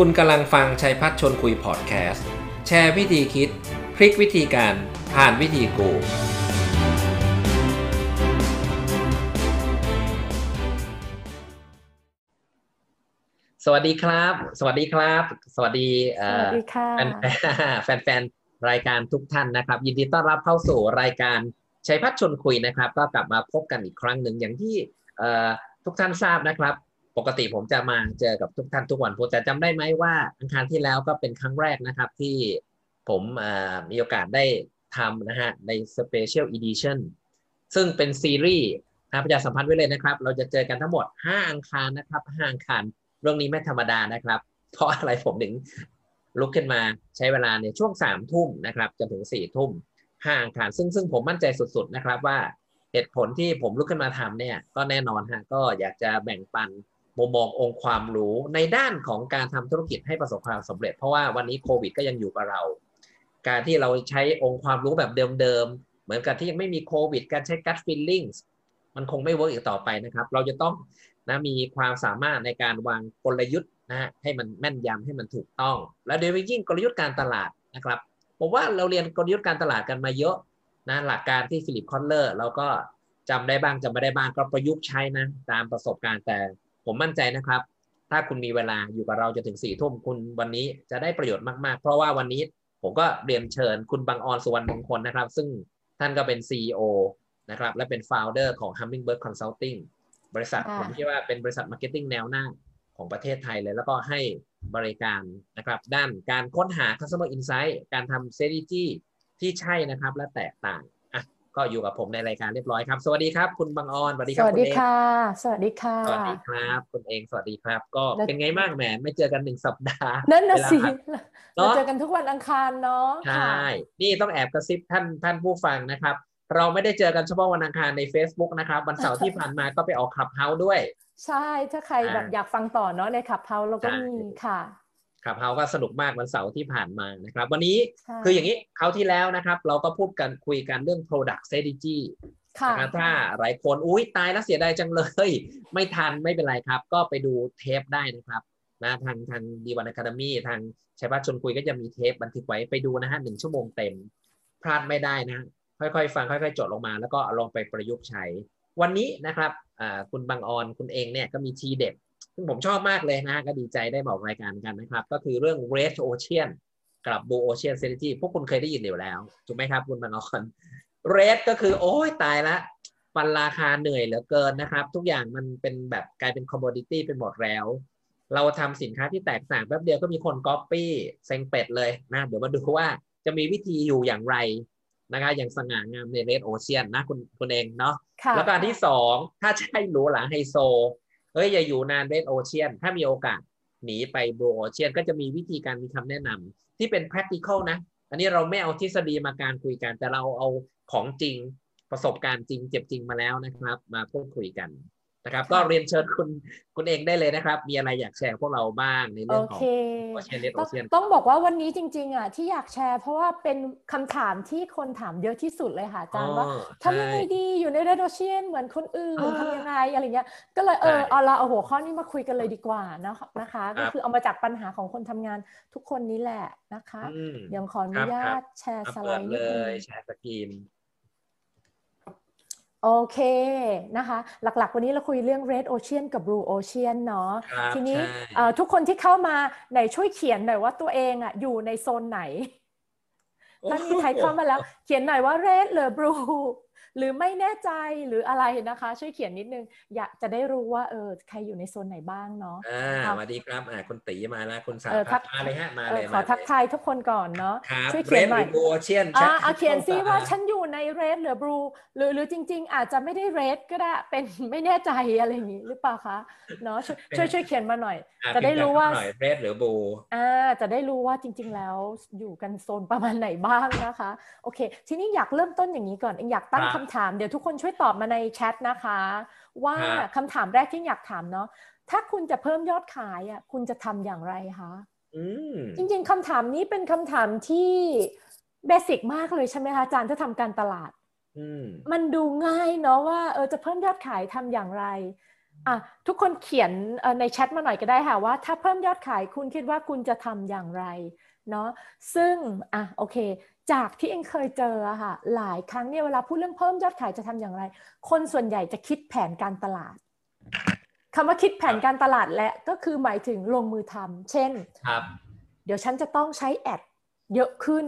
คุณกำลังฟังชัยพัฒชนคุยพอดแคสต์ แชร์วิธีคิด พลิกวิธีการผ่านวิธีกู สวัสดีครับ สวัสดีครับ สวัสดีเอ่สวัอสดีค่ะแฟนแฟนแฟนๆรายการทุกท่านนะครับ ยินดีต้อนรับเข้าสู่รายการชัยพัฒชนคุยนะครับ ก็กลับมาพบกันอีกครั้งหนึ่งอย่างที่เอ่อทุกท่านทราบนะครับ ปกติผมจะมาเจอกับทุกท่านทุกวันพุธแต่จำได้ไหมว่าอังคารที่แล้วก็เป็นครั้งแรกนะครับที่ผมมีโอกาสได้ทำนะฮะใน Special Edition ซึ่งเป็นซีรีส์นะประชาสัมพันธ์ไว้เลยนะครับ เราจะเจอกันทั้งหมด 5 อังคารนะครับ 5 อังคารเรื่องนี้ไม่ธรรมดานะครับ เพราะอะไรผมถึงลุกขึ้นมาใช้เวลาในช่วงสามทุ่มนะครับจนถึงสี่ทุ่มห้าอังคาร ซึ่งซึ่งผมมั่นใจสุดๆนะครับว่าเหตุผลที่ผมลุกขึ้นมาทำเนี่ยก็แน่นอนฮะก็อยากจะแบ่งปัน มุมมององค์ความรู้ในด้านของการทำธุรกิจให้ประสบความสำเร็จ เพราะว่าวันนี้โควิดก็ยังอยู่กับเรา การที่เราใช้องค์ความรู้แบบเดิมๆ เหมือนกับที่ยังไม่มีโควิด การใช้ gut feelings มันคงไม่เวิร์กอีกต่อไปนะครับ เราจะต้องนะมีความสามารถในการวางกลยุทธ์นะฮะให้มันแม่นยำให้มันถูกต้อง และโดยเฉพาะยิ่งกลยุทธ์การตลาดนะครับผมว่าเราเรียนกลยุทธ์การตลาดกันมาเยอะนะหลักการที่ฟิลิปคอตเลอร์เราก็จำได้บ้างจำไม่ได้บ้างก็ประยุกต์ใช้นะตามประสบการณ์แต่ ผมมั่นใจนะครับ ถ้าคุณมีเวลาอยู่กับเราจะถึงสี่ทุ่มคุณวันนี้จะได้ประโยชน์มากๆ เพราะว่าวันนี้ผมก็เรียนเชิญคุณบังอรสุวรรณมงคลนะครับ ซึ่งท่านก็เป็น CEO นะครับ และเป็น founder ของ Hummingbird Consulting บริษัทค่ะผมคิดว่าเป็นบริษัท marketing แนวหน้าของประเทศไทยเลย แล้วก็ให้บริการนะครับ ด้านการค้นหา customer insight การทำ strategy ที่ใช่นะครับและแตกต่างอะ ก็อยู่กับผมในรายการเรียบร้อยครับ สวัสดีครับ คุณบางออนสวัสดีคสรับวัสคุณดีเองค่ะ สวัสดีค่ะ สวัสดีครับคุณเองสวัสดีครับ ก็แล้วเป็นไงบ้างแหมไม่เจอกันหนึ่งสัปดาห์นั่นนะเวลาสิผ่านเนเราอะเจอกันทุกวันอังคารเนาะใชค่ะ่นี่ต้องแอบกระซิบท่านท่านผู้ฟังนะครับ เราไม่ได้เจอกันเฉพาะวันอังคารใน Facebook นะครับ วันเสาร์ที่ผ่านมาก็ไปออกคลับเฮาส์ด้วย ใช่ถ้าใครแบบอ่าอยากฟังต่อเนาะในขับเฮาเราก็ใช่มีค่ะ คลับเฮาส์ก็สนุกมากวันเสาร์ที่ผ่านมานะครับ วันนี้ใช่คืออย่างนี้คราวที่แล้วนะครับ เราก็พูดกันคุยกันเรื่อง product strategy ค่ะนะครับถ้าหลายคนอุ้ยตายแล้วเสียดายจังเลย ไม่ทันไม่เป็นไรครับ ก็ไปดูเทปได้นะครับนะทางทางดีวันอะคาเดมีทางชัยพัฒน์ชนคุยก็จะมีเทปบันทึกไว้ไปดูนะฮะหนึ่งชั่วโมงเต็ม พลาดไม่ได้นะ ค่อยๆ ฟังค่อย ๆ จดลงมา แล้วก็เอาลองไปประยุกต์ใช้ วันนี้นะครับอ่าคุณบางออนคุณเองเนี่ยก็มีทีเด็ด ซึ่งผมชอบมากเลยนะ ก็ดีใจได้บอกรายการกันนะครับ ก็คือเรื่อง Red Ocean กับ Blue Ocean Strategy พวกคุณเคยได้ยินอยู่แล้ว ถูกไหมครับคุณบางออน Red ก็คือ โอ้ยตายละปันราคาเหนื่อยเหลือเกินนะครับ ทุกอย่างมันเป็นแบบกลายเป็น commodity เป็นหมดแล้ว เราทำสินค้าที่แตกต่างแป๊บเดียวก็มีคนก๊อปปี้เซ็งเป็ดเลยนะเดี๋ยวมาดูว่าจะมีวิธีอยู่อย่างไรนะคะอย่างสง่างามใน Red Ocean นะคุณคุณเองเนาะค่ะแล้วก็อันที่สองถ้าใช่หรูหราไฮโซ เฮ้ยอย่าอยู่นานเรดโอเชียนถ้ามีโอกาสหนีไปบลูโอเชียนก็จะมีวิธีการมีคำแนะนำที่เป็น practical นะ อันนี้เราไม่เอาทฤษฎีมาการคุยกัน แต่เราเอาของจริงประสบการณ์จริงเจ็บจริงมาแล้วนะครับ มาพูดคุยกัน นะครับ ก็เรียนเชิญคุณคุณเองได้เลยนะครับ มีอะไรอยากแชร์พวกเราบ้างในโอเรื่องของเคโอเชียนเรดโอต้องเชียนต้องบอกว่าวันนี้จริง ๆ อะ ที่อยากแชร์ เพราะว่าเป็นคำถามที่คนถามเยอะที่สุดเลยค่ะอาจารย์ว่าทำยังไงดีอยู่ในเรดโอเชียนเหมือนคนอื่นอ่าทำยังไงอะไรเงี้ยก็เลยเออใช่เอาละเอาหัวข้อนี้มาคุยกันเลยดีกว่านะคะนะคะครัก็บคือเอามาจากปัญหาของคนทำงานทุกคนนี้แหละนะคะอืมเดี๋ยวขออนุครับญาครับตแชร์อะสไลเปิดด์นิเลดนึยงแชร์สกรีน โอเคนะคะ หลักๆ วันนี้เราคุยเรื่อง Red Ocean กับ Blue Ocean เนาะครับทีนี้ใช่เอ่อทุกคนที่เข้ามาไหนช่วยเขียนหน่อยว่าตัวเองอะอยู่ในโซนไหนถ้ามีใครเข้ามาแล้ว เขียนหน่อยว่า red หรือ blue หรือไม่แน่ใจหรืออะไรนะคะ ช่วยเขียนนิดนึง อยากจะได้รู้ว่าเออใครอยู่ในโซนไหนบ้างเนาะอ่าครับสวัสดีครับอ่าคุณตีมาแล้วคุณสาเออทัพัฒกน์มาเลยฮะมาเอเลอยขอมาเลยทักทายทุกคนก่อนเนาะครับช่วยเขียนหน่อย Red หรือ Blue Ocean อ่าชัดเอาเขียนซิเข้ว่าตฉันอยู่ใน red หรือ blue หรือหรือจริง ๆ อาจจะไม่ได้ red ก็ได้เป็นไม่แน่ใจอะไรอย่างนี้หรือเปล่าคะเนาะช่วยช่วยช่วยเขียนมาหน่อยอ่จะได้รู้ว่าพิมพ์กันหน่อย Red หรือ Blue อ่าจะได้รู้ว่าจริง ๆ แล้วอยู่กันโซนประมาณไหนบ้างนะคะ โอเค ทีนี้อยากเริ่มต้นอย่างนี้ก่อนเองอยากตั้งครับคำถามเดี๋ยวทุกคนช่วยตอบมาในแชทนะคะ ว่าครับคำถามแรกที่อยากถามเนาะถ้าคุณจะเพิ่มยอดขายอะคุณจะทำอย่างไรคะอืมจริงๆคำถามนี้เป็นคำถามที่เบสิกมากเลยใช่ไหมคะอาจารย์ถ้าทำการตลาดอืมมันดูง่ายเนาะว่าเออจะเพิ่มยอดขายทำอย่างไรอะทุกคนเขียนในแชทมาหน่อยก็ได้ค่ะว่า ถ้าเพิ่มยอดขายคุณคิดว่าคุณจะทำอย่างไรเนาะซึ่งอะโอเค จากที่เองเคยเจออะค่ะหลายครั้งเนี่ยเวลาพูดเรื่องเพิ่มยอดขายจะทำอย่างไร คนส่วนใหญ่จะคิดแผนการตลาดคำว่าคิดแผนการตลาดและก็คือหมายถึงลงมือทำเช่นครับ เดี๋ยวฉันจะต้องใช้แอดเยอะขึ้น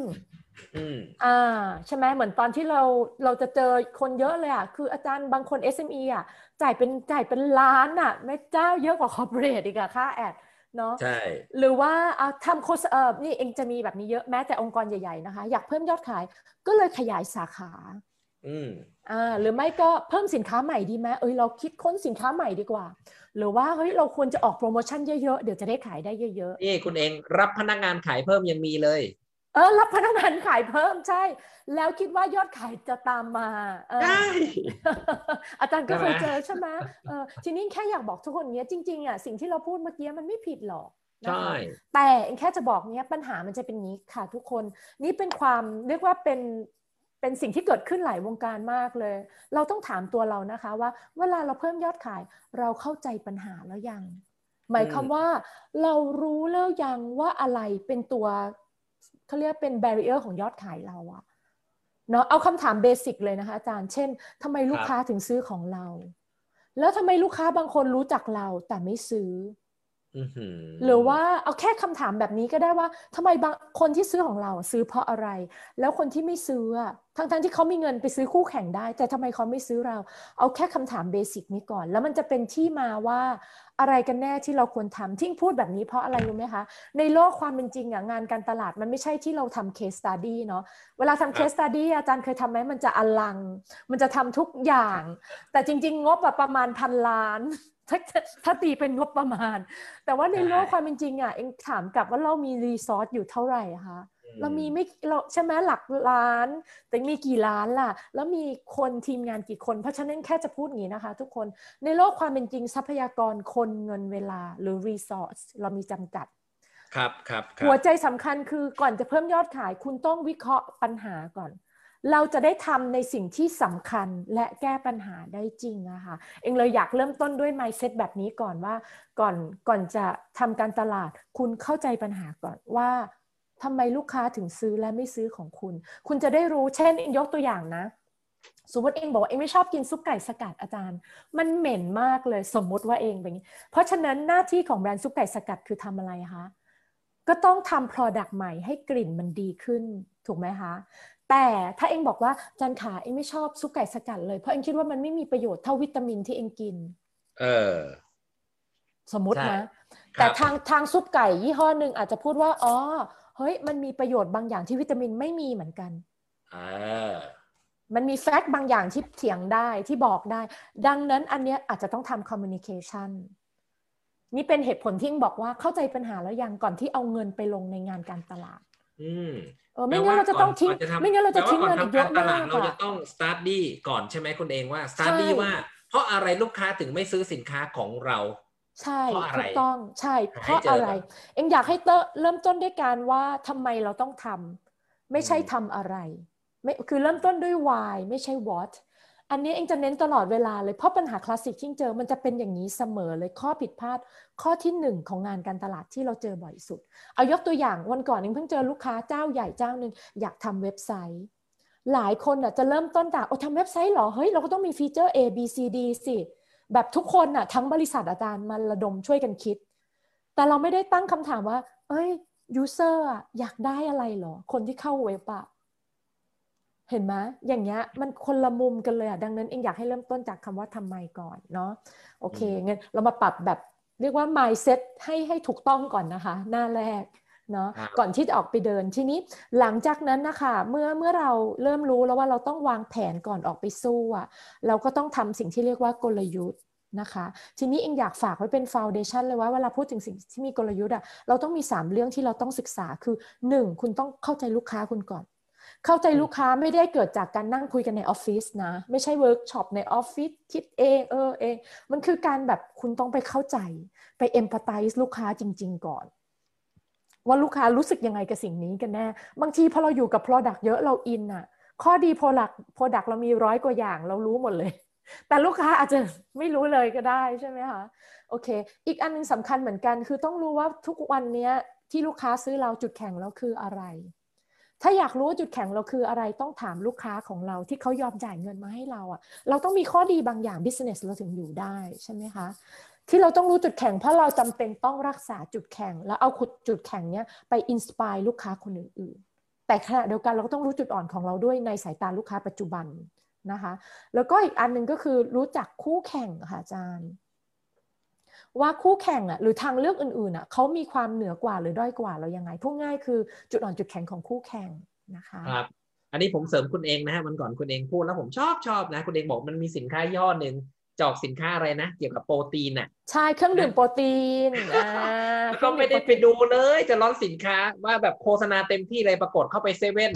อ่าใช่ไหมเหมือนตอนที่เราเราจะเจอคนเยอะเลยอะคืออาจารย์บางคน SME อะจ่ายเป็นจ่ายเป็นล้านอะแม่เจ้าเยอะกว่าคอร์ปอเรทอีกอะค่าแอด เนาะใช่ หรือว่าเอาทำโคสเออนี่เองจะมีแบบนี้เยอะแม้แต่องค์กรใหญ่ๆนะคะ อยากเพิ่มยอดขายก็เลยขยายสาขา อืมอ่าหรือไม่ก็เพิ่มสินค้าใหม่ดีไหมเอ้ยเราคิดค้นสินค้าใหม่ดีกว่า หรือว่าเฮ้ยเราควรจะออกโปรโมชั่นเยอะๆเดี๋ยวจะได้ขายได้เยอะๆนี่คุณเองรับพนักงานขายเพิ่มยังมีเลย เออรับพนักงานขายเพิ่มใช่ แล้วคิดว่ายอดขายจะตามมาใช่อาจารย์ก็เคยเจอใช่ไหมเออทีนี้แค่อยากบอกทุกคนเนี้ยจริงๆอะสิ่งที่เราพูดเมื่อกี้มันไม่ผิดหรอกใช่แต่แค่จะบอกเนี้ยปัญหามันจะเป็นนี้ค่ะทุกคนนี่เป็นความเรียกว่าเป็นเป็นสิ่งที่เกิดขึ้นหลายวงการมากเลย เราต้องถามตัวเรานะคะว่าเวลาเราเพิ่มยอดขายเราเข้าใจปัญหาแล้วยัง หมายความว่าเรารู้แล้วยังว่าอะไรเป็นตัว เขาเรียกเป็นแบร r เออร์ของยอดขายเราอะเนาะเอาคำถามเบสิกเลยนะคะอาจารย์ เช่นทำไมลูกค้าถึงซื้อของเรา แล้วทำไมลูกค้าบางคนรู้จักเราแต่ไม่ซื้อหรือว่าเอาแค่คำถามแบบนี้ก็ได้ว่าทำไมบางคนที่ซื้อของเราซื้อเพราะอะไร แล้วคนที่ไม่ซื้อทั้งๆทที่เขามีเงินไปซื้อคู่แข่งได้ แต่ทำไมเขาไม่ซื้อเรา เอาแค่คำถามเบสิกนี้ก่อน แล้วมันจะเป็นที่มาว่า อะไรกันแน่ที่เราควรทำที่พูดแบบนี้เพราะอะไรรู้ไหมคะ ในโลกความเป็นจริงอะงานการตลาดมันไม่ใช่ที่เราทำ case study เนาะเวลาทำ case study อาจารย์เคยทำไหมมันจะอลัง มันจะทำทุกอย่าง แต่จริง ๆ งบแบบประมาณพันล้านถ้าถ้าตีเป็นงบประมาณ แต่ว่าในโลกความเป็นจริงอะเองถามกลับว่าเรามีรีซอสอยู่เท่าไหร่คะ เรามีไม่เราใช่ไหมหลักล้าน แต่มีกี่ล้านล่ะ แล้วมีคนทีมงานกี่คน เพราะฉะนั้นแค่จะพูดอย่างนี้นะคะ ทุกคนในโลกความเป็นจริงทรัพยากรคนเงินเวลาหรือรีซอสเรามีจำกัด ครับครับหัวใจสำคัญคือก่อนจะเพิ่มยอดขาย คุณต้องวิเคราะห์ปัญหาก่อน เราจะได้ทำในสิ่งที่สำคัญและแก้ปัญหาได้จริงนะคะเองเลยอยากเริ่มต้นด้วย mindset แบบนี้ก่อนว่า ก่อนก่อนจะทำการตลาด คุณเข้าใจปัญหาก่อนว่า ทำไมลูกค้าถึงซื้อและไม่ซื้อของคุณ คุณจะได้รู้เช่นเองยกตัวอย่างนะ สมมติเองบอกว่าเองไม่ชอบกินซุปไก่สกัดอาจารย์ มันเหม็นมากเลยสมมติว่าเองแบบนี้ เพราะฉะนั้นหน้าที่ของแบรนด์ซุปไก่สกัดคือทำอะไรคะก็ต้องทำ product ใหม่ให้กลิ่นมันดีขึ้น ถูกไหมคะ แต่ถ้าเองบอกว่าจันขาเองไม่ชอบซุปไก่สกัดเลยเพราะเองคิดว่ามันไม่มีประโยชน์เท่าวิตามินที่เองกิน เออ สมมตินะ แต่ทางทางซุปไก่ยี่ห้อหนึ่งอาจจะพูดว่าอ๋อ เฮ้ยมันมีประโยชน์บางอย่างที่วิตามินไม่มีเหมือนกันอ่ามันมีแฟกต์บางอย่างที่เถียงได้ที่บอกได้ ดังนั้นอันเนี้ยอาจจะต้องทำคอมมิวนิเคชันนี่เป็นเหตุผลที่บอกว่าเข้าใจปัญหาแล้วยังก่อนที่เอาเงินไปลงในงานการตลาด อืมเออไม่งั้นเราจะต้องทิ้งไม่งั้นเราจะทิ้งเงินอีกเยอะมากเราจะต้อง study ก่อนใช่ไหมคุณเองว่า study ว่า เพราะอะไรลูกค้าถึงไม่ซื้อสินค้าของเรา ใช่ถูกต้องใช่ เพราะอะไร เอ็งอยากให้เตเริ่มต้นด้วยการว่าทำไมเราต้องทำไม่ใช่ทำอะไรไม่คือเริ่มต้นด้วย why ไม่ใช่ what อันนี้เองจะเน้นตลอดเวลาเลยเพราะปัญหาคลาสสิกที่เจอมันจะเป็นอย่างนี้เสมอเลยข้อผิดพลาด ข้อที่หนึ่งของงานการตลาดที่เราเจอบ่อยสุด เอายกตัวอย่างวันก่อนเองเพิ่งเจอลูกค้าเจ้าใหญ่เจ้าหนึ่งอยากทำเว็บไซต์ หลายคนอะจะเริ่มต้นจากโอ้ทำเว็บไซต์เหรอเฮ้ยเราก็ต้องมีฟีเจอร์ A B C D สิ แบบทุกคนอะทั้งบริษัทอาจารย์มาระดมช่วยกันคิด แต่เราไม่ได้ตั้งคำถามว่า เอ้ย user อยากได้อะไรเหรอ คนที่เข้าเว็บอะเห็นไหมอย่างเงี้ยมันคนละมุมกันเลยอะดังนั้นเองอยากให้เริ่มต้นจากคำว่าทำไมก่อนเนาะโอเคงั้นเรามาปรับแบบเรียกว่า mindset ให้ให้ถูกต้องก่อนนะคะ หน้าแรก เนาะก่อนที่จะออกไปเดินทีนี้หลังจากนั้นนะคะเมื่อเมื่อเราเริ่มรู้แล้วว่าเราต้องวางแผนก่อนออกไปสู้อะเราก็ต้องทำสิ่งที่เรียกว่ากลยุทธ์นะคะทีนี้เองอยากฝากไว้เป็น foundation เลยว่าเวลาพูดถึงสิ่งที่มีกลยุทธ์อะเราต้องมี 3 เรื่องที่เราต้องศึกษาคือ 1 คุณต้องเข้าใจลูกค้าคุณก่อนเข้าใจลูกค้าไม่ได้เกิดจากการนั่งคุยกันในออฟฟิศนะ ไม่ใช่เวิร์กช็อปในออฟฟิศคิดเองเออเอง มันคือการแบบคุณต้องไปเข้าใจ ไปเอมพัตไตส์ลูกค้าจริง ๆ ก่อน ว่าลูกค้ารู้สึกยังไงกับสิ่งนี้กันแน่ บางทีพอเราอยู่กับ Product เยอะเราอินอะข้อดี Product Product เรามีร้อยกว่าอย่างเรารู้หมดเลย แต่ลูกค้าอาจจะไม่รู้เลยก็ได้ใช่ไหมคะโอเค อีกอันนึงสำคัญเหมือนกัน คือต้องรู้ว่าทุกวันนี้ที่ลูกค้าซื้อเราจุดแข็งเราคืออะไร ถ้าอยากรู้ว่าจุดแข็งเราคืออะไรต้องถามลูกค้าของเราที่เขายอมจ่ายเงินมาให้เราอะ่ะเราต้องมีข้อดีบางอย่าง business เราถึงอยู่ได้ใช่ไหมคะ ที่เราต้องรู้จุดแข็งเพราะเราจำเป็นต้องรักษาจุดแข็ง แล้วเอาจุดแข็งเนี้ยไปอินสปายลูกค้าคนอื่นๆ แต่ขณะเดียวกันเราก็ต้องรู้จุดอ่อนของเราด้วยในสายตาลูกค้าปัจจุบันนะคะ แล้วก็อีกอันหนึ่งก็คือรู้จักคู่แข่งค่ะอาจารย์ว่าคู่แข่งอะหรือทางเลือกอื่นๆอะเขามีความเหนือกว่าหรือด้อยกว่าเรายังไงพูดง่ายคือจุดอ่อนจุดแข็งของคู่แข่งนะคะครับอันนี้ผมเสริมคุณเองนะฮะมันก่อนคุณเองพูดแล้วผมชอบชอบนะคุณเองบอกมันมีสินค้าย่อหนึ่ง จอกสินค้าอะไรนะ เกี่ยวกับโปรตีนอะ ใช่เครื่องดื่มโปรตีนอ่าก็ไม่ได้ไปดูเลย จะร้อนสินค้าว่าแบบโฆษณาเต็มที่เลยปรากฏเข้าไปเซเว่น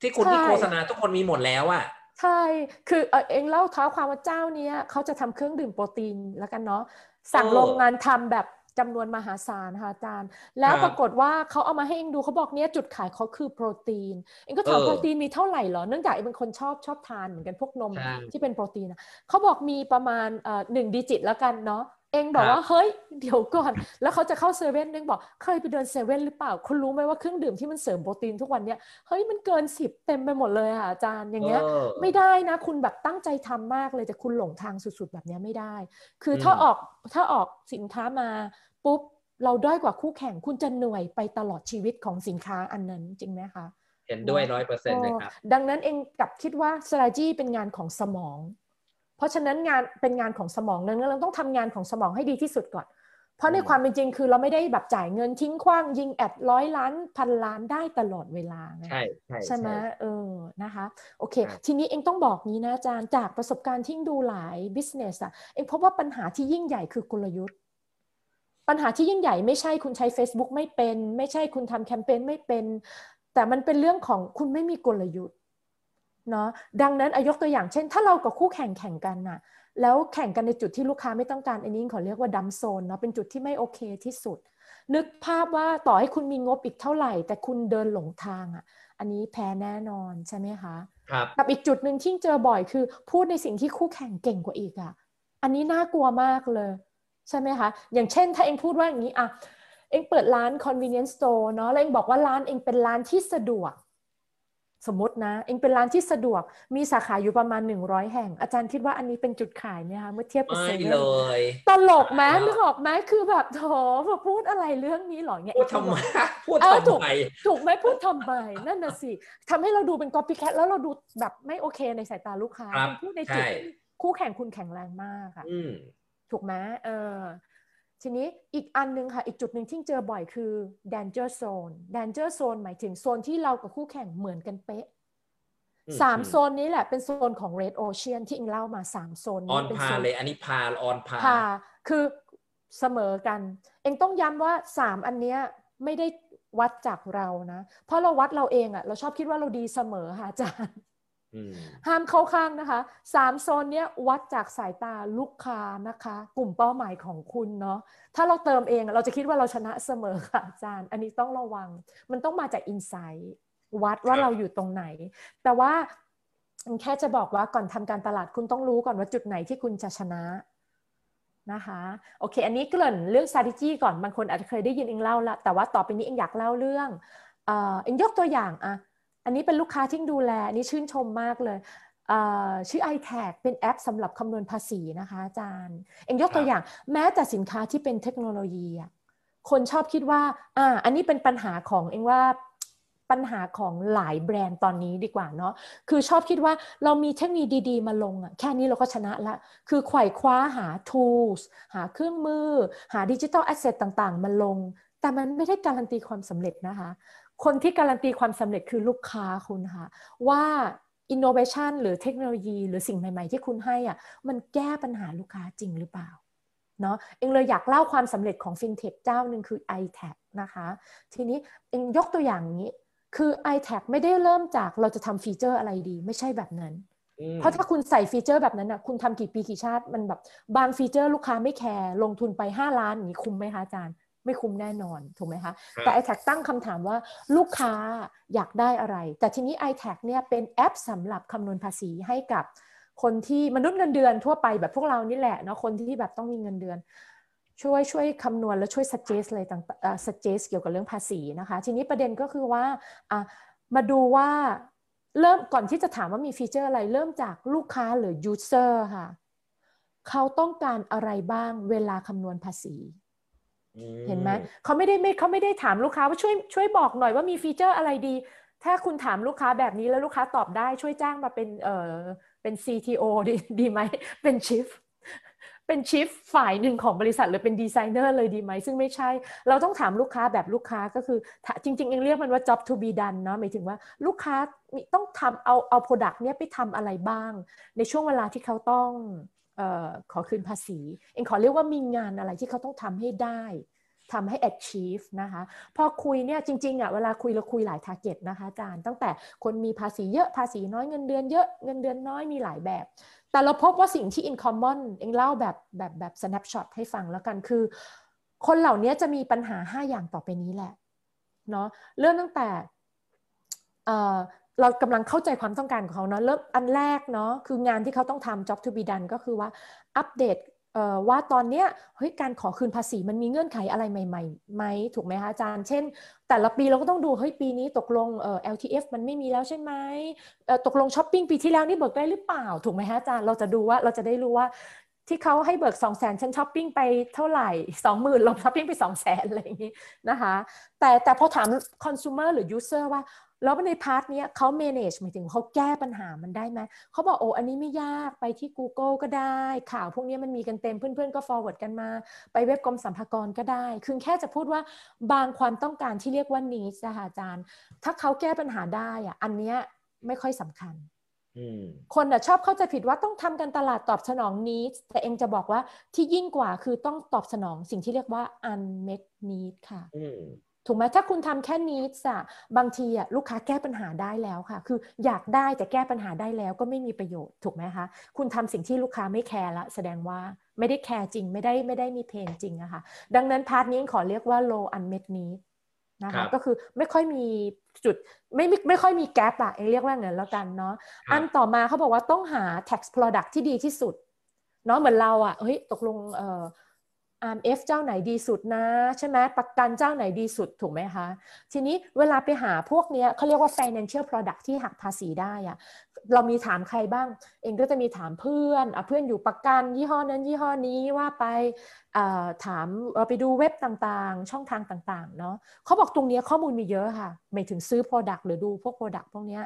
ที่คุณที่โฆษณาทุกคนมีหมดแล้วอะใช่ คือเองเล่าเท้าความว่าเจ้านี้เขาจะทำเครื่องดื่มโปรตีนแล้วกันเนาะสั่งโรงงานทำแบบ จำนวนมหาศาลค่ะอาจารย์ แล้วปรากฏว่าเขาเอามาให้เองดูเขาบอกเนี้ยจุดขายเขาคือโปรตีนเองก็ถามโปรตีนมีเท่าไหร่เหรอเนื่องจากเองเป็นคนชอบชอบทานเหมือนกันพวกนมที่เป็นโปรตีนเขาบอกมีประมาณหนึ่งดิจิตแล้วกันเนาะ เองบอกว่าเฮ้ยเดี๋ยวก่อน แล้วเขาจะเข้าเซเว่นเองบอกเคยไปเดินเซเว่นหรือเปล่า คุณรู้ไหมว่าเครื่องดื่มที่มันเสริมโปรตีนทุกวันเนี้ยเฮ้ยมันเกินสิบเต็มไปหมดเลยค่ะอาจารย์อย่างเงี้ยไม่ได้นะ คุณแบบตั้งใจทำมากเลยแต่คุณหลงทางสุดๆแบบนี้ไม่ได้ คือถ้าออกถ้าออกสินค้ามาปุ๊บเราด้อยกว่าคู่แข่งคุณจะเหนื่อยไปตลอดชีวิตของสินค้าอันนั้นจริงไหมคะเห็นด้วยร้อยเปอร์เซ็นต์เลยครับ ดังนั้นเองก็คิดว่า strategy เป็นงานของสมอง เพราะฉะนั้นงานเป็นงานของสมองนั้นเราต้องทำงานของสมองให้ดีที่สุดก่อน เพราะในความเป็นจริงคือเราไม่ได้แบบจ่ายเงินทิ้งขว้างยิง ad ร้อยล้านพันล้านได้ตลอดเวลาใช่ใช่ใช่ไหมเออนะคะโอเค ทีนี้เองต้องบอกนี้นะอาจารย์จากประสบการณ์ที่ดูหลายบิสเนสอะเองพบว่าปัญหาที่ยิ่งใหญ่คือกลยุทธ์ปัญหาที่ยิ่งใหญ่ไม่ใช่คุณใช้ Facebook ไม่เป็น ไม่ใช่คุณทำแคมเปญไม่เป็น แต่มันเป็นเรื่องของคุณไม่มีกลยุทธ์ เนาะดังนั้นอายกตัวอย่างเช่น ถ้าเรากับคู่แข่งแข่งกันน่ะแล้วแข่งกันในจุดที่ลูกค้าไม่ต้องการอันนี้ขอเรียกว่าดัมโซนเนาะเป็นจุดที่ไม่โอเคที่สุด นึกภาพว่าต่อให้คุณมีงบอีกเท่าไหร่ แต่คุณเดินหลงทางอะ อันนี้แพ้แน่นอนใช่ไหมคะครับกับอีกจุดหนึ่งที่เจอบ่อยคือ พูดในสิ่งที่คู่แข่งเก่งกว่าอีกอะอันนี้น่ากลัวมากเลย ใช่ไหมคะ อย่างเช่นถ้าเองพูดว่าอย่างนี้อะเองเปิดร้าน convenience store เนาะแล้วเองบอกว่าร้านเองเป็นร้านที่สะดวก สมมตินะเองเป็นร้านที่สะดวกมีสาขาอยู่ประมาณ 100 แห่ง อาจารย์คิดว่าอันนี้เป็นจุดขายไหมคะเมื่อเทียบกับเซเว่นเลยตลกไหมนึกออกไหมคือแบบโถมาพูดอะไรเรื่องนี้หรอเนี่ยพูดทำไมพูดทำไมถูกไหมพูดทำไมนั่นน่ะสิทำให้เราดูเป็นก๊อปปี้แคทแล้วเราดูแบบไม่โอเคในสายตาลูกค้าพูดในจุดคู่แข่งคุณแข็งแรงมากค่ะถูกไหมเออ ทีนี้อีกอันนึงค่ะ อีกจุดหนึ่งที่เจอบ่อยคือ danger zone danger zone หมายถึงโซนที่เรากับคู่แข่งเหมือนกันเป๊ะสามโซนนี้แหละเป็นโซนของ red ocean ที่อิงเล่ามาสามโซนนี้ออนพาเลยอันนี้พาออนพาพาคือเสมอกัน เองต้องย้ำว่าสามอันเนี้ยไม่ได้วัดจากเรานะ เพราะเราวัดเราเองอะเราชอบคิดว่าเราดีเสมอค่ะอาจารย์ ห้ามเข้าข้างนะคะสามโซนเนี้ยวัดจากสายตาลูกค้านะคะ กลุ่มเป้าหมายของคุณเนาะถ้าเราเติมเองเราจะคิดว่าเราชนะเสมอค่ะอาจารย์ อันนี้ต้องระวัง มันต้องมาจากอินไซต์วัดว่าเราอยู่ตรงไหน แต่ว่าแค่จะบอกว่าก่อนทำการตลาดคุณต้องรู้ก่อนว่าจุดไหนที่คุณจะชนะนะคะโอเค อันนี้เกริ่นเรื่อง strategy ก่อนบางคนอาจจะเคยได้ยินเองเล่าละแต่ว่าต่อไปนี้เองอยากเล่าเรื่องเองยกตัวอย่างอะ อันนี้เป็นลูกค้าที่ดูแล อันนี้ชื่นชมมากเลยชื่อ iTag เป็นแอปสำหรับคำนวณภาษีนะคะอาจารย์ เองยกตัวอย่าง แม้แต่สินค้าที่เป็นเทคโนโลยีอะคนชอบคิดว่า อ่า อันนี้เป็นปัญหาของเองว่าปัญหาของหลายแบรนด์ตอนนี้ดีกว่าเนาะ คือชอบคิดว่าเรามีเทคโนโลยีดีๆ มาลงอะแค่นี้เราก็ชนะละ คือไขว่คว้าหา tools หาเครื่องมือ หา digital asset ต่างๆ มาลง แต่มันไม่ได้การันตีความสำเร็จนะคะ คนที่การันตีความสำเร็จคือลูกค้าคุณค่ะว่าอินโนเวชันหรือเทคโนโลยีหรือสิ่งใหม่ ๆ ที่คุณให้อะมันแก้ปัญหาลูกค้าจริงหรือเปล่าเนาะเองเลยอยากเล่าความสำเร็จของฟินเทคเจ้าหนึ่งคือ i t a ทนะคะ ทีนี้เองยกตัวอย่างนี้ คือ i t a ทไม่ได้เริ่มจากเราจะทำฟีเจอร์อะไรดี ไม่ใช่แบบนั้น เพราะถ้าคุณใส่ฟีเจอร์แบบนั้นนะคุณทำกี่ปีกี่ชาติมันแบบบางฟีเจอร์ลูกค้าไม่แคร์ลงทุนไป 5 ล้านอย่างนี้คุ้มไหมคะอาจารย์ ไม่คุ้มแน่นอนถูกไหมคะ แต่ i t a ทตั้งคำถามว่าลูกค้าอยากได้อะไร แต่ทีนี้ i t a ทเนี่ยเป็นแอปสำหรับคำนวณภาษีให้กับคนที่มนุษย์เงินเดือนทั่วไปแบบพวกเรานี่แหละเนาะคนที่แบบต้องมีเงินเดือน ช่วยช่วยคำนวณและช่วย suggest อะไรต่างๆ suggest เกี่ยวกับเรื่องภาษีนะคะ ทีนี้ประเด็นก็คือว่าอะมาดูว่าเริ่มก่อนที่จะถามว่ามีฟีเจอร์อะไร เริ่มจากลูกค้าหรือ user ค่ะ เขาต้องการอะไรบ้างเวลาคำนวณภาษี เห็นไหมเขาไม่ได้ไม่เขาไม่ได้ถามลูกค้าว่าช่วยช่วยบอกหน่อยว่ามีฟีเจอร์อะไรดี ถ้าคุณถามลูกค้าแบบนี้แล้วลูกค้าตอบได้ช่วยจ้างมาเป็นเออเป็น CTO ดีดีไหมเป็นชิฟเป็นชิฟฝ่ายหนึ่งของบริษัทหรือเป็นดีไซเนอร์เลยดีไหมซึ่งไม่ใช่ เราต้องถามลูกค้าแบบลูกค้าก็คือ จริงๆเองเรียกมันว่า job to be done เนาะหมายถึงว่าลูกค้าต้องทำเอาเอา product เนี้ยไปทำอะไรบ้าง ในช่วงเวลาที่เขาต้อง ขอคืนภาษี เองขอเรียกว่ามีงานอะไรที่เขาต้องทำให้ได้ทำให้ achieve นะคะ พอคุยเนี่ยจริงๆอะเวลาคุยเราคุยหลาย target นะคะอาจารย์ ตั้งแต่คนมีภาษีเยอะภาษีน้อยเงินเดือนเยอะเงินเดือนน้อยมีหลายแบบ แต่เราพบว่าสิ่งที่ in common เองเล่าแบบแบบแบบ snapshot ให้ฟังแล้วกันคือ คนเหล่านี้จะมีปัญหา 5 อย่างต่อไปนี้แหละเนาะเริ่มตั้งแต่ เรากำลังเข้าใจความต้องการของเขาเนาะเริ่มอันแรกเนาะคืองานที่เขาต้องทำ job to be done ก็คือว่าอัปเดตว่าตอนเนี้ยเฮ้ยการขอคืนภาษีมันมีเงื่อนไขอะไรใหม่ๆไหมถูกไหมคะอาจารย์ เช่น แต่ละปีเราก็ต้องดูเฮ้ยปีนี้ตกลงเอ่อ LTF มันไม่มีแล้วใช่ไหมตกลงช้อปปิ้งปีที่แล้วนี่เบิกได้หรือเปล่า ถูกไหมคะอาจารย์เราจะดูว่าเราจะได้รู้ว่าที่เขาให้เบิก2 0 0แสนฉันช้อปปิ้งไปเท่าไหร่ 20,000ลงช้อปปิ้งไป2 0 0แสนอะไรอย่างนี้นะคะแต่แต่พอถามคอน sumer หรือ user ว่า แล้วใน part นี้เขา manage หมายถึงเขาแก้ปัญหามันได้ไหมเขาบอกโอ้อันนี้ไม่ยากไปที่ Google ก็ได้ ข่าวพวกนี้มันมีกันเต็มเพื่อนๆ ก็ forward กันมา ไปเว็บกรมสรรพากรก็ได้ คือแค่จะพูดว่าบางความต้องการที่เรียกว่า needs นะคะอาจารย์ ถ้าเขาแก้ปัญหาได้อะอันนี้ไม่ค่อยสำคัญคนอะชอบเข้าใจผิดว่าต้องทำกันตลาดตอบสนอง needs แต่เองจะบอกว่าที่ยิ่งกว่าคือต้องตอบสนองสิ่งที่เรียกว่า unmet need ค่ะ ถูกไหมถ้าคุณทำแค่นี้อะบางทีอะลูกค้าแก้ปัญหาได้แล้วค่ะ คืออยากได้แต่แก้ปัญหาได้แล้วก็ไม่มีประโยชน์ถูกไหมคะคุณทำสิ่งที่ลูกค้าไม่แคร์ละแสดงว่าไม่ได้แคร์จริงไม่ได้ไม่ได้มี pain จริงอะคะ่ะดังนั้น part นี้ขอเรียกว่า low unmet need นะคะก็คือไม่ค่อยมีจุดไม่ไม่ไม่ค่อยมี gap อะเรียกว่าเงินแล้วกันเนาะอันต่อมาเขาบอกว่าต้องหา tax product ที่ดีที่สุดเนาะเหมือนเราอะเฮ้ยตกลงเออ RMF เจ้าไหนดีสุดนะ ใช่ไหมประกันเจ้าไหนดีสุดถูกไหมคะ ทีนี้เวลาไปหาพวกนี้เขาเรียกว่า financial product ที่หักภาษีได้อะเรามีถามใครบ้าง เองก็จะมีถามเพื่อนอเพื่อนอยู่ประกันยี่ห้อนั้นยี่ห้อนี้ว่าไปถามเราไปดูเว็บต่างๆ ช่องทางต่างๆเนาะเขาบอกตรงนี้ข้อมูลมีเยอะค่ะ ไม่ถึงซื้อ product หรือดูพวก product พวกนี้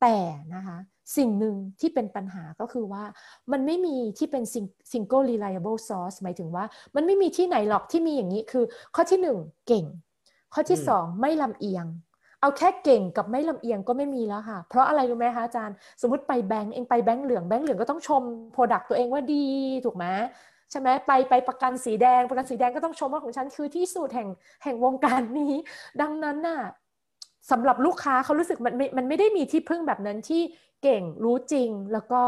แต่นะคะ สิ่งหนึ่งที่เป็นปัญหาก็คือว่า มันไม่มีที่เป็น single reliable source หมายถึงว่า มันไม่มีที่ไหนหรอกที่มีอย่างนี้คือ ข้อที่หนึ่งเก่ง ข้อที่สองไม่ลำเอียง เอาแค่เก่งกับไม่ลำเอียงก็ไม่มีแล้วค่ะ เพราะอะไรรู้ไหมคะอาจารย์ สมมติไปแบงก์เองไปแบงก์เหลืองแบงก์เหลืองก็ต้องชม product ตัวเองว่าดีถูกไหมใช่ไหมไปไปประกันสีแดง ประกันสีแดงก็ต้องชมว่าของฉันคือที่สุดแห่งแห่งวงการนี้ ดังนั้นน่ะสำหรับลูกค้าเขารู้สึกมันไม่มันไม่ได้มีที่พึ่งแบบนั้นที่ เก่งรู้จริงแล้วก็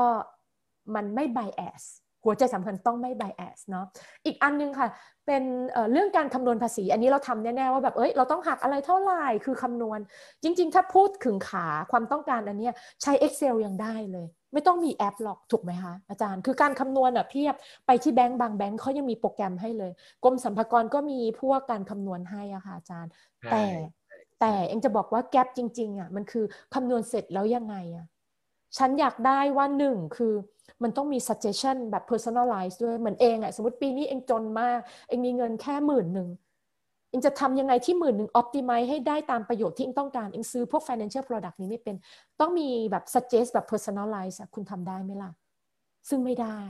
มันไม่ bias หัวใจสำคัญต้องไม่ bias เนาะอีกอันนึงค่ะ เป็นเเรื่องการคำนวณภาษี อันนี้เราทำแน่ ๆ ว่าแบบเอ้ยเราต้องหักอะไรเท่าไหร่คือคำนวณ จริง ๆ ถ้าพูดถึงขาความต้องการอันนี้ใช้ Excel ยังได้เลย ไม่ต้องมีแอปหรอกถูกไหมคะอาจารย์ คือการคำนวณอะเพียบไปที่แบงก์บางแบงก์เขายังมีโปรแกรมให้เลยกรมสรรพากรก็มีพวกการคำนวณให้อะค่ะอาจารย์ แต่แต่เองจะบอกว่าแกลบจริงๆอะมันคือคำนวณเสร็จแล้วยังไงอะ ฉันอยากได้ว่าหนึ่งคือมันต้องมี suggestion แบบ personalize ด้วยเหมือนเองอะสมมติปีนี้เองจนมาก เองมีเงินแค่หมื่นหนึ่งเองจะทำยังไงที่หมื่นหนึ่ง optimize ให้ได้ตามประโยชน์ที่เองต้องการ เองซื้อพวก financial product นี้ไม่เป็น ต้องมีแบบ suggest แบบ personalize คุณทำได้ไหมล่ะ ซึ่งไม่ได้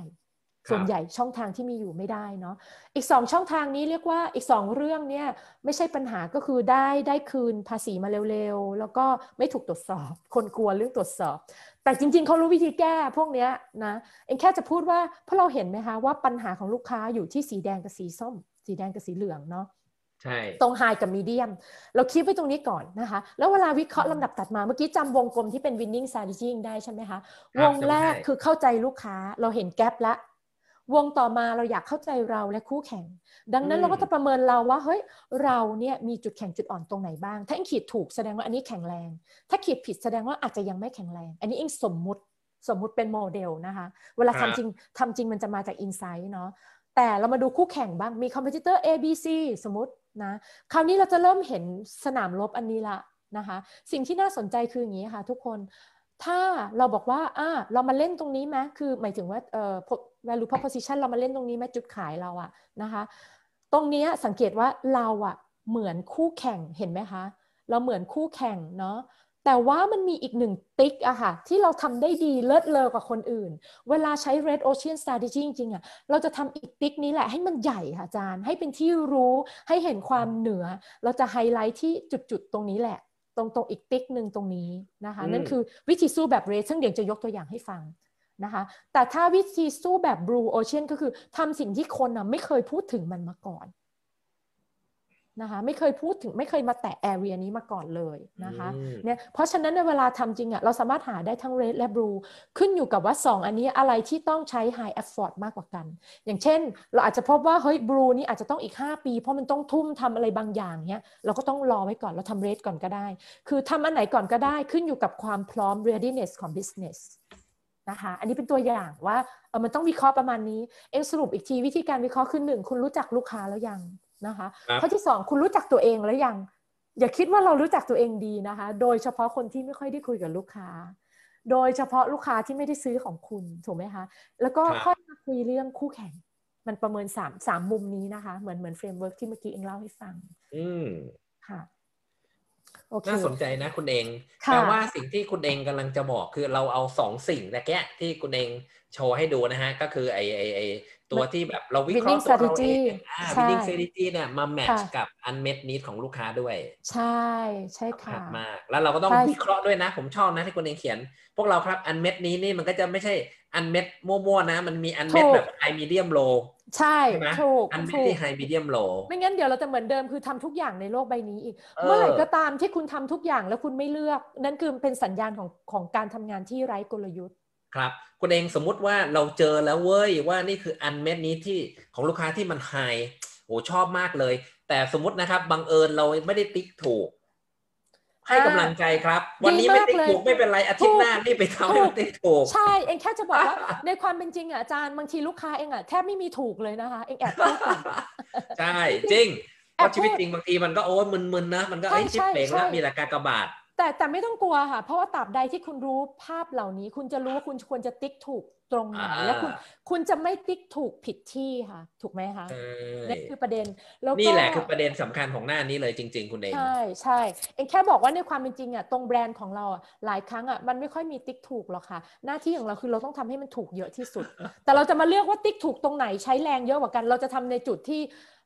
ส่วนใหญ่ช่องทางที่มีอยู่ไม่ได้เนาะอีกสองช่องทางนี้เรียกว่าอีกสองเรื่องเนี่ยไม่ใช่ปัญหาก็คือได้ได้คืนภาษีมาเร็วๆ แล้วก็ไม่ถูกตรวจสอบ คนกลัวเรื่องตรวจสอบ แต่จริงๆเขารู้วิธีแก้พวกนี้นะเองแค่จะพูดว่าเพราะเราเห็นไหมคะว่าปัญหาของลูกค้าอยู่ที่สีแดงกับสีส้ม สีแดงกับสีเหลืองเนาะใช่ตรงไฮกับมีเดียม เราคิดไว้ตรงนี้ก่อนนะคะ แล้วเวลาวิเคราะห์ลำดับตัดมาเมื่อกี้จำวงกลมที่เป็น winning strategy ได้ใช่ไหมคะ วงแรกคือเข้าใจลูกค้าเราเห็นแกลบแล้ว วงต่อมาเราอยากเข้าใจเราและคู่แข่ง ดังนั้นเราก็จะประเมินเราว่าเฮ้ยเราเนี่ยมีจุดแข็งจุดอ่อนตรงไหนบ้าง ถ้าเองขีดถูกแสดงว่าอันนี้แข็งแรง ถ้าขีดผิดแสดงว่าอาจจะยังไม่แข็งแรง อันนี้เองสมมุติสมมุติเป็นโมเดลนะคะเวลาทำจริงทำจริงมันจะมาจาก insight เนาะแต่เรามาดูคู่แข่งบ้างมี competitor A B C สมมตินะคราวนี้เราจะเริ่มเห็นสนามรบอันนี้ละนะคะ สิ่งที่น่าสนใจคืออย่างนี้ค่ะทุกคน ถ้าเราบอกว่าอ่าเรามาเล่นตรงนี้ไหมคือหมายถึงว่าเอ่อ value proposition เรามาเล่นตรงนี้ไหมจุดขายเราอะนะคะ ตรงนี้สังเกตว่าเราอะเหมือนคู่แข่งเห็นไหมคะ เราเหมือนคู่แข่งเนาะแต่ว่ามันมีอีกหนึ่งติ๊กอะค่ะที่เราทำได้ดีเลิศเลอกว่าคนอื่น เวลาใช้ Red Ocean Strategy จริงๆอะเราจะทำอีกติ๊กนี้แหละให้มันใหญ่ค่ะอาจารย์ ให้เป็นที่รู้ให้เห็นความเหนือ เราจะไฮไลท์ที่จุดๆ ตรงนี้แหละ ตรงตรงอีกติ๊กหนึ่งตรงนี้นะคะนั่นคือวิธีสู้แบบเรซึ่งเดี๋ยวจะยกตัวอย่างให้ฟังนะคะแต่ถ้าวิธีสู้แบบ Blue Ocean ก็คือทำสิ่งที่คนอะไม่เคยพูดถึงมันมาก่อน นะคะไม่เคยพูดถึงไม่เคยมาแตะแอเรียนี้มาก่อนเลยนะคะเนี่ยเพราะฉะนั้นในเวลาทำจริงอะ่ะเราสามารถหาได้ทั้ง red และ blue ขึ้นอยู่กับว่า 2 อันนี้อะไรที่ต้องใช้ high effort มากกว่ากัน อย่างเช่น เราอาจจะพบว่าเฮ้ย blue นี่อาจจะต้องอีก 5 ปี เพราะมันต้องทุ่มทำอะไรบางอย่างเนี้ยเราก็ต้องรอไว้ก่อนเราทำ red ก่อนก็ได้ คือทำอันไหนก่อนก็ได้ขึ้นอยู่กับความพร้อม readiness ของ business นะคะอันนี้เป็นตัวอย่างว่าเออมันต้องวิเคราะห์ประมาณนี้เองสรุปอีกทีวิธีการวิเคราะห์คือหนึ่งคุณรู้จักลูกค้าแล้วยัง นะคะข้อที่สองคุณรู้จักตัวเองแล้วยัง อย่าคิดว่าเรารู้จักตัวเองดีนะคะ โดยเฉพาะคนที่ไม่ค่อยได้คุยกับลูกค้า โดยเฉพาะลูกค้าที่ไม่ได้ซื้อของคุณถูกไหมคะแล้วก็ค่อยมาคุยเรื่องคู่แข่ง มันประเมินสามสามมุมนี้นะคะ เหมือนเหมือน framework ที่เมื่อกี้เองเล่าให้ฟัง อืมค่ะน่าสนใจนะคุณเองแปลว่าสิ่งที่คุณเองกำลังจะบอกคือเราเอาสองสิ่งแรกที่คุณเอง โชว์ให้ดูนะฮะ ก็คือไอไอไอตัวที่แบบเราวิเคราะห์ตัวเราเองอ่า winning strategy เนี่ยมาแมทช์กับ unmet need ของลูกค้าด้วย ใช่ใช่ค่ะมาก แล้วเราก็ต้องวิเคราะห์ด้วยนะ ผมชอบนะที่คุณเองเขียน พวกเราครับ unmet นี้นี่มันก็จะไม่ใช่ unmet มั่วๆนะ มันมี unmet แบบ high medium low ใช่ถูก unmet ที่ high medium low ไม่งั้นเดี๋ยวเราจะเหมือนเดิมคือทำทุกอย่างในโลกใบนี้อีก เมื่อไหร่ก็ตามที่คุณทำทุกอย่างแล้วคุณไม่เลือก นั่นคือเป็นสัญญาณของของการทำงานที่ไร้กลยุทธ์ ครับคุณเองสมมุติว่าเราเจอแล้วเว้ยว่านี่คืออันเม็ดนี้ที่ของลูกค้าที่มันไฮโอ้ชอบมากเลย แต่สมมตินะครับบังเอิญเราไม่ได้ติ๊กถูก ให้กำลังใจครับ วันนี้ไม่ติ๊กถูกไม่เป็นไรอาทิตย์หน้านี่ไปทำให้มันติ๊กถูก ใช่เองแค่จะบอกว่าในความเป็นจริงอะอาจารย์บางทีลูกค้าเองอะแทบไม่มีถูกเลยนะคะเองแอบพูดใช่จริงเพราะชีวิตจริงบางทีมันก็โอ้มึนๆนะมันก็ไอ้ชิปเป่งแล้วมีแต่กากบาท แต่แต่ไม่ต้องกลัวค่ะ เพราะว่าตราบใดที่คุณรู้ภาพเหล่านี้ คุณจะรู้ว่าคุณควรจะติ๊กถูกตรงไหนและคุณคุณจะไม่ติ๊กถูกผิดที่ค่ะ ถูกไหมคะนี่คือประเด็นแล้วนี่แหละคือประเด็นสำคัญของหน้านี้เลยจริง ๆ คุณเองใช่ใช่เองแค่บอกว่าในความเป็นจริงอะตรงแบรนด์ของเราหลายครั้งอะมันไม่ค่อยมีติ๊กถูกหรอกค่ะ หน้าที่ของเราคือเราต้องทำให้มันถูกเยอะที่สุด แต่เราจะมาเลือกว่าติ๊กถูกตรงไหนใช้แรงเยอะกว่ากัน เราจะทำในจุดที่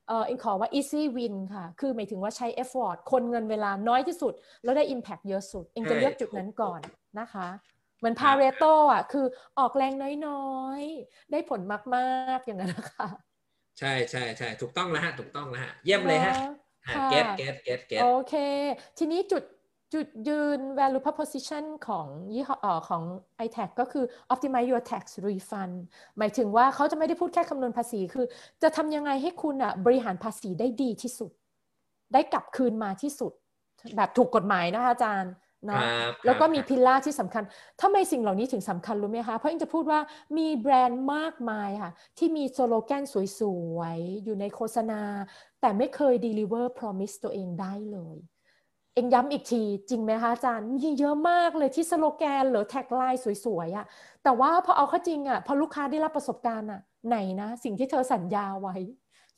เอออิงขอว่า easy win ค่ะ คือหมายถึงว่าใช้ effort คนเงินเวลาน้อยที่สุด แล้วได้ impact เยอะสุด เองจะเลือกจุดนั้นก่อนนะคะ เหมือนพาเรโตอะ คือออกแรงน้อยๆ ได้ผลมากๆ อย่างนั้นนะคะใช่ใช่ใช่ถูกต้องแล้วฮะ ถูกต้องแล้วฮะ เยี่ยมเลยฮะget get get get โอเค ทีนี้จุด จุดยืน value proposition ของยี่ห้อของ iTax ก็คือ optimize your tax refund หมายถึงว่าเขาจะไม่ได้พูดแค่คำนวณภาษีคือ จะทำยังไงให้คุณอะบริหารภาษีได้ดีที่สุด ได้กลับคืนมาที่สุด แบบถูกกฎหมายนะคะอาจารย์นะแล้วก็มี pillar ที่สำคัญทำไมสิ่งเหล่านี้ถึงสำคัญรู้ไหมคะ เพราะอิงจะพูดว่ามีแบรนด์มากมายค่ะ ที่มีสโลแกนสวยๆ อยู่ในโฆษณา แต่ไม่เคย deliver promise ตัวเองได้เลย เองย้ำอีกทีจริงไหมคะอาจารย์มีเยอะมากเลยที่สโลแกนหรือ tagline สวยๆอะ่ะแต่ว่าพอเอาเข้าจริงอะ่ะพอลูกค้าได้รับประสบการณ์อะ่ะไหนนะ สิ่งที่เธอสัญญาไว้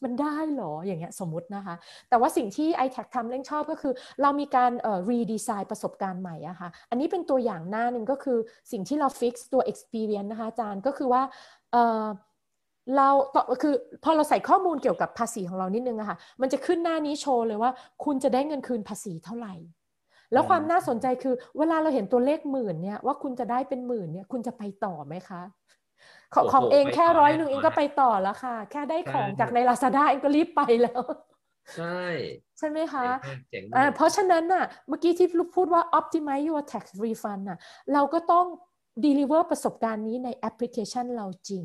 มันได้หรออย่างเงี้ยสมมตินะคะ แต่ว่าสิ่งที่ i t แททำเล่นชอบก็คือ เรามีการเอ่อ redesign ประสบการณ์ใหม่อะคะ่ะอันนี้เป็นตัวอย่างหน้าหนึ่งก็คือสิ่งที่เราฟิกซ์ตัว experience นะคะอาจารย์ก็คือว่าเอ่อ เราต่อคือพอเราใส่ข้อมูลเกี่ยวกับภาษีของเรานิดนึงอะค่ะมันจะขึ้นหน้านี้โชว์เลยว่า คุณจะได้เงินคืนภาษีเท่าไหร่ แล้วความน่าสนใจคือ เวลาเราเห็นตัวเลขหมื่นเนี่ยว่าคุณจะได้เป็นหมื่นเนี่ยคุณจะไปต่อไหมคะของของเองแค่ร้อยหนึ่งเองก็ไปต่อแล้วค่ะ แค่ได้ของจากในลาซาด้าเองก็รีบไปแล้ว ใช่ ใช่ไหมคะเพราะฉะนั้นน่ะเมื่อกี้ที่ลูกพูดว่า optimize your tax refund น่ะเราก็ต้อง deliver ประสบการณ์นี้ในแอปพลิเคชันเราจริง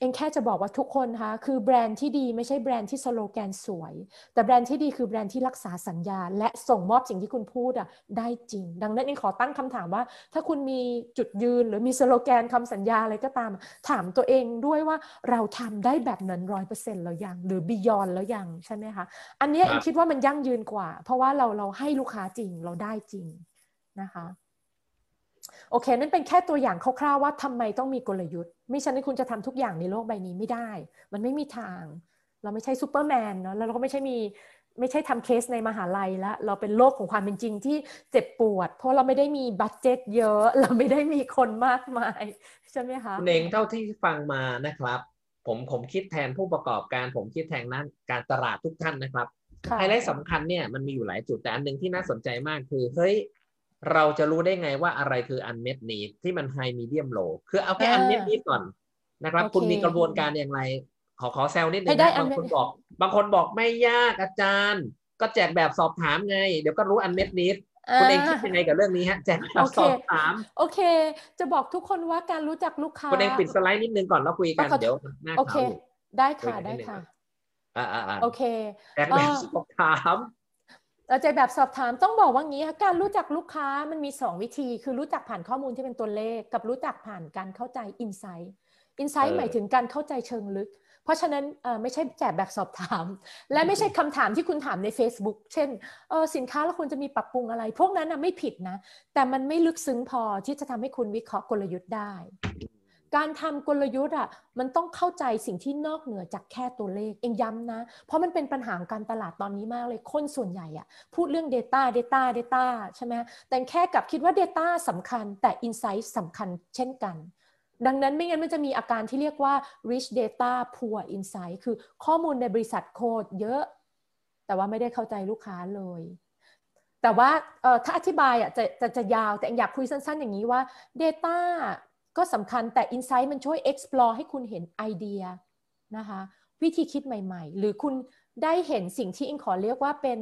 เองแค่จะบอกว่าทุกคนคะคือแบรนด์ที่ดีไม่ใช่แบรนด์ที่สโลแกนสวย แต่แบรนด์ที่ดีคือแบรนด์ที่รักษาสัญญา และส่งมอบสิ่งที่คุณพูดอะได้จริง ดังนั้นเองขอตั้งคำถามว่า ถ้าคุณมีจุดยืนหรือมีสโลแกนคำสัญญาอะไรก็ตาม ถามตัวเองด้วยว่าเราทำได้แบบนั้นร้อยเปอร์เซ็นต์แล้วยังหรือ beyond แล้วยังใช่ไหมคะอันนี้เองคิดว่ามันยั่งยืนกว่า เพราะว่าเราเราให้ลูกค้าจริงเราได้จริงนะคะโอเค นั่นเป็นแค่ตัวอย่างคร่าวๆว่าทำไมต้องมีกลยุทธ์ ไม่ฉะนั้นคุณจะทำทุกอย่างในโลกใบนี้ไม่ได้ มันไม่มีทาง เราไม่ใช่ซูเปอร์แมนเนาะแล้วเราก็ไม่ใช่มีไม่ใช่ทำเคสในมหาลัยแล้วเราเป็นโลกของความเป็นจริงที่เจ็บปวด เพราะเราไม่ได้มี budget เยอะ เราไม่ได้มีคนมากมายใช่ไหมคะคุณเองเท่าที่ฟังมานะครับ ผมผมคิดแทนผู้ประกอบการผมคิดแทนนั้นการตลาดทุกท่านนะครับไฮไลท์สำคัญเนี่ยมันมีอยู่หลายจุดแต่อันหนึ่งที่น่าสนใจมากคือเฮ้ย เราจะรู้ได้ไงว่าอะไรคือ unmet need ที่มัน high medium low คือเอาแค่ unmet need ก่อนนะครับ คุณมีกระบวนการอย่างไร ขอขอแซวนิดนึงนะบางคนบอก บางคนบอกไม่ยากอาจารย์ ก็แจกแบบสอบถามไง เดี๋ยวก็รู้ unmet need คุณเองคิดยังไงกับเรื่องนี้ฮะแจกแบบสอบถาม โอเค จะบอกทุกคนว่าการรู้จักลูกค้าคุณเองปิดสไลด์นิดนึงก่อนแล้วคุยกันเดี๋ยวหน้าเขาได้ค่ะได้ค่ะอ่าอ่าโอเคแจกแบบสอบถาม เราจะแบบสอบถามต้องบอกว่างี้การรู้จักลูกค้ามันมี 2 วิธี คือรู้จักผ่านข้อมูลที่เป็นตัวเลข กับรู้จักผ่านการเข้าใจอินไซต์อินไซต์หมายถึงการเข้าใจเชิงลึก เพราะฉะนั้นไม่ใช่แจกแบบสอบถาม และไม่ใช่คำถามที่คุณถามใน Facebook เช่นสินค้าแล้วคุณจะมีปรับปรุงอะไร พวกนั้นไม่ผิดนะ แต่มันไม่ลึกซึ้งพอที่จะทำให้คุณวิเคราะห์กลยุทธ์ได้ การทำกลยุทธ์อะมันต้องเข้าใจสิ่งที่นอกเหนือจากแค่ตัวเลขเองย้ำนะ เพราะมันเป็นปัญหาของการตลาดตอนนี้มากเลยคนส่วนใหญ่อะพูดเรื่อง Data Data Data ใช่ไหมแต่แค่กับคิดว่า Data สำคัญแต่ Insight สำคัญเช่นกัน ดังนั้นไม่งั้นมันจะมีอาการที่เรียกว่า rich data poor insight คือข้อมูลในบริษัทโคดเยอะ แต่ว่าไม่ได้เข้าใจลูกค้าเลยแต่ว่าถ้าอธิบายอะจะจะจะยาวแต่อยากคุยสั้นๆ อย่างนี้ว่า Data ก็สำคัญแต่ Insight มันช่วย explore ให้คุณเห็นไอเดียนะคะวิธีคิดใหม่ ๆ หรือคุณได้เห็นสิ่งที่อิงขอเรียกว่าเป็น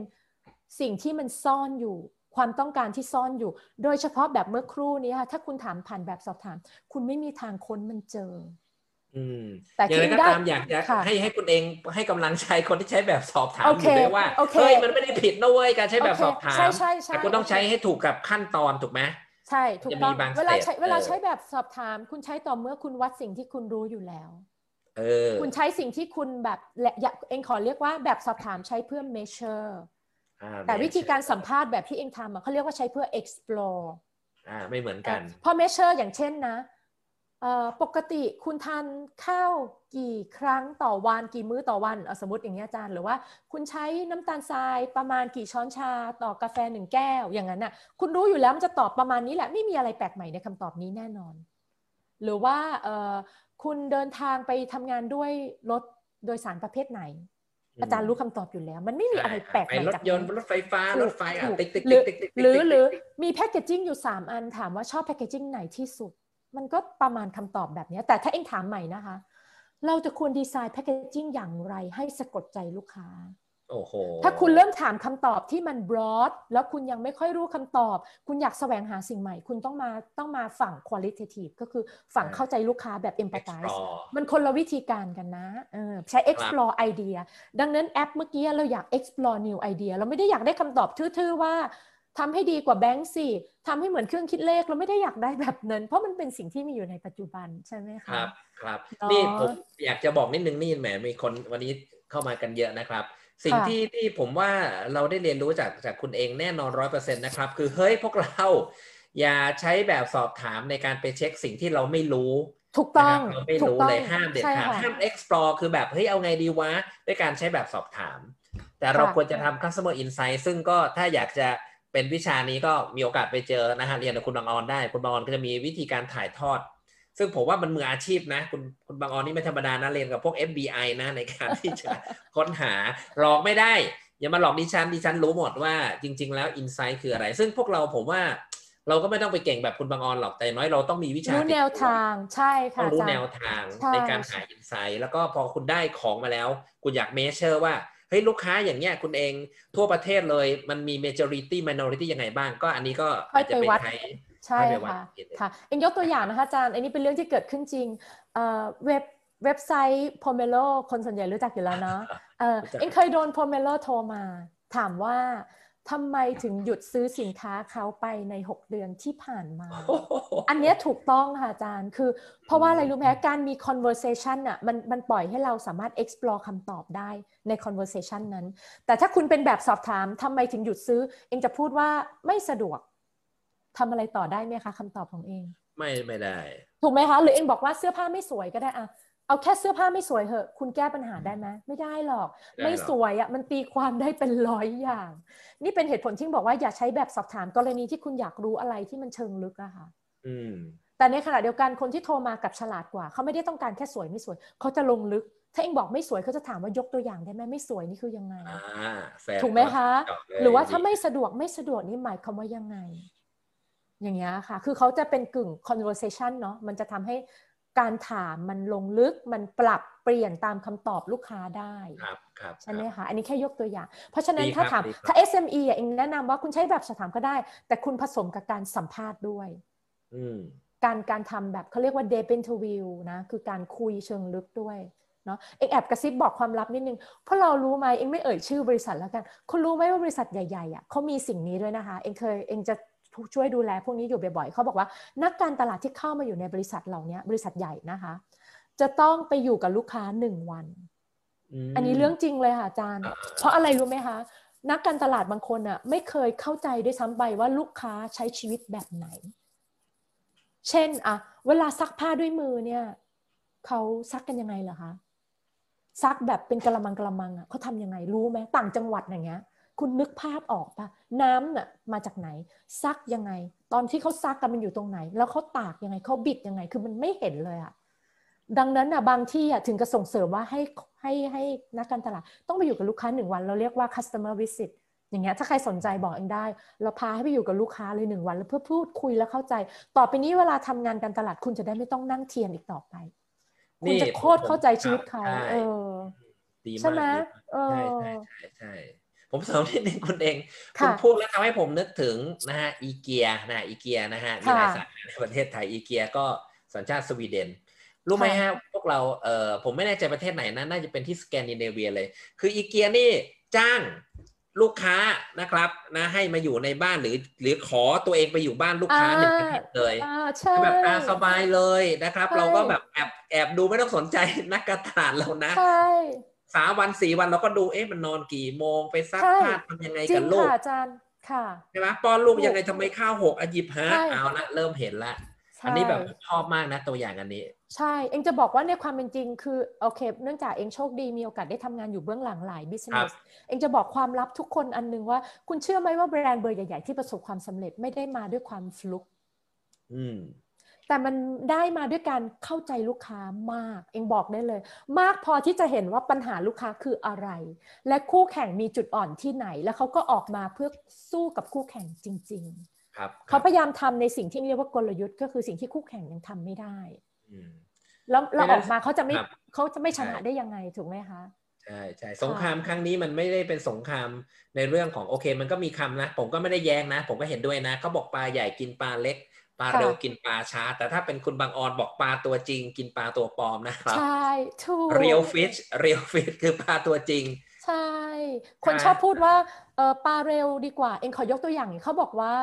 สิ่งที่มันซ่อนอยู่ ความต้องการที่ซ่อนอยู่ โดยเฉพาะแบบเมื่อครู่นี้ค่ะถ้าคุณถามผ่านแบบสอบถาม คุณไม่มีทางค้นมันเจออืมแต่อย่างไรก็ตามอยากจะให้ให้คุณเองให้กำลังใจคนที่ใช้แบบสอบถามอยู่ด้วยว่าเฮ้ยมันไม่ได้ผิดนะเว้ยการใช้แบบสอบถามแต่คุณต้องใช้ให้ถูกกับขั้นตอนถูกไหม ใช่ถูกต้องเวลาใช้เวลาใช้แบบสอบถาม คุณใช้ต่อเมื่อคุณวัดสิ่งที่คุณรู้อยู่แล้วเออคุณใช้สิ่งที่คุณแบบและเองขอเรียกว่าแบบสอบถามใช้เพื่อ measure แต่วิธีการสัมภาษณ์แบบที่เองทำเขาเรียกว่าใช้เพื่อ explore อ่าไม่เหมือนกันพอ measure อย่างเช่นนะ ปกติคุณทานข้าวกี่ครั้งต่อวันกี่มื้อต่อวันสมมติอย่างนี้อาจารย์หรือว่า คุณใช้น้ำตาลทรายประมาณกี่ช้อนชาต่อกาแฟหนึ่งแก้วอย่างนั้นน่ะคุณรู้อยู่แล้วมันจะตอบประมาณนี้แหละไม่มีอะไรแปลกใหม่ในคำตอบนี้แน่นอน หรือว่าคุณเดินทางไปทำงานด้วยรถโดยสารประเภทไหน อาจารย์รู้คำตอบอยู่แล้ว มันไม่มีอะไรแปลกใหม่จากรถยนต์รถไฟฟ้ารถไฟอะติ๊กติ๊กติ๊กติ๊กหรือหรือมีแพคเกจิ้งอยู่ 3 อันถามว่าชอบแพคเกจิ้งไหนที่สุด มันก็ประมาณคำตอบแบบนี้ แต่ถ้าเองถามใหม่นะคะ เราจะควรดีไซน์แพคเกจิ้งอย่างไรให้สะกดใจลูกค้าโอ้โหถ้าคุณเริ่มถามคำตอบที่มัน broad แล้วคุณยังไม่ค่อยรู้คำตอบ คุณอยากแสวงหาสิ่งใหม่ คุณต้องมาต้องมาฝั่ง qualitative ก็คือฝั่งเข้าใจลูกค้าแบบ empathize มันคนละวิธีการกันนะใช้ explore idea ดังนั้นแอปเมื่อกี้เราอยาก explore new idea เราไม่ได้อยากได้คำตอบทื่อๆว่า ทำให้ดีกว่าแบงก์สิทำให้เหมือนเครื่องคิดเลขเราไม่ได้อยากได้แบบนั้น เพราะมันเป็นสิ่งที่มีอยู่ในปัจจุบันใช่ไหมคะครับครับนี่ผมอยากจะบอกนิดนึงนี่แหมมีคนวันนี้เข้ามากันเยอะนะครับ สิ่งที่ที่ผมว่าเราได้เรียนรู้จากจากคุณเองแน่นอนร้อยเปอร์เซ็นต์นะครับ คือเฮ้ยพวกเราอย่าใช้แบบสอบถามในการไปเช็คสิ่งที่เราไม่รู้ถูกต้องเราไม่รู้เลยห้ามเด็ดขาดห้าม explore คือแบบเฮ้ยเอาไงดีวะ ด้วยการใช้แบบสอบถาม แต่เราควรจะทำ customer insight ซึ่งก็ถ้าอยากจะ เป็นวิชานี้ก็มีโอกาสไปเจอนะฮะเรียนกับคุณบางออนได้ คุณบางออนก็จะมีวิธีการถ่ายทอด ซึ่งผมว่ามันมืออาชีพนะ คุณคุณบางออนนี่ไม่ธรรมดานะเรียนกับพวก FBI นะในการที่จะค้นหาหลอกไม่ได้ อย่ามาหลอกดิฉันดิฉันรู้หมดว่าจริง ๆ แล้วอินไซต์คืออะไร ซึ่งพวกเราผมว่าเราก็ไม่ต้องไปเก่งแบบคุณบางออนหรอกแต่น้อยเราต้องมีวิชารู้แนวทางใช่ค่ะต้องรู้แนวทางในการหา insight แล้วก็พอคุณได้ของมาแล้ว คุณอยาก measure ว่า เฮ้ยลูกค้าอย่างเงี้ยคุณเองทั่วประเทศเลยมันมี majority minority ยังไงบ้าง ก็อันนี้ก็อาจจะไปใช้ใช่ค่ะค่ะเอ็งยกตัวอย่างนะคะอาจารย์อันนี้เป็นเรื่องที่เกิดขึ้นจริงเว็บเว็บไซต์ Pomelo คนส่วนใหญ่รู้จักอยู่แล้วเนาะเออเอ็งเคยโดน Pomelo โทรมา ถามว่า ทำไมถึงหยุดซื้อสินค้าเขาไปใน 6 เดือนที่ผ่านมา อันนี้ถูกต้องค่ะอาจารย์ คือ เพราะว่าอะไรรู้ไหมการมี conversation อะมันมันปล่อยให้เราสามารถ explore คำตอบได้ใน conversation นั้น แต่ถ้าคุณเป็นแบบสอบถามทำไมถึงหยุดซื้อ เองจะพูดว่าไม่สะดวกทำอะไรต่อได้ไหมคะคำตอบของเอง ไม่ไม่ได้ ถูกไหมคะ หรือเองบอกว่าเสื้อผ้าไม่สวยก็ได้อะ เอาแค่เสื้อผ้าไม่สวยเหอะ คุณแก้ปัญหาได้ไหมไม่ได้หรอก ไม่สวยอะมันตีความได้เป็นร้อยอย่าง นี่เป็นเหตุผลที่บอกว่าอย่าใช้แบบสอบถามกรณีที่คุณอยากรู้อะไรที่มันเชิงลึกอะค่ะอืมแต่ในขณะเดียวกันคนที่โทรมากับฉลาดกว่า เขาไม่ได้ต้องการแค่สวยไม่สวย เขาจะลงลึก ถ้าเองบอกไม่สวยเขาจะถามว่ายกตัวอย่างได้ไหมไม่สวยนี่คือยังไงอ่าแฟร์ถูกไหมคะเจาเลยหรือว่าถ้าไม่สะดวกไม่สะดวกนี่หมายความว่ายังไง อย่างเงี้ยค่ะ คือเขาจะเป็นกึ่ง conversation เนาะมันจะทำให้ การถามมันลงลึกมันปรับเปลี่ยนตามคำตอบลูกค้าได้ครับครับใช่ไหมครับคะอันนี้แค่ยกตัวอย่าง เพราะฉะนั้นดีครับถ้าถามดีครับถ้า SME อะเองแนะนำว่าคุณใช้แบบสอบถามก็ได้ แต่คุณผสมกับการสัมภาษณ์ด้วยอืมการการทำแบบเขาเรียกว่า deep interview นะคือการคุยเชิงลึกด้วยเนาะเองแอบกระซิบบอกความลับนิดนึงเพราะเรารู้ไหมเองไม่เอ่ยชื่อบริษัทแล้วกันคุณรู้ไหมว่าบริษัทใหญ่ๆอะเขามีสิ่งนี้ด้วยนะคะ เองเคยเองจะ ช่วยดูแลพวกนี้อยู่บ่อยๆเขาบอกว่านักการตลาดที่เข้ามาอยู่ในบริษัทเหล่านี้บริษัทใหญ่นะคะ จะต้องไปอยู่กับลูกค้าหนึ่งวันมอันนี้เรื่องจริงเลยค่ะอาจารย์อ่าเพราะอะไรรู้ไหมคะนักการตลาดบางคนอะไม่เคยเข้าใจด้วยซ้ำไปว่าลูกค้าใช้ชีวิตแบบไหน เช่นอะเวลาซักผ้าด้วยมือเนี่ยเขาซักกันยังไงเหรอคะซักแบบเป็นกระมังกระมังอะเขาทำยังไงรู้ไหมต่างจังหวัดอย่างเงี้ย คุณนึกภาพออกปะน้ำน่ะมาจากไหน ซักยังไง ตอนที่เขาซักกันมันอยู่ตรงไหน แล้วเขาตากยังไงเขาบิดยังไง คือมันไม่เห็นเลยอะดังนั้นอะบางที่อะถึงกระส่งเสริมว่าให้ให้ให้นักการตลาด ต้องไปอยู่กับลูกค้าหนึ่งวัน เราเรียกว่า customer visit อย่างเงี้ยถ้าใครสนใจบอกเองได้ เราพาให้ไปอยู่กับลูกค้าเลยหนึ่งวัน แล้วเพื่อพูดคุยแล้วเข้าใจ ต่อไปนี้เวลาทำงานการตลาดคุณจะได้ไม่ต้องนั่งเทียนอีกต่อไป คุณจะโคตรเข้าใจชีวิตเขาใช่เออดีมากใช่ไหมดีากเออใช่ใช่ใช่ใช่ ผมเสริมนิดนึงคุณเองค่ะคุณพูดแล้วทำให้ผมนึกถึงนะฮะอีเกียนะอีเกียนะฮะมีหลายสาขาในประเทศไทยอีเกียก็สัญชาติสวีเดนรู้ไหมฮะพวกเราเอ่อผมไม่แน่ใจประเทศไหนนะน่าจะเป็นที่สแกนดิเนเวียเลย คืออีเกียนี่จ้างลูกค้านะครับนะให้มาอยู่ในบ้านหรือหรือขอตัวเองไปอยู่บ้านลูกค้าอ่าหนึ่งอาทิตย์เลยอ่าใช่คือแบบอ่าสบายเลยนะครับใช่เราก็แบบแอบแอบดูไม่ต้องสนใจนักการตลาดเรานะใช่ สามวันสี่วันเราก็ดูเอ๊ะมันนอนกี่โมงไปซักใช่ผ้าทำยังไงจริกับงลูกค่ะอาจารย์ค่ะใช่ไหมป้อนลูกถูกยังไงทำไมข้าวหกอะหยิบหาใช่เอาละเริ่มเห็นละใช่อันนี้แบบชอบมากนะตัวอย่างอันนี้ ใช่ เองจะบอกว่าในความเป็นจริงคือโอเค เนื่องจากเองโชคดีมีโอกาสได้ทำงานอยู่เบื้องหลังหลายครั business บเองจะบอกความลับทุกคนอันหนึงว่า คุณเชื่อไหมว่าแบรนด์เบอร์ใหญ่ ๆ ที่ประสบความสำเร็จไม่ได้มาด้วยความฟลุกอืม แต่มันได้มาด้วยการเข้าใจลูกค้ามาก เองบอกได้เลย มากพอที่จะเห็นว่าปัญหาลูกค้าคืออะไร และคู่แข่งมีจุดอ่อนที่ไหน แล้วเขาก็ออกมาเพื่อสู้กับคู่แข่งจริงครับๆเขาพยายามทำในสิ่งที่เรียกว่ากลยุทธ์ก็คือสิ่งที่คู่แข่งยังทำไม่ได้อืมแล้วเราไม่องั้นอกมาเขาจะไม่ครับเขาจะไม่ชนะใช่ได้ยังไงถูกไหมคะใช่ใช่สงครามครั้งนี้มันไม่ได้เป็นสงครามในเรื่องของโอเค มันก็มีคำนะ ผมก็ไม่ได้แย้งนะ ผมก็เห็นด้วยนะเขาบอกปลาใหญ่กินปลาเล็ก ปลาค่ะเร็วกินปลาช้า แต่ถ้าเป็นคุณบางออนบอกปลาตัวจริง กินปลาตัวปลอมนะครับ ใช่ถูก real fish real fish คือปลาตัวจริง ใช่ คนใช่ชอบพูดว่าเออปลาเร็วดีกว่า เองขอยกตัวอย่างเขาบอกว่า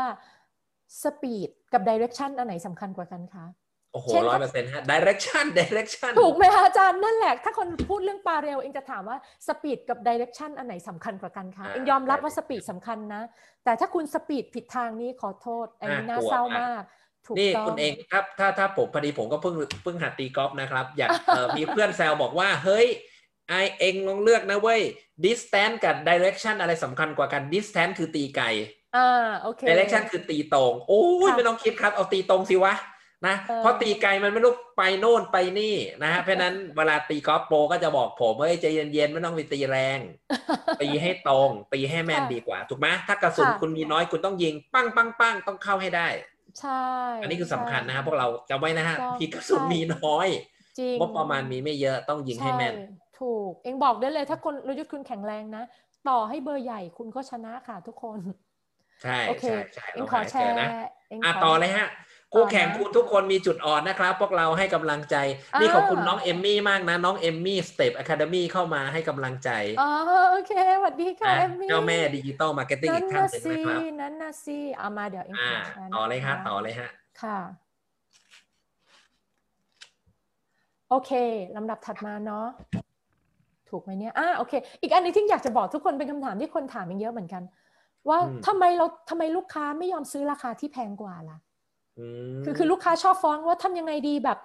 speed กับ direction อันไหนสำคัญกว่ากันคะโอ้โหเช่นร้อยเปอร์เซ็นต์ฮะ direction direction ถูกไหมคะอาจารย์นั่นแหละ ถ้าคนพูดเรื่องปลาเร็วเองจะถามว่า speed กับ direction อันไหนสำคัญกว่ากันคะอ่าเองยอมรับใช่ว่า speed สำคัญนะ แต่ถ้าคุณ speed ผิดทางนี้ขอโทษอันนี้น่าน่ากลัวเศร้ามากมากถูก นี่ต้องคุณเองครับ ถ้าถ้าผมพอดีผมก็เพิ่งเพิ่งหัดตีกอล์ฟนะครับ อยากเอ่อมีเพื่อนแซวบอกว่าเฮ้ยไอเองลองเลือกนะเว้ย distance กับ direction อะไรสำคัญกว่ากัน distance คือตีไกลอ่าโอเค direction คือตีตรง โอ้ยค่ะไม่ต้องคิดครับ เอาตีตรงสิวะนะเออเพราะตีไกลมันไม่รู้ไปโน่นไปนี่นะฮะเพราะฉะนั้นเวลาตีกอล์ฟโปรก็จะบอกผมเฮ้ยใจเย็นๆไม่ต้องไปตีแรง ตีให้ตรง ตีให้แม่นค่ะดีกว่า ถูกไหมถ้ากระสุนค่ะคุณมีน้อยคุณต้องยิง ปั้งปั้งปั้งต้องเข้าให้ได้ ใช่ อันนี้คือสำคัญนะฮะใช่พวกเราจำไว้นะฮะถูกต้องมีกระสุนใช่มีน้อยจริงงบประมาณมีไม่เยอะต้องยิงให้แม่นช่ถูก เองบอกได้เลยถ้าคนรยุทธ์คุณแข็งแรงนะ ต่อให้เบอร์ใหญ่คุณก็ชนะค่ะทุกคน ใช่โอเคใช่ใช่เองต้องขอหาแชเจอร์นะเองอะขต่อเลยฮะ คู่แข่งคุณทุกคนมีจุดอ่อนนะครับ พวกเราให้กำลังใจ นี่ขอบคุณน้องเอมมี่มากนะ น้องเอมมี่สเต็ปอะคาเดมี่เข้ามาให้กำลังใจอ๋อโอเคสวัสดีค่ะเอมมี่เจ้าแม่ดิจิตอลมาร์เก็ตติ้งอีกท่านหนึ่งนะครับนั่นนะสิเอามาเดี๋ยวเองอ่าขแชร์ต่อเลยฮะนคต่อเลยฮะค่ะ โอเคลำดับถัดมาเนาะถูกไหมเนี่ยอ่าโอเค อีกอันหนึงที่อยากจะบอกทุกคนเป็นคำถามที่คนถามมันเยอะเหมือนกัน ว่าอืมทำไมเราทำไมลูกค้าไม่ยอมซื้อราคาที่แพงกว่าล่ะอืม คือคือลูกค้าชอบฟ้องว่าทำยังไงดีแบบ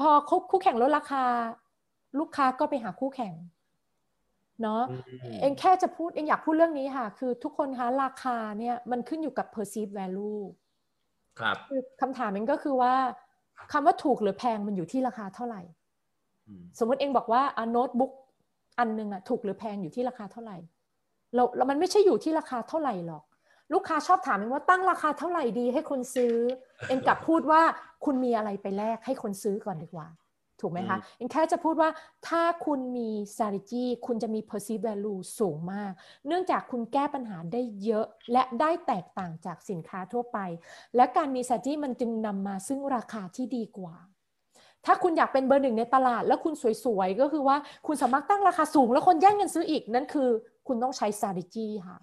พอคู่คู่แข่งลดราคา ลูกค้าก็ไปหาคู่แข่งเนาะอืมเองแค่จะพูดเองอยากพูดเรื่องนี้ค่ะ คือทุกคนคะราคาเนี่ยมันขึ้นอยู่กับ perceived value ครับคือคำถามเองก็คือว่าคำว่าถูกหรือแพงมันอยู่ที่ราคาเท่าไหร่อืมสมมติเองบอกว่าอะโน้ตบุ๊กอันหนึ่งอะถูกหรือแพงอยู่ที่ราคาเท่าไหร่เราเรามันไม่ใช่อยู่ที่ราคาเท่าไหร่หรอก ลูกค้าชอบถามเองว่าตั้งราคาเท่าไหร่ดีให้คนซื้อ เองกลับพูดว่าคุณมีอะไรไปแลกให้คนซื้อก่อนดีกว่า ถูกไหมคะ เองแค่จะพูดว่าถ้าคุณมี strategy คุณจะมี perceived value สูงมาก เนื่องจากคุณแก้ปัญหาได้เยอะ และได้แตกต่างจากสินค้าทั่วไป และการมี strategy มันจึงนำมาซึ่งราคาที่ดีกว่าถ้าคุณอยากเป็นเบอร์หนึ่งในตลาด แล้วคุณสวยๆ ก็คือว่าคุณสามารถตั้งราคาสูง แล้วคนแย่งกันซื้ออีก นั่นคือ คุณต้องใช้ strategy ค่ะ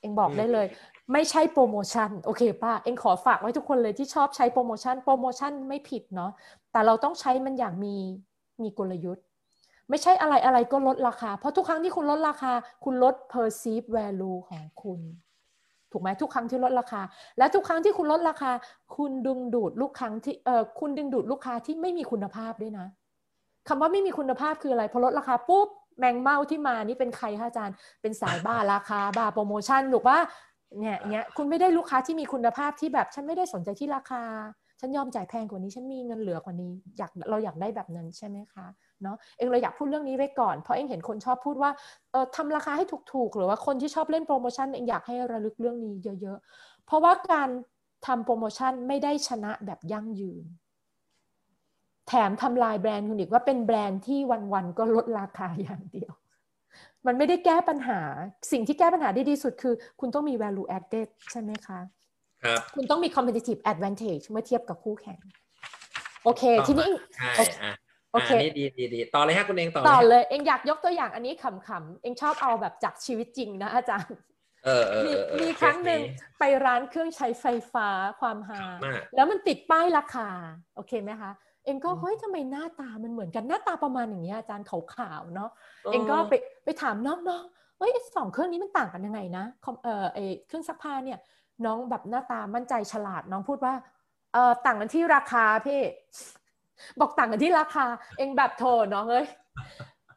เองบอกได้เลย ไม่ใช่โปรโมชั่นโอเคป้าเองขอฝากไว้ทุกคนเลยที่ชอบใช้โปรโมชั่นโปรโมชั่นไม่ผิดเนาะแต่เราต้องใช้มันอย่างมีมีกลยุทธ์ ไม่ใช่อะไรอะไรก็ลดราคา เพราะทุกครั้งที่คุณลดราคา คุณลด perceived value ของคุณ ถูกไหมทุกครั้งที่ลดราคา และทุกครั้งที่คุณลดราคา คุณดึงดูดลูกค้าที่เออคุณดึงดูดลูกค้าที่ไม่มีคุณภาพด้วยนะคำว่าไม่มีคุณภาพคืออะไรพอลดราคาปุ๊บ แมงเม่าที่มานี่เป็นใครคะอาจารย์ เป็นสายบ้าราคาบ้าโปรโมชั่นถูกปะเนี่ยเนี่ยคุณไม่ได้ลูกค้าที่มีคุณภาพที่แบบฉันไม่ได้สนใจที่ราคา ฉันยอมจ่ายแพงกว่านี้ฉันมีเงินเหลือกว่านี้อยากเราอยากได้แบบนั้นใช่ไหมคะเนาะเองเราอยากพูดเรื่องนี้ไว้ก่อนเพราะเองเห็นคนชอบพูดว่าเออทำราคาให้ถูกๆ หรือว่าคนที่ชอบเล่นโปรโมชั่นเองอยากให้ระลึกเรื่องนี้เยอะ ๆ เพราะว่าการทำโปรโมชั่นไม่ได้ชนะแบบยั่งยืน แถมทำลายแบรนด์คุณอีกว่าเป็นแบรนด์ที่วันๆก็ลดราคาอย่างเดียว มันไม่ได้แก้ปัญหา สิ่งที่แก้ปัญหาได้ดีสุดคือ คุณต้องมี value added ใช่ไหมคะ ครับ คุณต้องมี competitive advantage เมื่อเทียบกับคู่แข่ง โอเคต่อทีนี้ใช่โอเคอะโอเคอะนี่ดีดีดีต่อเลยฮะคุณเองต่อต่อเลยฮะเลย เองอยากยกตัวอย่างอันนี้ขำๆ เองชอบเอาแบบจากชีวิตจริงนะอาจารย์เออเออมีเออเออมีครั้งหนึ่งเคสไปร้านเครื่องใช้ไฟฟ้าความฮามากแล้วมันติดป้ายราคา โอเคไหมคะ เองก็อืมเฮ้ยทำไมหน้าตามันเหมือนกันหน้าตาประมาณอย่างเงี้ยอาจารย์ขาวๆเนาะเองก็ไปไปถามน้องๆเฮ้ยไอ้สองเครื่องนี้มันต่างกันยังไงนะคอมเอ่อไอเครื่องซักผ้าเนี่ย น้องแบบหน้าตามั่นใจฉลาดน้องพูดว่าเอ่อต่างกันที่ราคาพี่บอกต่างกันที่ราคา เองแบบโทรน้องเอ้ย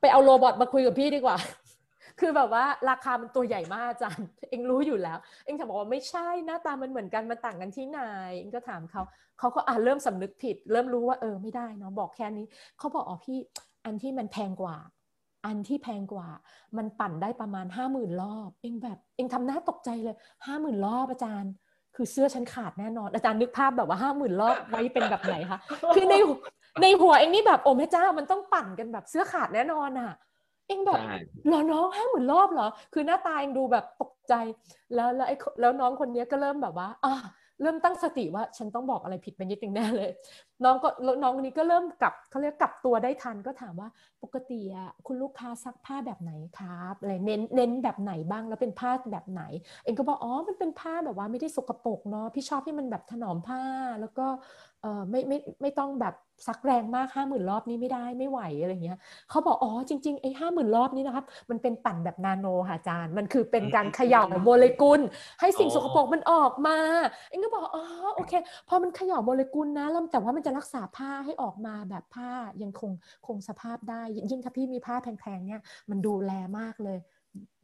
ไปเอาโรบอทมาคุยกับพี่ดีกว่า คือแบบว่าราคามันตัวใหญ่มากอาจารย์เองรู้อยู่แล้ว เองจะบอกว่าไม่ใช่หน้าตามันเหมือนกันมันต่างกันที่ไหนเองก็ถามเขาเขาก็อะเริ่มสำนึกผิด เริ่มรู้ว่าเออไม่ได้เนาะบอกแค่นี้เขาบอกอ๋อพี่อันที่มันแพงกว่า อันที่แพงกว่า มันปั่นได้ประมาณห้าหมื่นรอบ เองแบบเองทำหน้าตกใจเลยห้าหมื่นรอบอาจารย์ คือเสื้อฉันขาดแน่นอน อาจารย์นึกภาพแบบว่าห้าหมื่นรอบไว้เป็นแบบไหนคะคือในในหัวเองนี่แบบโอ้แม่เจ้ามันต้องปั่นกันแบบเสื้อขาดแน่นอนอะ เองแบบใช่เหรอน้องห้าหมื่นรอบเหรอ คือหน้าตาเองดูแบบตกใจแล้วแล้วไอ้แล้วน้องคนเนี้ยก็เริ่มแบบว่าอ่าเริ่มตั้งสติว่าฉันต้องบอกอะไรผิดไปนิดนึงแน่เลย น้องก็แล้วน้องคนนี้ก็เริ่มกลับเขาเรียกกลับตัวได้ทันก็ถามว่าปกติอะคุณลูกค้าซักผ้าแบบไหนครับอะไรเน้นเน้นแบบไหนบ้างแล้วเป็นผ้าแบบไหน เองก็บอกอ๋อมันเป็นผ้าแบบว่าไม่ได้สกปรกเนาะพี่ชอบให้มันแบบถนอมผ้าแล้วก็เออไม่ไม่ไม่ต้องแบบซักแรงมากห้าหมื่นรอบนี้ไม่ได้ไม่ไหวอะไรเงี้ยเขาบอกอ๋อจริงๆไอ้ห้าหมื่นรอบนี้นะครับมันเป็นปั่นแบบนาโนค่ะอาจารย์ มันคือเป็นการเขย่าโมเลกุล ให้สิ่งสกปรกมันออกมาเองก็บอกอ๋อโอเคพอมันเขย่าโมเลกุลนะแล้วแต่ว่ามันจะรักษาผ้าให้ออกมาแบบผ้ายังคงคงสภาพได้ ยิ่งถ้าพี่มีผ้าแพงๆเนี่ยมันดูแลมากเลย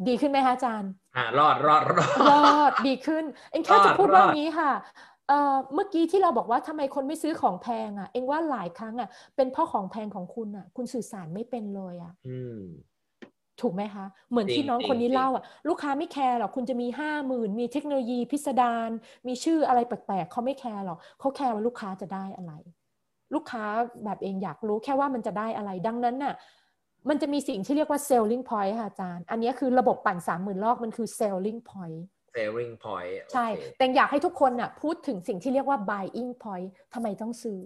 ดีขึ้นไหมคะอาจารย์อ่ารอดรอดรอดรอดดีขึ้น เองแค่รอดจะพูดว่ารอดนี้ค่ะเอ่อเมื่อกี้ที่เราบอกว่าทำไมคนไม่ซื้อของแพงอะ เองว่าหลายครั้งอะ เป็นเพราะของแพงของคุณอะ คุณสื่อสารไม่เป็นเลยอะอืมถูกไหมคะ เหมือนจริงที่น้องจริงคนนี้จริงเล่าอะ ลูกค้าไม่แคร์หรอกคุณจะมีห้าหมื่นมีเทคโนโลยีพิสดารมีชื่ออะไรแปลกๆเขาไม่แคร์หรอกเขาแคร์ว่าลูกค้าจะได้อะไร ลูกค้าแบบเองอยากรู้แค่ว่ามันจะได้อะไรดังนั้นน่ะมันจะมีสิ่งที่เรียกว่า selling point ค่ะอาจารย์ อันนี้คือระบบปั่นสามหมื่นรอบมันคือ selling point selling point ใช่ แต่อยากให้ทุกคนน่ะพูดถึงสิ่งที่เรียกว่า buying point ทำไมต้องซื้อ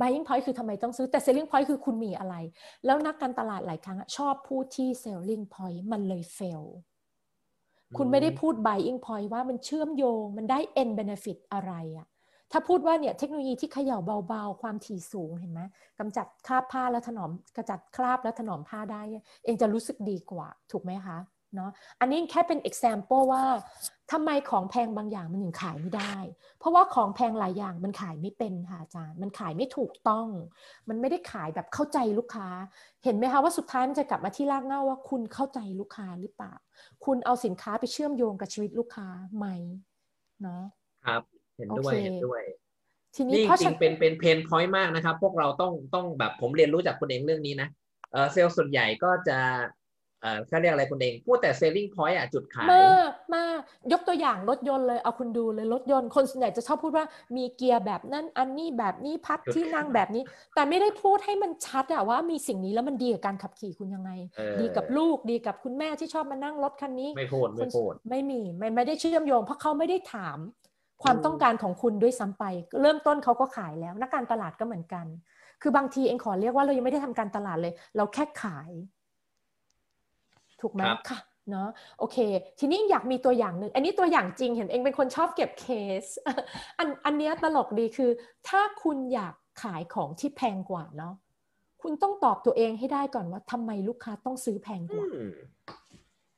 buying point คือทำไมต้องซื้อแต่ selling point คือคุณมีอะไร แล้วนักการตลาดหลายครั้งชอบพูดที่ selling point มันเลย fail คุณไม่ได้พูด buying point ว่ามันเชื่อมโยง มันได้ end benefit อะไรอะ ถ้าพูดว่าเนี่ยเทคโนโลยีที่เขย่าเบาๆ ความถี่สูงเห็นไหมกำจัดคราบผ้าแล้วถนอมกระจัดคราบแล้วถนอมผ้าได้ เองจะรู้สึกดีกว่าถูกไหมคะเนาะอันนี้แค่เป็น example ว่าทำไมของแพงบางอย่างมันถึงขายไม่ได้ เพราะว่าของแพงหลายอย่างมันขายไม่เป็นค่ะอาจารย์ มันขายไม่ถูกต้อง มันไม่ได้ขายแบบเข้าใจลูกค้า เห็นไหมคะว่าสุดท้ายมันจะกลับมาที่รากเหง้าว่าคุณเข้าใจลูกค้าหรือเปล่า คุณเอาสินค้าไปเชื่อมโยงกับชีวิตลูกค้าไหมเนาะครับ ห็นด้วยเห็นด้วยทีนี้นี่เพราะจริฉังนเป็นเป็นเพนพอยต์มากนะครับ พวกเราต้องต้องแบบผมเรียนรู้จากคุณเองเรื่องนี้นะเออเซลล์ส่วนใหญ่ก็จะเออเขาเรียกอะไรคุณเองพูดแต่ selling point อะจุดขายมากมากยกตัวอย่างรถยนต์เลยเอาคุณดูเลยรถยนต์คนส่วนใหญ่จะชอบพูดว่ามีเกียร์แบบนั้นอันนี้แบบนี้พัดที่นั่งแบบนี้ แต่ไม่ได้พูดให้มันชัดอะว่ามีสิ่งนี้แล้วมันดีกับการขับขี่คุณยังไงเออดีกับลูกดีกับคุณแม่ที่ชอบมานั่งรถคันนี้ ไม่พูดไม่พูดไม่มีไม่ไม่ได้เชื่อมโยงเพราะเขาไม่ได้ถาม ความต้องการของคุณด้วยซ้ำไป เริ่มต้นเขาก็ขายแล้วนักการตลาดก็เหมือนกัน คือบางทีเองขอเรียกว่าเรายังไม่ได้ทำการตลาดเลย เราแค่ขาย ถูกไหมครับค่ะเนาะโอเค ทีนี้อยากมีตัวอย่างหนึ่งอันนี้ตัวอย่างจริงเห็นเองเป็นคนชอบเก็บเคส อันอันเนี้ยตลกดีคือ ถ้าคุณอยากขายของที่แพงกว่าเนาะคุณต้องตอบตัวเองให้ได้ก่อนว่าทำไมลูกค้าต้องซื้อแพงกว่าอืม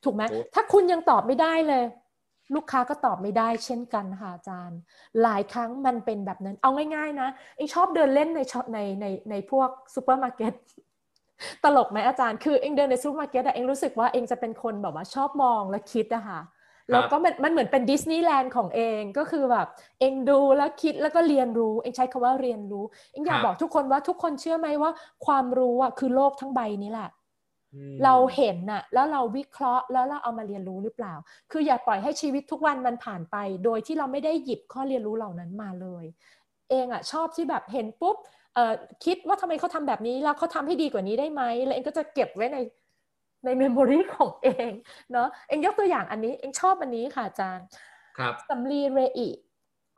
ถูกไหมโอ้ถ้าคุณยังตอบไม่ได้เลย ลูกค้าก็ตอบไม่ได้เช่นกันค่ะอาจารย์ หลายครั้งมันเป็นแบบนั้น เอาง่าย ๆ นะเองชอบเดินเล่นใน shop ในในในพวกซูเปอร์มาร์เก็ตตลกไหมอาจารย์คือเองเดินในซูเปอร์มาร์เก็ตอะเองรู้สึกว่าเองจะเป็นคนแบบว่าชอบมองและคิดอะค่ะแล้วก็มันมันเหมือนเป็นดิสนีย์แลนด์ของเองก็คือแบบเองดูแล้วคิดแล้วก็เรียนรู้ เองใช้คำว่าเรียนรู้ เองอยากบอกทุกคนว่าทุกคนเชื่อไหมว่า ความรู้อะคือโลกทั้งใบนี้แหละอืม เราเห็นน่ะแล้วเราวิเคราะห์แล้วเราเอามาเรียนรู้หรือเปล่า คืออย่าปล่อยให้ชีวิตทุกวันมันผ่านไป โดยที่เราไม่ได้หยิบข้อเรียนรู้เหล่านั้นมาเลย เองอะชอบที่แบบเห็นปุ๊บเอ่อคิดว่าทำไมเขาทำแบบนี้แล้วเขาทำให้ดีกว่านี้ได้ไหมแล้วเองก็จะเก็บไว้ในในเมมโมรีของเองเนาะเองยกตัวอย่างอันนี้เองชอบอันนี้ค่ะอาจารย์ครับสำลีเรอิ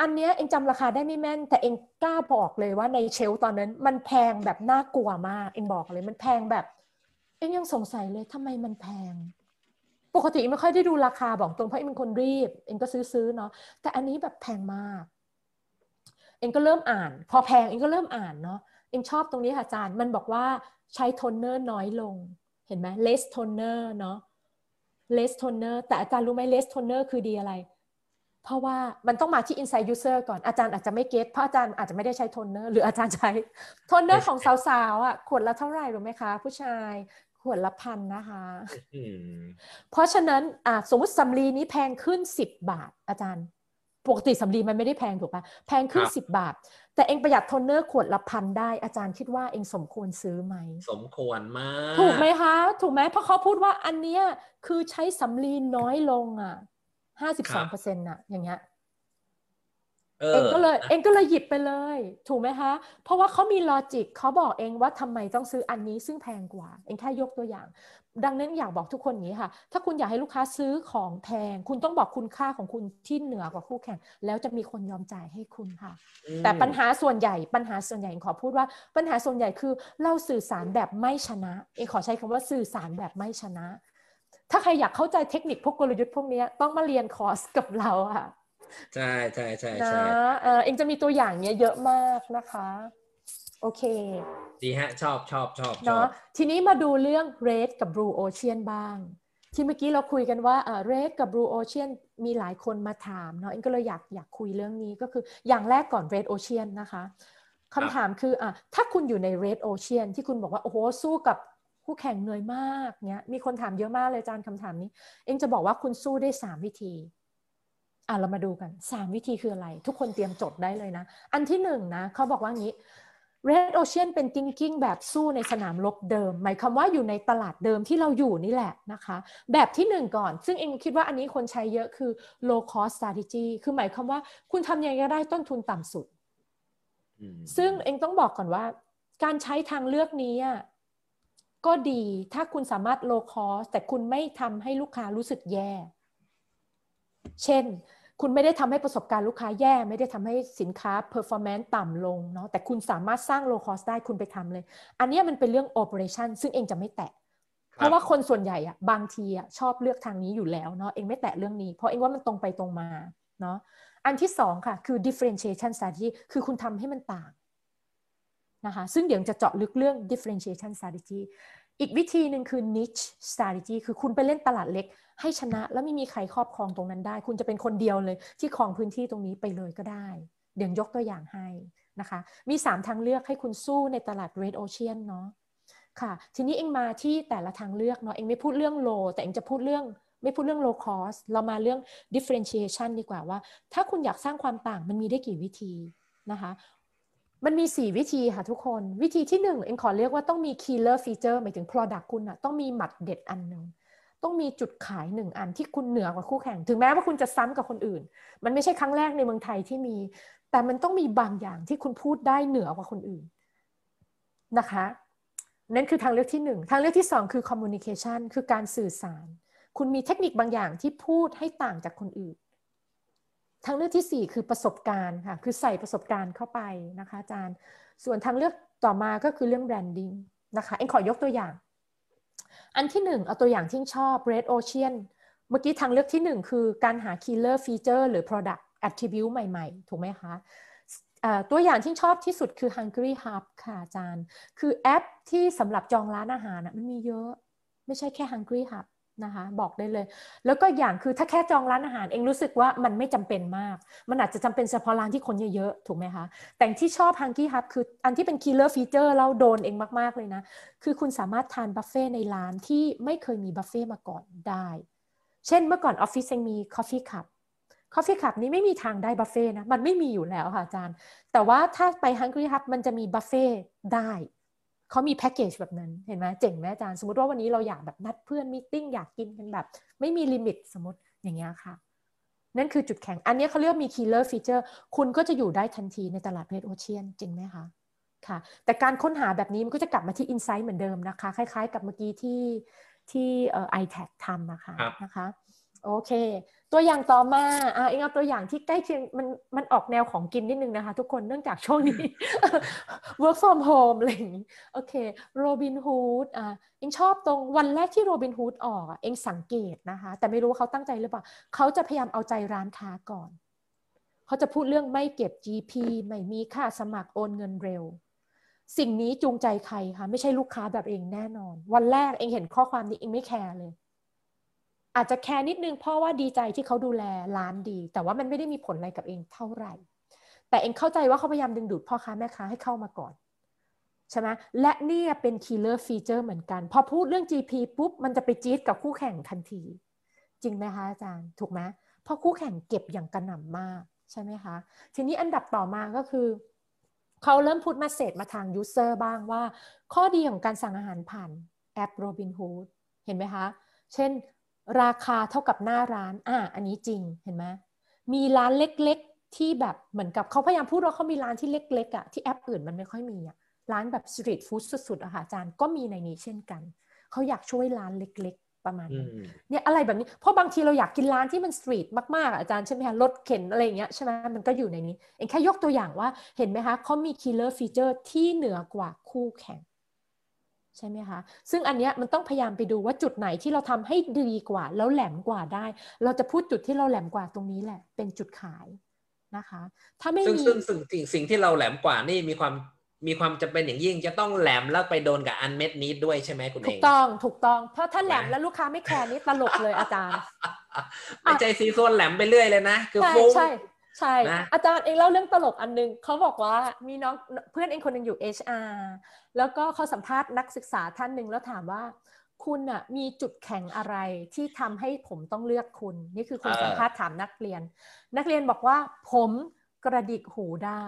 อันเนี้ยเองจำราคาได้ไม่แม่น แต่เองกล้าบอกเลยว่าในเชลฟ์ตอนนั้น มันแพงแบบน่ากลัวมาก เองบอกเลยมันแพงแบบ เอ็งยังสงสัยเลยทำไมมันแพง ปกติไม่ค่อยได้ดูราคาบอกตรงเพราะเอ็งเป็นคนรีบ เอ็งก็ซื้อซื้อเนาะแต่อันนี้แบบแพงมาก เอ็งก็เริ่มอ่าน พอแพงเอ็งก็เริ่มอ่านเนาะเอ็งชอบตรงนี้ค่ะอาจารย์มันบอกว่าใช้โทนเนอร์น้อยลง เห็นไหม less toner เนาะ less toner แต่อาจารย์รู้ไหม less toner คือดีอะไร เพราะว่ามันต้องมาที่ insight user ก่อนอาจารย์อาจจะไม่ get เพราะอาจารย์อาจจะไม่ได้ใช้โทนเนอร์หรืออาจารย์ใช้โทนเนอร์ของสาวๆอะขวดละเท่าไหร่รู้ไหมคะ ผู้ชาย ขวดละพันนะคะอืมเพราะฉะนั้นอะสมมติสำลีนี้แพงขึ้น10บาทอาจารย์ ปกติสำลีมันไม่ได้แพงถูกปะแพงขึ้น10บาท แต่เองประหยัดโทนเนอร์ขวดละพันได้อาจารย์คิดว่าเองสมควรซื้อไหม สมควรมาก ถูกไหมคะ ถูกไหมเพราะเขาพูดว่าอันเนี้ยคือใช้สำลีน้อยลงอะห้าสิบสองเปอร์เซ็นต์อะอย่างเงี้ย เอเอองก็เลยนะเองก็เลยหยิบไปเลย ถูกไหมคะ เพราะว่าเขามี logic เขาบอกเองว่าทำไมต้องซื้ออันนี้ซึ่งแพงกว่า เองแค่ยกตัวอย่าง ดังนั้นอยากบอกทุกคนอย่างนี้ค่ะ ถ้าคุณอยากให้ลูกค้าซื้อของแพง คุณต้องบอกคุณค่าของคุณที่เหนือกว่าคู่แข่ง แล้วจะมีคนยอมจ่ายให้คุณค่ะอืมแต่ปัญหาส่วนใหญ่ปัญหาส่วนใหญ่เองขอพูดว่าปัญหาส่วนใหญ่คือเราสื่อสารแบบไม่ชนะ เองขอใช้คำว่าสื่อสารแบบไม่ชนะ ถ้าใครอยากเข้าใจเทคนิคพวกกลยุทธ์พวกเนี้ยต้องมาเรียนคอร์สกับเราค่ะ ใช่ใช่ใช่นะใช่เออเองจะมีตัวอย่างเนี้ยเยอะมากนะคะ โอเค ดีฮะ ชอบชอบชอบชอเนาะบทีนี้มาดูเรื่อง Red กับ Blue Ocean บ้าง ที่เมื่อกี้เราคุยกันว่าเออ Red กับ Blue Ocean มีหลายคนมาถามเนาะเองก็เลยอยากอยากคุยเรื่องนี้ก็คืออย่างแรกก่อน Red Ocean นะคะคำถามคืออะถ้าคุณอยู่ใน Red Ocean ที่คุณบอกว่า โอ้โห สู้กับคู่แข่งเหนื่อยมากเนี้ยมีคนถามเยอะมากเลยอาจารย์คำถามนี้ เองจะบอกว่าคุณสู้ได้ 3 วิธี อะเรามาดูกัน 3 วิธีคืออะไร ทุกคนเตรียมจดได้เลยนะ อันที่หนึ่งนะเขาบอกว่างี้ Red Ocean เป็น thinking แบบสู้ในสนามรบเดิม หมายความว่าอยู่ในตลาดเดิมที่เราอยู่นี่แหละนะคะ แบบที่หนึ่งก่อน ซึ่งเองคิดว่าอันนี้คนใช้เยอะคือ low cost strategy คือหมายความว่าคุณทำยังไงก็ได้ต้นทุนต่ำสุดอืมซึ่งเองต้องบอกก่อนว่า การใช้ทางเลือกนี้อะก็ดีถ้าคุณสามารถ low cost แต่คุณไม่ทำให้ลูกค้ารู้สึกแย่ เช่น คุณไม่ได้ทำให้ประสบการณ์ลูกค้าแย่ ไม่ได้ทำให้สินค้า performance ต่ำลงเนาะแต่คุณสามารถสร้าง low cost ได้คุณไปทำเลย อันนี้มันเป็นเรื่อง operation ซึ่งเองจะไม่แตะเพราะว่าคนส่วนใหญ่อะบางทีอะชอบเลือกทางนี้อยู่แล้วเนาะเองไม่แตะเรื่องนี้ เพราะเองว่ามันตรงไปตรงมาเนาะอันที่สองค่ะคือ differentiation strategy คือคุณทำให้มันต่างนะคะซึ่งเดี๋ยวจะเจาะลึกเรื่อง differentiation strategy อีกวิธีหนึ่งคือ niche strategy คือคุณไปเล่นตลาดเล็ก ให้ชนะแล้วไม่มีใครครอบครองตรงนั้นได้ คุณจะเป็นคนเดียวเลย ที่ครองพื้นที่ตรงนี้ไปเลยก็ได้ เดี๋ยวยกตัวอย่างให้นะคะ มี 3 ทางเลือกให้คุณสู้ในตลาด red ocean เนาะค่ะ ทีนี้เองมาที่แต่ละทางเลือกเนาะเองไม่พูดเรื่อง low แต่เองจะพูดเรื่องไม่พูดเรื่อง low cost เรามาเรื่อง differentiation ดีกว่าว่า ถ้าคุณอยากสร้างความต่างมันมีได้กี่วิธีนะคะ มันมี 4 วิธีค่ะทุกคน วิธีที่ 1 เองขอเรียกว่าต้องมี killer feature หมายถึง product คุณอะต้องมีหมัดเด็ดอันหนึ่งต้องมีจุดขายหนึ่งอันที่คุณเหนือกว่าคู่แข่ง ถึงแม้ว่าคุณจะซ้ำกับคนอื่น มันไม่ใช่ครั้งแรกในเมืองไทยที่มี แต่มันต้องมีบางอย่างที่คุณพูดได้เหนือกว่าคนอื่นนะคะ นั่นคือทางเลือกที่หนึ่งทางเลือกที่สองคือ communication คือการสื่อสาร คุณมีเทคนิคบางอย่างที่พูดให้ต่างจากคนอื่น ทางเลือกที่ 4 คือประสบการณ์ค่ะ คือใส่ประสบการณ์เข้าไปนะคะอาจารย์ ส่วนทางเลือกต่อมาก็คือเรื่องแบรนดิ้งนะคะ เอ็งขอยกตัวอย่าง อันที่ 1 เอาตัวอย่างที่ชอบ Red Ocean เมื่อกี้ทางเลือกที่ 1 คือการหา killer feature หรือ product attribute ใหม่ๆ ถูกไหมคะตัวอย่างที่ชอบที่สุดคือ Hungry Hub ค่ะอาจารย์ คือแอปที่สำหรับจองร้านอาหารมันมีเยอะ ไม่ใช่แค่ Hungry Hub นะคะบอกได้เลย แล้วก็อย่างคือถ้าแค่จองร้านอาหารเองรู้สึกว่ามันไม่จำเป็นมาก มันอาจจะจำเป็นเฉพาะร้านที่คนเยอะๆ ถูกไหมคะ แต่ที่ชอบ Hungry Hub คืออันที่เป็น killer feature แล้วโดนเองมากๆเลยนะ คือคุณสามารถทานบุฟเฟ่ต์ในร้านที่ไม่เคยมีบุฟเฟ่ต์มาก่อนได้ เช่นเมื่อก่อนออฟฟิศยังมี Coffee Club Coffee Club นี้ไม่มีทางได้บุฟเฟ่ต์นะมันไม่มีอยู่แล้วค่ะอาจารย์ แต่ว่าถ้าไป Hungry Hub มันจะมีบุฟเฟ่ต์ได้ เขามีแพ็กเกจแบบนั้นเห็นไหมเจ๋งไหมอาจารย์ สมมติว่าวันนี้เราอยากแบบนัดเพื่อน meeting อยากกินกันแบบ ไม่มี limit สมมติอย่างเงี้ยค่ะ นั่นคือจุดแข็ง อันนี้เขาเรียกมี killer feature คุณก็จะอยู่ได้ทันทีในตลาด red ocean จริงไหมคะค่ะแต่การค้นหาแบบนี้มันก็จะกลับมาที่ insight เหมือนเดิมนะคะ คล้ายๆ กับเมื่อกี้ที่ที่เอ่อ iTag ทำนะคะนะคะ โอเค ตัวอย่างต่อมาอะเองเอาตัวอย่างที่ใกล้เคียงมันมันออกแนวของกินนิดนึงนะคะ ทุกคนเนื่องจากช่วงนี้ work from home อะไรอย่างนี้โอเค Robin Hood อะเองชอบตรงวันแรกที่ Robin Hood ออกเองสังเกตนะคะ แต่ไม่รู้ว่าเขาตั้งใจหรือเปล่าเขาจะพยายามเอาใจร้านค้าก่อน เขาจะพูดเรื่องไม่เก็บ GP ไม่มีค่าสมัครโอนเงินเร็ว สิ่งนี้จูงใจใครคะไม่ใช่ลูกค้าแบบเองแน่นอน วันแรกเองเห็นข้อความนี้เองไม่แคร์เลย อาจจะแคร์นิดนึงเพราะว่าดีใจที่เขาดูแลร้านดี แต่ว่ามันไม่ได้มีผลอะไรกับเองเท่าไหร่ แต่เองเข้าใจว่าเขาพยายามดึงดูดพ่อค้าแม่ค้าให้เข้ามาก่อนใช่ไหมและนี่เป็น killer feature เหมือนกัน พอพูดเรื่อง GP ปุ๊บ มันจะไปจี๊ดกับคู่แข่งทันที จริงไหมคะอาจารย์ ถูกไหมเพราะคู่แข่งเก็บอย่างกระหน่ำมากใช่ไหมคะ ทีนี้อันดับต่อมาก็คือเขาเริ่มพูดมาเสร็จมาทาง user บ้างว่า ข้อดีของการสั่งอาหารผ่านแอป Robinhood เห็นไหมคะ เช่น ราคาเท่ากับหน้าร้าน อ่า อันนี้จริงเห็นไหมมีร้านเล็กๆ ที่แบบเหมือนกับเขาพยายามพูดว่าเขามีร้านที่เล็กๆอะ่ะที่แอปอื่นมันไม่ค่อยมีอะ่ะร้านแบบ street food สุดๆอะค่ะอาจารย์ก็มีในนี้เช่นกัน เขาอยากช่วยร้านเล็กๆ ประมาณนี้เนี่ยอะไรแบบนี้ เพราะบางทีเราอยากกินร้านที่มัน street มากๆอาจารย์ใช่ไหมคะรถเข็นอะไรเงี้ยใช่ไหมมันก็อยู่ในนี้ เองแค่ยกตัวอย่างว่าเห็นไหมคะเขามี killer feature ที่เหนือกว่าคู่แข่ง ใช่ไหมคะ ซึ่งอันเนี้ยมันต้องพยายามไปดูว่าจุดไหนที่เราทำให้ดีกว่า แล้วแหลมกว่าได้ เราจะพูดจุดที่เราแหลมกว่าตรงนี้แหละ เป็นจุดขายนะคะ ถ้าไม่มีซึ่งซึ่งสิ่งสิ่งที่เราแหลมกว่านี่มีความมีความจะเป็นอย่างยิ่งจะต้องแหลมแล้วไปโดนกับอันเม็ดนี้ด้วยใช่ไหมคุณเองถูกต้องถูกต้องเพราะถ้าแหลมแล้วลูกค้าไม่แคร์นี่ตลกเลยอาจารย์ไม่ใจซีโซนแหลมไปเรื่อยเลยนะ คือฟุ้ง ใช่ใช่ อาจารย์เองเล่าเรื่องตลกอันนึงเขาบอกว่ามีน้องเพื่อนเองคนหนึ่งอยู่ HR แล้วก็เขาสัมภาษณ์นักศึกษาท่านหนึ่งแล้วถามว่า คุณอะมีจุดแข็งอะไรที่ทำให้ผมต้องเลือกคุณ นี่คือคุณสัมภาษณ์ถามนักเรียน นักเรียนบอกว่า ผมกระดิกหูได้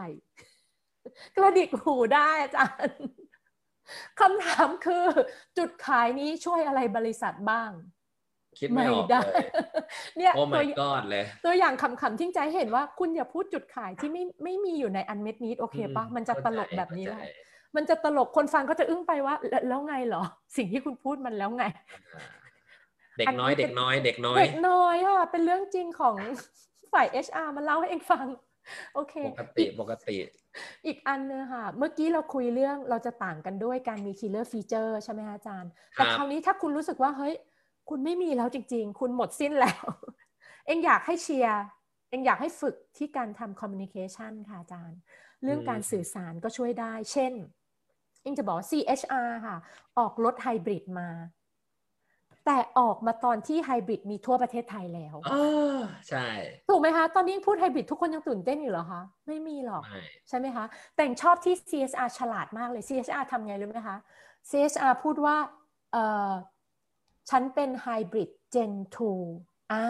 กระดิกหูได้อาจารย์คำถามคือ จุดขายนี้ช่วยอะไรบริษัทบ้าง คิดไม่ออกเลยเนี่ยโอ้ my god เลย ตัวอย่างคำๆที่ใจเห็นว่าคุณอย่าพูดจุดขายที่ไม่ไม่มีอยู่ในอันเม็ดนี้โอเคปะมันจะตลกแบบนี้เลยมันจะตลกคนฟังก็จะอึ้งไปว่า แล้วไงเหรอ สิ่งที่คุณพูดมันแล้วไง เด็กน้อยเด็กน้อย เด็กน้อย เด็กน้อยอะเป็นเรื่องจริงของฝ่าย HR มาเล่าให้เองฟัง โอเค ปกติปกติ อีกอันนึงค่ะ เมื่อกี้เราคุยเรื่องเราจะต่างกันด้วยการมี killer feature ใช่ไหมคะอาจารย์ แต่คราวนี้ถ้าคุณรู้สึกว่าเฮ้ย คุณไม่มีแล้วจริง ๆ คุณหมดสิ้นแล้ว เองอยากให้เชียร์เองอยากให้ฝึกที่การทำ communication ค่ะอาจารย์ เรื่องการสื่อสารก็ช่วยได้ เช่น เองจะบอก CHR ค่ะ ออกรถไฮบริดมา แต่ออกมาตอนที่ไฮบริดมีทั่วประเทศไทยแล้วอ๋อใช่ ถูกไหมคะ ตอนนี้พูดไฮบริดทุกคนยังตื่นเต้นอยู่เหรอคะ ไม่มีหรอกไม่ใช่ไหมคะ แต่งชอบที่ CSR ฉลาดมากเลย CSR ทำไงรู้ไหมคะ CSR พูดว่าเออ ฉันเป็นไฮบริด Gen 2อ่า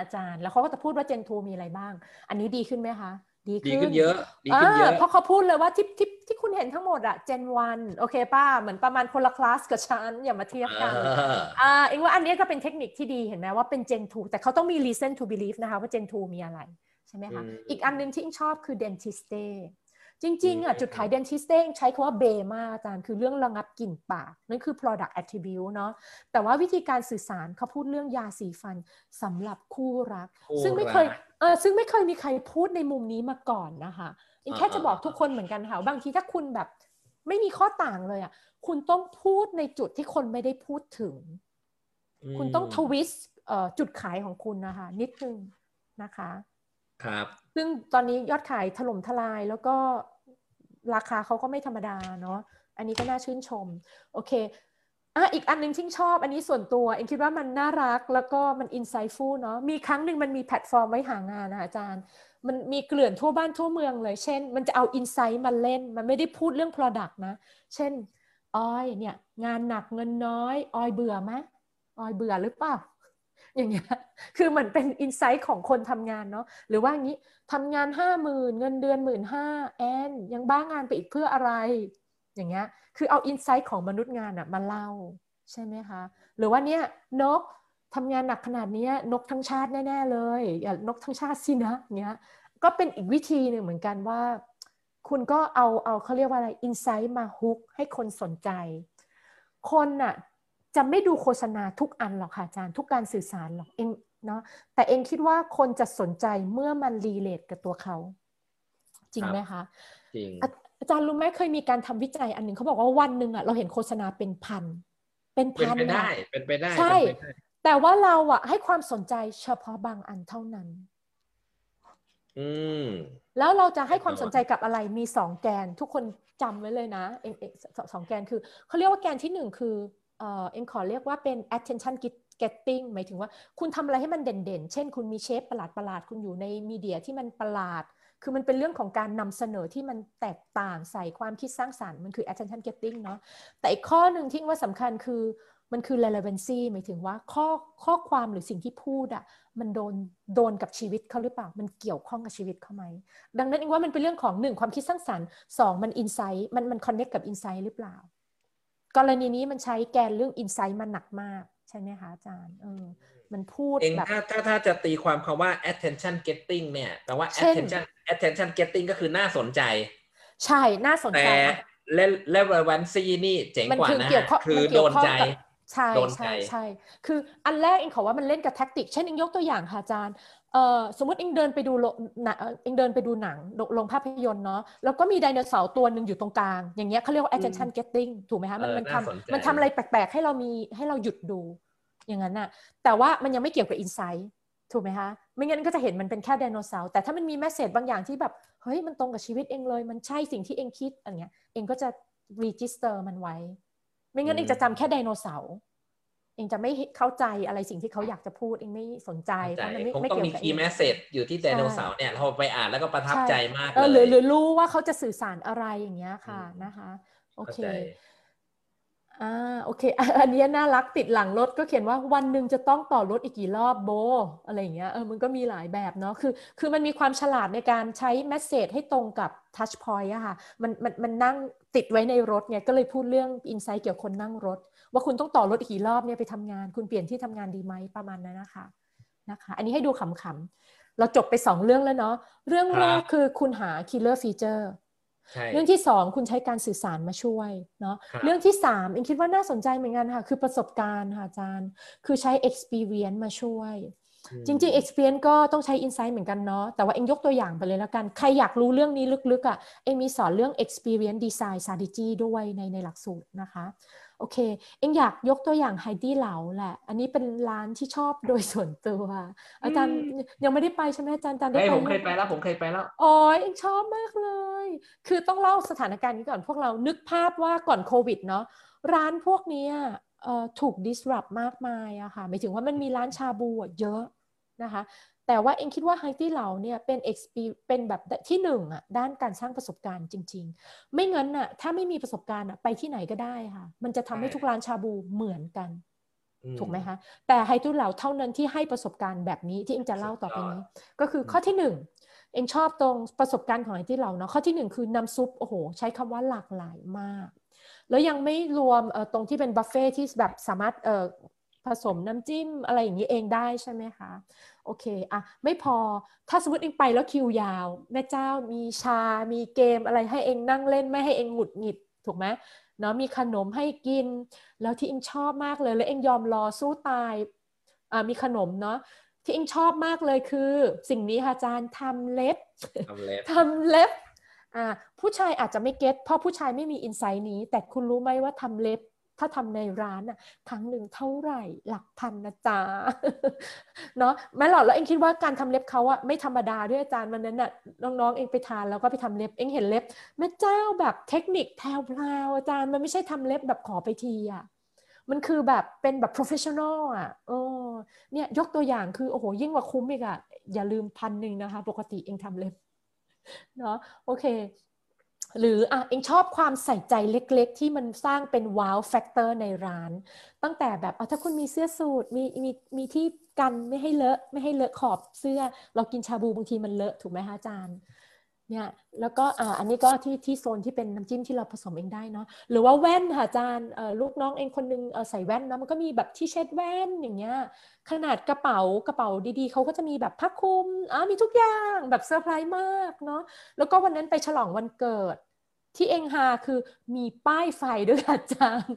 อาจารย์ แล้วเขาก็จะพูดว่า Gen 2มีอะไรบ้าง อันนี้ดีขึ้นไหมคะ ดีดีขึ้นเยอะดีขึ้นเยอ่าอะเพราะเขาพูดเลยว่าที่ที่ที่คุณเห็นทั้งหมดอะ Gen 1โอเคป้าเหมือนประมาณคนละคลาสกับฉัน อย่ามาเทียบกันเอออ่าเองว่าอันนี้ก็เป็นเทคนิคที่ดีเห็นไหมว่าเป็น Gen 2แต่เขาต้องมี reason to believe นะคะว่า Gen 2มีอะไรใช่ไหมคะอืมอีกอันหนึงที่อิงชอบคือ dentiste จริง ๆอะอืมจุดขาย dentiste ใช้คำว่าเบมากอาจารย์คือเรื่องระงับกลิ่นปากนั่นคือ product attribute เนาะแต่ว่าวิธีการสื่อสารเขาพูดเรื่องยาสีฟันสำหรับคู่รักคู่ซึ่งไม่เคยรักเออซึ่งไม่เคยมีใครพูดในมุมนี้มาก่อนนะคะอิงแค่อ่าจะบอกทุกคนเหมือนกันค่ะบางทีถ้าคุณแบบไม่มีข้อต่างเลยอะคุณต้องพูดในจุดที่คนไม่ได้พูดถึง คุณต้องทวิสต์เอ่อจุดขายของคุณนะคะ นิดนึงนะคะ ครับ ซึ่งตอนนี้ยอดขายถล่มทลายแล้วก็ราคาเขาก็ไม่ธรรมดาเนาะอันนี้ก็น่าชื่นชม โอเคอะอีกอันหนึ่งที่ชอบ อันนี้ส่วนตัวเอ็งคิดว่ามันน่ารักแล้วก็มัน insightful เนาะมีครั้งหนึ่งมันมีแพลตฟอร์มไว้หางานนะอาจารย์ มันมีเกลื่อนทั่วบ้านทั่วเมืองเลย เช่น มันจะเอา insight มาเล่น มันไม่ได้พูดเรื่อง Product นะ เช่นออยเนี่ยงานหนักเงินน้อย ออยเบื่อไหมออยเบื่อหรือเปล่า อย่างเงี้ยคือเหมือนเป็น insight ของคนทำงานเนาะหรือว่างี้ทำงานห้าหมื่นเงินเดือนหมื่นห้าแอนยังบ้างานไปอีกเพื่ออะไร อย่างเงี้ยคือเอา insight ของมนุษย์งานอะมาเล่าใช่ไหมคะ หรือว่าเนี่ยนกทำงานหนักขนาดเนี้ยนกทั้งชาติแน่ ๆ เลยอย่านกทั้งชาติสินะเงี้ยก็เป็นอีกวิธีหนึ่งเหมือนกันว่า คุณก็เอาเอาเขาเรียกว่าอะไร insight มา hook ให้คนสนใจ คนน่ะ จะไม่ดูโฆษณาทุกอันหรอกค่ะอาจารย์ ทุกการสื่อสารหรอกเองเนาะแต่เองคิดว่าคนจะสนใจเมื่อมัน relate กับตัวเขา จริงไหมคะจริงอาอาจารย์รู้ไหมเคยมีการทำวิจัยอันหนึ่งเขาบอกว่าวันหนึ่งอะเราเห็นโฆษณาเป็นพัน เป็นเป็นพันไปได้อะเป็นไปได้ใช่เป็นไปได้แต่ว่าเราอะให้ความสนใจเฉพาะบางอันเท่านั้น อืมแล้วเราจะให้ความแน่นอนสนใจกับอะไรมีสองแกน ทุกคนจำไว้เลยนะเองเองสสองแกนคือเขาเรียกว่าแกนที่หนึ่งคือ เออเองขอเรียกว่าเป็น attention getting หมายถึงว่าคุณทำอะไรให้มันเด่นๆ เช่น คุณมีเชฟประหลาดประหลาดๆคุณอยู่ในมีเดียที่มันประหลาด คือมันเป็นเรื่องของการนำเสนอที่มันแตกต่างใส่ความคิดสร้างสรรค์มันคือ attention getting เนาะแต่อีกข้อหนึ่งที่ว่าสำคัญคือมันคือ relevancy หมายถึงว่าข้อข้อความหรือสิ่งที่พูดอะมันโดนโดนกับชีวิตเขาหรือเปล่า มันเกี่ยวข้องกับชีวิตเขาไหม ดังนั้นเองว่ามันเป็นเรื่องของหนึ่งความคิดสร้างสรรค์สองมันอินไซต์มันมันคอนเน c t กับอินไซต์หรือเปล่า กรณีนี้มันใช้แกนเรื่องอินไซต์มันหนักมากใช่ไหมคะอาจารย์เออมันพูดเองแบบถ้าถ้าถ้าจะตีความคำว่า attention getting เนี่ยแปลว่าเช่น attention attention getting ก็คือน่าสนใจ ใช่น่าสนแต่ใจอะ le- relevancy นี่เจ๋งมันกว่าคือนะเกี่ยวข้องคือมันโดเกี่ยวนข้องใจกับใช่โดนใจใช่ใช่ คืออันแรกเองขอว่ามันเล่นกับแท็กติก เช่นเองยกตัวอย่างค่ะอาจารย์เอ่อ สมมติเองเดินไปดูโรงหนังเอ่อเองเดินไปดูหนังโรงโรงภาพยนตร์เนาะแล้วก็มีไดโนเสาร์ตัวหนึ่งอยู่ตรงกลาง อย่างเงี้ยเขาเรียกว่า attention getting ถูกไหมคะมันเออมันน่าสนใจทำมันทำอะไรแปลกๆ ให้เรามีให้เราหยุดดู อย่างนั้นน่ะแต่ว่ามันยังไม่เกี่ยวกับอินไซต์ถูกไหมคะไม่งั้นก็จะเห็นมันเป็นแค่ไดโนเสาร์แต่ถ้ามันมีแมสเซจบางอย่างที่แบบเฮ้ยมันตรงกับชีวิตเองเลย มันใช่สิ่งที่เองคิดอะไรเงี้ยเองก็จะรีจิสเตอร์มันไว้ ไม่งั้นอืเอมงจะจำแค่ไดโนเสาร์ เองจะไม่เข้าใจอะไรสิ่งที่เขาอยากจะพูดเองไม่สนใจเพเข้าใจราะมันไม่คงไม่ต้องเกี่ยวมีกับ key เอง message อยู่ที่ไดโนเสาร์เนี่ยเราไปอ่านแล้วก็ประทับใจมากเออหเลรือยหรือรู้ว่าเขาจะสื่อสารอะไรอย่างเงี้ยค่ะอืมนะคะ โอเข้าเคใจ อ่าโอเคอะอันเนี้ยน่ารักติดหลังรถก็เขียนว่าวันหนึ่งจะต้องต่อรถอีกกี่รอบโบ อะไรอย่างเงี้ยเออมันก็มีหลายแบบเนาะคือ คือมันมีความฉลาดในการใช้แมสเซจให้ตรงกับทัชพอยต์อะค่ะมันมันมันนั่งติดไว้ในรถไงก็เลยพูดเรื่องอินไซต์เกี่ยวกับคนนั่งรถ ว่าคุณต้องต่อรถอีกกี่รอบเนี่ยไปทำงาน คุณเปลี่ยนที่ทำงานดีไหมประมาณนั้นนะคะนะคะอันนี้ให้ดูขำๆเราจบไปสองเรื่องแล้วเนาะเรื่องแรกคือคุณหา killer feature ใช่เรื่ องที่สองคุณใช้การสื่อสารมาช่วยเนาะครับเรื่องที่สามเองคิดว่าน่าสนใจเหมือนกันค่ะ คือประสบการณ์ค่ะอาจารย์ คือใช้ experience มาช่วย จริงๆ experience ก็ต้องใช้ insight เหมือนกันเนาะแต่ว่าเองยกตัวอย่างไปเลยแล้วกัน ใครอยากรู้เรื่องนี้ลึกๆอะ่ะเองมีสอนเรื่อง experience design strategy ด้วยในในหลักสูตรนะคะ โอเค เองอยากยกตัวอย่างไฮดี้เหลาแหละ อันนี้เป็นร้านที่ชอบโดยส่วนตัว อาจารย์ยังไม่ได้ไปใช่ไหมอาจารย์อาจารย์ได้เฮ้ยไปผมเคยหไปแล้วผมเคยไปแล้วโอ้ยเองชอบมากเลย คือต้องเล่าสถานการณ์นี้ก่อนพวกเรานึกภาพว่าก่อนโควิดเนาะร้านพวกเนี้ยเอ่อถูก disrupt มากมายอะค่ะหมายถึงว่ามันมีร้านชาบูอะเยอะนะคะ แต่ว่าเองคิดว่าไฮตี้เหลาเนี่ยเป็น exp เป็นแบบที่หนึ่งอะด้านการสร้างประสบการณ์จริง ๆ ไม่งั้นอะถ้าไม่มีประสบการณ์อะไปที่ไหนก็ได้ค่ะ มันจะทำให้ใช่ทุกร้านชาบูเหมือนกันอืถูกไหมคะ แต่ไฮตู้เหลาเท่านั้นที่ให้ประสบการณ์แบบนี้ที่เองจะเล่าต่อไปนี้ ก็คือข้อที่หนึ่งเองชอบตรงประสบการณ์ของไฮตู้เหลาเนาะข้อที่หนึ่งคือน้ำซุปโอ้โห ใช้คำว่าหลากหลายมากแล้วยังไม่รวมเอ่อตรงที่เป็นบัฟเฟ่ที่แบบสามารถเอ่อ ผสมน้ำจิ้มอะไรอย่างนี้เองได้ใช่ไหมคะ โอเคอะไม่พอถ้าสมมติเองไปแล้วคิวยาว แม่เจ้ามีชา มีเกมอะไรให้เองนั่งเล่นไม่ให้เองหงุดหงิดถูกไหมเนาะมีขนมให้กิน แล้วที่เองชอบมากเลย แล้วเองยอมรอสู้ตายอ่ามีขนมเนาะที่เองชอบมากเลยคือ สิ่งนี้ค่ะอาจารย์ทำเล็บทำเล็บทำเล็บอ่าผู้ชายอาจจะไม่เก็ตเพราะผู้ชายไม่มีอินไซต์นี้ แต่คุณรู้ไหมว่าทำเล็บ ถ้าทำในร้านน่ะครั้งหนึ่งเท่าไหร่หลักพันนะจ๊ะเนาะแม่หรอกแล้วเองคิดว่าการทำเล็บเขาอะไม่ธรรมดาด้วยอาจารย์วันนั้นน่ะน้องๆเองไปทานแล้วก็ไปทำเล็บเองเห็นเล็บแม่เจ้าแบบเทคนิคแพรวอาจารย์มันไม่ใช่ทำเล็บแบบขอไปทีอะมันคือแบบเป็นแบบ professional อะเออเนี่ยยกตัวอย่างคือ โอ้โห ยิ่งกว่าคุ้มอีกอะอย่าลืมพันหนึ่งนะคะ ปกติเองทำเล็บเนาะโอเค หรืออะเองชอบความใส่ใจเล็กๆ ที่มันสร้างเป็น wow factor ในร้าน ตั้งแต่แบบอะถ้าคุณมีเสื้อสูทมีมีมีที่กันไม่ให้เลอะไม่ให้เลอะขอบเสื้อ เรากินชาบูบางทีมันเลอะถูกไหมคะอาจารย์เนี่ยแล้วก็อ่าอันนี้ก็ที่ที่โซนที่เป็นน้ำจิ้มที่เราผสมเองได้เนาะหรือว่าแว่นค่ะอาจารย์เอ่อลูกน้องเองคนนึงเอ่อใส่แว่นนะมันก็มีแบบที่เช็ดแว่นอย่างเงี้ยขนาดกระเป๋ากระเป๋าดีๆเขาก็จะมีแบบผ้าคลุมอ่ามีทุกอย่างแบบเซอร์ไพรส์มากเนาะแล้วก็วันนั้นไปฉลองวันเกิด ที่เองฮาคือมีป้ายไฟด้วยค่ะอาจารย์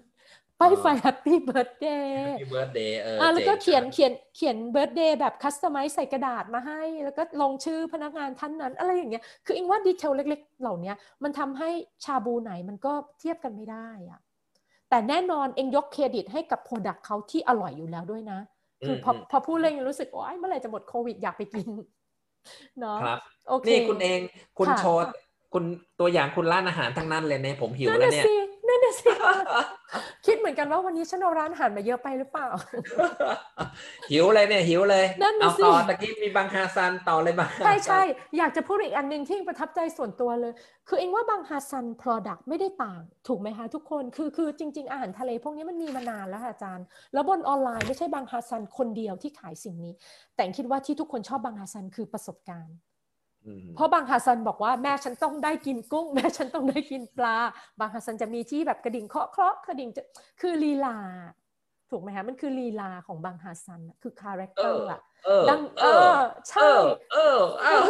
ป้ายไฟ Happy Birthdayมี Birthday เอออ่าแล้วก็จ๋งเขียนครับเขียนเขียน Birthday แบบ customize ใส่กระดาษมาให้ แล้วก็ลงชื่อพนักงานท่านนั้น อะไรอย่างเงี้ยคือเองว่า detail เล็ก ๆ เหล่านี้มันทำให้ชาบูไหนมันก็เทียบกันไม่ได้อะแต่แน่นอนเองยกเครดิตให้กับ product เขาที่อร่อยอยู่แล้วด้วยนะ คือพอมพอพูดเลยยังรู้สึกโอ้ยเมื่อไหร่จะหมดโควิดอยากไปกินเนาะครับโอเคนี่คุณเองคุณค่ะโชว์ คุณตัวอย่างคุณร้านอาหารทั้งนั้นเลยเนี่ยผมหิวนั่นแล้วน่ะเนี่ยสินั่นน่ะสิคิดเหมือนกันว่าวันนี้ฉันเอาร้านอาหารมาเยอะไปหรือเปล่า หิวเลยเนี่ยหิวเลยนั่นน่ะเอาสิต่อตะกี้มีบังฮาซันต่อเลยบังฮาใช่ซันใช่อยากจะพูดอีกอันหนึ่งที่ประทับใจส่วนตัวเลย คือเองว่าบางฮาซัน Product ไม่ได้ต่าง ถูกไหมคะทุกคนคือคือจริง ๆ อาหารทะเลพวกนี้มันมีมานานแล้วค่ะอาจารย์ แล้วบนออนไลน์ไม่ใช่บังฮาซันคนเดียวที่ขายสิ่งนี้ แต่คิดว่าที่ทุกคนชอบบังฮาซันคือประสบการณ์อืม เพราะบางฮาซันบอกว่าแม่ฉันต้องได้กินกุ้ง แม่ฉันต้องได้กินปลา บางฮาซันจะมีที่แบบกระดิ่งเคาะเคาะกระดิ่งจะคือลีลา ถูกไหมคะมันคือลีลาของบางฮาซันน่ะคือคาแรคเอเตออร์อะเออดังเอเอออเอใช่อเออเออ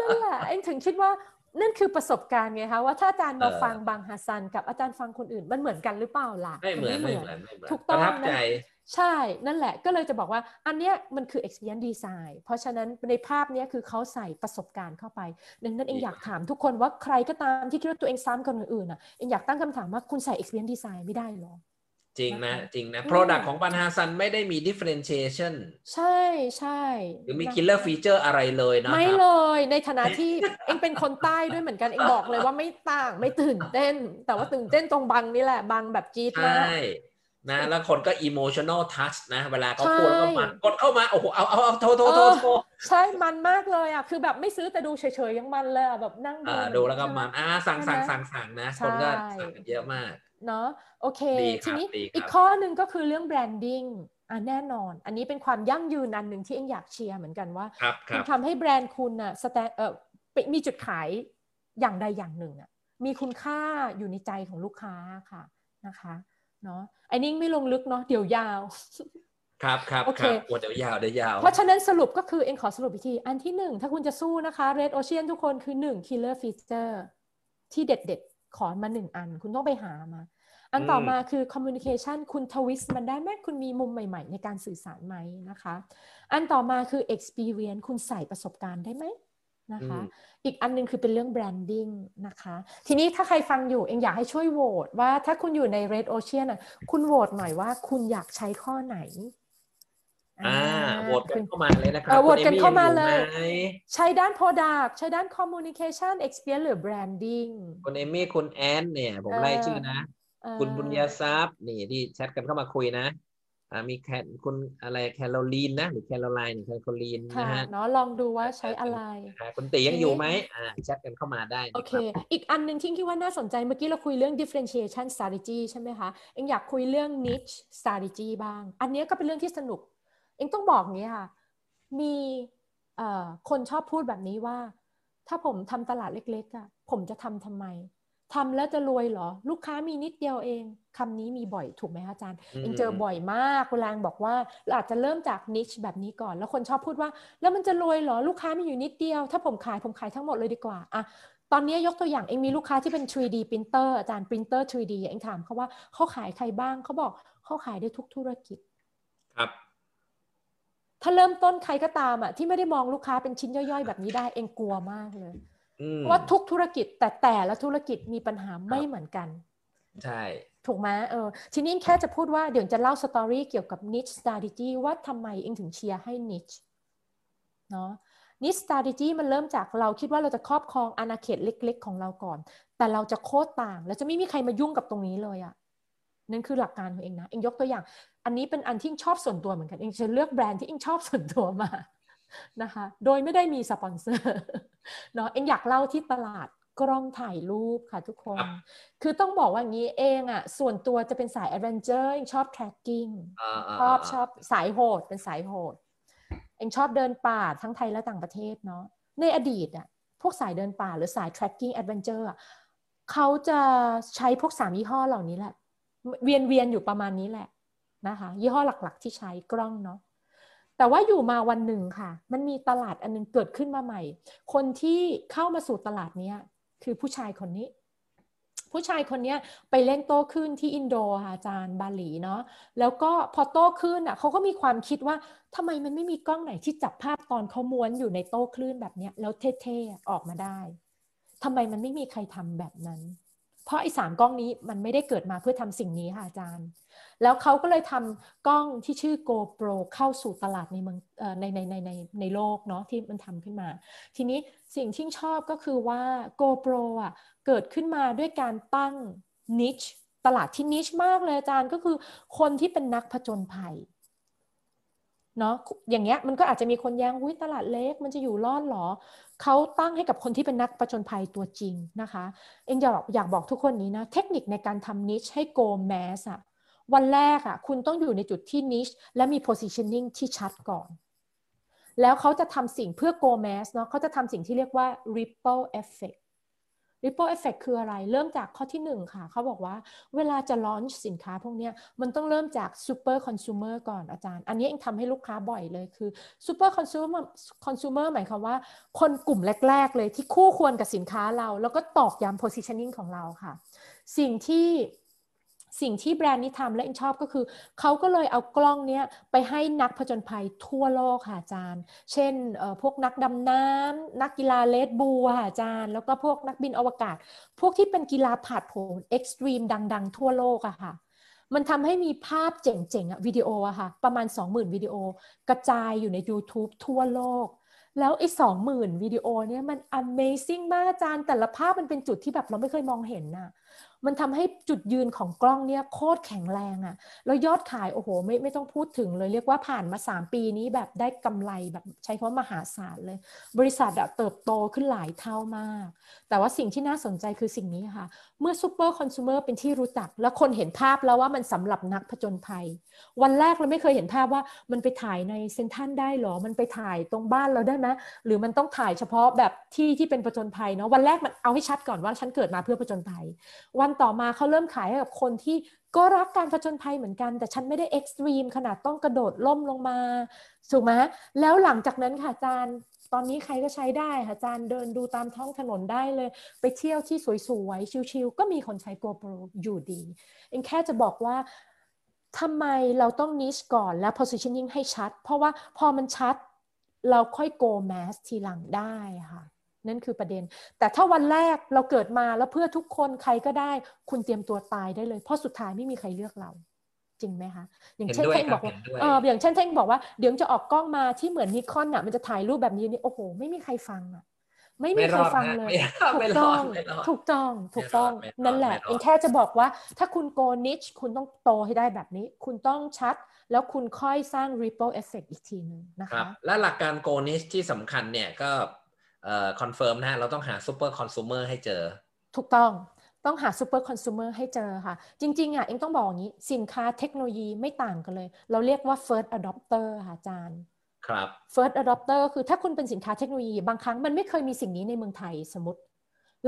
นั่นแหละเองถึงคิดว่านั่นคือประสบการณ์ไงคะว่าถ้าอาจารย์มาเออฟังบางฮาซันกับอาจารย์ฟังคนอื่นมันเหมือนกันหรือเปล่าล่ะไม่เหมือนนไม่เหมือนไม่เหมือนถูกปต้องระทับนะใจ ใช่นั่นแหละก็เลยจะบอกว่าอันเนี้ยมันคือ experience design เพราะฉะนั้นในภาพเนี้ยคือเขาใส่ประสบการณ์เข้าไป ดังนั้นเองดีอยากถามทุกคนว่าใครก็ตามที่คิดว่าตัวเองซ้ำกับคนอื่นอะเองอยากตั้งคำถามว่าคุณใส่ experience design ไม่ได้หรอจริงนะนะคะจริงนะอืม Product ของบันฮาซันไม่ได้มี differentiation ใช่ใช่หรือมีนะ killer feature อะไรเลยนะไม่ครับเลยในฐานะที่เองเป็นคนใต้ด้วยเหมือนกัน เองบอกเลยว่าไม่ต่างไม่ตื่นเต้น แต่ว่าตื่นเต้นตรงบังนี่แหละบังแบบจี๊ดใชมาก่ นะแล้วคนก็ emotional touch นะ เวลาเขาใช่พูดแล้วก็มันกดเข้ามา โอ้โห เอาเอาเอาโทรโทรโทรโทรใช่มันมากเลยอะ คือแบบไม่ซื้อแต่ดูเฉยๆยังมันเลยอะแบบนั่งดูอ่ามันดูแล้วก็มันใช่ไหอ่าสั่งสั่งใช่ไหมสั่งสั่งนะใช่คนก็สั่งกันเยอะมาก เนาะโอเคดีคทีรับนี้ดีครับอีกข้อหนึ่งก็คือเรื่องแบรนดิ้งอะแน่นอน อันนี้เป็นความยั่งยืนอันหนึ่งที่เองอยากเชียร์เหมือนกันว่าครับคคุรัณบทำให้แบรนด์คุณอะสแตเอ่อเป็นมีจุดขายอย่างใดอย่างหนึ่งอะมีคุณค่าอยู่ในใจของลูกค้าค่ะนะคะ เนาะไอ้นิ่งไม่ลงลึกเนาะเดี๋ยวยาว ครับครับโอคเครับโอ้เดี๋ยวยาวเดี๋ยวยาว เพราะฉะนั้นสรุปก็คือเองขอสรุปอีกที อันที่หนึ่งถ้าคุณจะสู้นะคะ Red Ocean ทุกคนคือหนึ่ง killer feature ที่เด็ดๆ ขอมาหนึ่งอัน คุณต้องไปหามา อันต่อมาคือ communication คุณทวิสต์มันได้ไหมคุณมีมุมใหม่ ๆ ในการสื่อสารไหมนะคะ อันต่อมาคือ experience คุณใส่ประสบการณ์ได้ไหม นะคะ อีกอันนึงคือเป็นเรื่อง branding นะคะ ทีนี้ถ้าใครฟังอยู่เองอยากให้ช่วยโหวตว่าถ้าคุณอยู่ใน red ocean อะคุณโหวตหน่อยว่าคุณอยากใช้ข้อไหนอ่าโหวตกันเข้ามาเลยนะครัเออโหวตกันเข้ามาเลยคุณอไหใช้ด้าน product ใช้ด้าน communication experience หรือ branding คุณเอมี่คุณแอนเนี่ย ผมเออไล่ชื่อนะเอ่อคุณบุญญาทรัพย์นี่ที่แชทกันเข้ามาคุยนะอ่า มีแคคุณอะไรแคโรลีนนะหรือแคโรไลน์แคโรลีนค่ะนะฮะเนาะลองดูว่าใช้อะไรอ่าคุณตียังอยู่ไหมอ่าแชทกันเข้ามาได้นะโอคเครับอีกอันหนึ่งที่คิดว่าน่าสนใจเมื่อกี้เราคุยเรื่อง differentiation strategy ใช่ไหมคะเอ็งอยากคุยเรื่อง niche strategy บ้าง อันเนี้ยก็เป็นเรื่องที่สนุก เอ็งต้องบอกอย่างนี้ค่ะ มีเอ่อคนชอบพูดแบบนี้ว่า ถ้าผมทำตลาดเล็กๆอะผมจะทำทำไม ทำแล้วจะรวยเหรอ ลูกค้ามีนิดเดียวเองคำนี้มีบ่อยถูกไหมคะอาจารย์อืมเอ็งเจอบ่อยมากเวลาเอ็งบอกว่าเราอาจจะเริ่มจาก niche แบบนี้ก่อน แล้วคนชอบพูดว่า แล้วมันจะรวยเหรอ ลูกค้ามีอยู่นิดเดียว ถ้าผมขายผมขายทั้งหมดเลยดีกว่าอะตอนนี้ยกตัวอย่างเองมีลูกค้าที่เป็น 3D printer อาจารย์ printer 3D เองถามเขาว่าเขาขายใครบ้างเขาบอกเขาขายได้ทุกธุรกิจ ครับ ถ้าเริ่มต้นใครก็ตามอะที่ไม่ได้มองลูกค้าเป็นชิ้นย่อยๆ แบบนี้ได้เองกลัวมากเลยอืมเพราะ ว่าทุกธุรกิจแต่แต่ละธุรกิจมีปัญหาไม่เหมือนกัน ใช่ ถูกไหมเออ ทีนี้แค่จะพูดว่าเดี๋ยวจะเล่าสตอรี่เกี่ยวกับ niche strategy ว่าทำไมเองถึงเชียร์ให้ niche เนาะ niche strategy มันเริ่มจากเราคิดว่าเราจะครอบครองอาณาเขตเล็ก ๆ ของเราก่อน แต่เราจะโคตรต่างแล้วจะไม่มีใครมายุ่งกับตรงนี้เลยอะนั่นคือหลักการของเองนะ เองยกตัวอย่าง อันนี้เป็นอันที่ชอบส่วนตัวเหมือนกัน เองจะเลือกแบรนด์ที่เองชอบส่วนตัวมา นะคะโดยไม่ได้มีสปอนเซอร์เนาะเองอยากเล่าที่ตลาดกล้องถ่ายรูปค่ะทุกคน คือต้องบอกว่างี้เองอะส่วนตัวจะเป็นสาย adventure เองชอบ tracking อ่าาชอบาชอบสายโหด เป็นสายโหด เองชอบเดินป่าทั้งไทยและต่างประเทศเนาะ ในอดีตอะพวกสายเดินป่าหรือสาย trekking adventure อะเขาจะใช้พวกสามยี่ห้อเหล่านี้แหละ เวียนเวียนอยู่ประมาณนี้แหละนะคะ ยี่ห้อหลักๆที่ใช้กล้องเนาะ แต่ว่าอยู่มาวันหนึ่งค่ะ มันมีตลาดอันนึงเกิดขึ้นมาใหม่ คนที่เข้ามาสู่ตลาดนี้คือผู้ชายคนนี้ ผู้ชายคนนี้ไปเล่นโต้คลื่นที่อินโดค่ะอาจารย์บาหลีเนาะแล้วก็พอโต้คลื่นอะเขาก็มีความคิดว่าทำไมมันไม่มีกล้องไหนที่จับภาพตอนเขาม้วนอยู่ในโต้คลื่นแบบเนี้ยแล้วเท่ๆออกมาได้ทำไมมันไม่มีใครทำแบบนั้น เพราะไอ้สามกล้องนี้มันไม่ได้เกิดมาเพื่อทำสิ่งนี้ค่ะอาจารย์ แล้วเขาก็เลยทำกล้องที่ชื่อ GoPro เข้าสู่ตลาดในเมืองในในในในในโลกเนาะที่มันทำขึ้นมา ทีนี้สิ่งที่ชอบก็คือว่า GoPro อะเกิดขึ้นมาด้วยการตั้ง niche ตลาดที่ niche มากเลยอาจารย์ก็คือคนที่เป็นนักผจญภัย เนาะอย่างเงี้ยมันก็อาจจะมีคนแย้งวิตลาดเล็ก มันจะอยู่รอดหรอเขาตั้งให้กับคนที่เป็นนักผจญภัยตัวจริงนะคะ เอ็งอยากอยากบอกทุกคนนี้นะ เทคนิคในการทำ niche ให้ go mass อะวันแรกอะคุณต้องอยู่ในจุดที่ niche และมี positioning ที่ชัดก่อน แล้วเขาจะทำสิ่งเพื่อ go mass เนาะเขาจะทำสิ่งที่เรียกว่า ripple effect ripple effect คืออะไร เริ่มจากข้อที่หนึ่งค่ะ เขาบอกว่าเวลาจะลอนช์สินค้าพวกนี้มันต้องเริ่มจาก super consumer ก่อนอาจารย์ อันนี้เองทำให้ลูกค้าบ่อยเลยคือ super consumer consumer หมายความว่า คนกลุ่มแรก ๆ เลยที่คู่ควรกับสินค้าเรา แล้วก็ตอกย้ำ positioning ของเราค่ะ สิ่งที่ สิ่งที่แบรนด์นี้ทำและอ็นชอบก็คือ เขาก็เลยเอากล้องเนี้ยไปให้นักผจญภัยทั่วโลกค่ะอาจารย์ เช่นพวกนักดำน้ำนักกีฬาเลดบูค่ะอาจารย์ แล้วก็พวกนักบินอวกาศ พวกที่เป็นกีฬาผาดโผนเอ็กซ์ตรีมดัง ๆ ทั่วโลกอะค่ะมันทำให้มีภาพเจ๋งๆอะวิดีโออะค่ะ ประมาณ 20,000 วิดีโอ กระจายอยู่ใน YouTube ทั่วโลก แล้วไอ้สองหมื่นวิดีโอเนี่ยมัน Amazing มากอาจารย์ แต่ละภาพมันเป็นจุดที่แบบเราไม่เคยมองเห็นน่ะ มันทำให้จุดยืนของกล้องเนี่ยโคตรแข็งแรงอะ่ะ แล้วยอดขายโอ้โหไม่ไม่ต้องพูดถึงเลยเรียกว่าผ่านมา 3 ปีนี้แบบได้กำไรแบบใช้คำว่ามหาศาลเลย บริษัทอะเติบโตขึ้นหลายเท่ามาก แต่ว่าสิ่งที่น่าสนใจคือสิ่งนี้ค่ะ เมื่อซูเปอร์คอน sumer เป็นที่รู้จัก แล้วคนเห็นภาพแล้วว่ามันสำหรับนักผจญภัย วันแรกเราไม่เคยเห็นภาพว่ามันไปถ่ายในเซ็นทรัลได้หรอ มันไปถ่ายตรงบ้านเราได้ไหมหรือมันต้องถ่ายเฉพาะแบบที่ที่เป็นผจญภัยเนาะวันแรกมันเอาให้ชัดก่อนว่าฉันเกิดมาเพื่อผจญภัยวันต่อมาเขาเริ่มขายให้กับคนที่ก็รักการผจญภัยเหมือนกัน แต่ฉันไม่ได้ extreme ขนาดต้องกระโดดร่มลงมาถูกไหมแล้วหลังจากนั้นค่ะอาจารย์ตอนนี้ใครก็ใช้ได้ค่ะอาจารย์เดินดูตามท้องถนนได้เลย ไปเที่ยวที่สวยๆ ชิลๆ ก็มีคนใช้ GoPro อยู่ดีเองแค่จะบอกว่าทำไมเราต้องนิชก่อนแล้ว positioning ให้ชัด เพราะว่าพอมันชัดเราค่อย go mass ทีหลังได้ค่ะ นั่นคือประเด็น แต่ถ้าวันแรกเราเกิดมาแล้วเพื่อทุกคนใครก็ได้ คุณเตรียมตัวตายได้เลย เพราะสุดท้ายไม่มีใครเลือกเรา จริงไหมคะ อย่างเช่นเห็นด้วยเท่งบอกว่าครับเห็นด้วยเอออย่างเช่นเท่งบอกว่าเดี๋ยวจะออกกล้องมาที่เหมือนนิคอนอะมันจะถ่ายรูปแบบนี้นี่โอ้โห ไม่มีใครฟังอะไม่มีไม่ใครรอดฟังนะเลยไม่ถูรอดกไม่รต้องอดไม่รอดถูกต้อง ถูกต้องไม่รอดนั่นแหละไม่รอดเองแค่จะบอกว่า ถ้าคุณ go niche คุณต้องโตให้ได้แบบนี้ คุณต้องชัด แล้วคุณค่อยสร้าง ripple effect อีกทีหนึงนะครัคะบและหลักการ go niche ที่สำคัญเนี่ยก็ เอ่อ confirm นะฮะเราต้องหาซูเปอร์คอน sumer ให้เจอ ถูกต้องต้องหา super consumer ให้เจอค่ะ จริง ๆ อะ เองต้องบอกอย่างนี้ สินค้าเทคโนโลยีไม่ต่างกันเลย เราเรียกว่า first adopter ค่ะอาจารย์ครับ first adopter คือถ้าคุณเป็นสินค้าเทคโนโลยี บางครั้งมันไม่เคยมีสิ่งนี้ในเมืองไทยสมมติ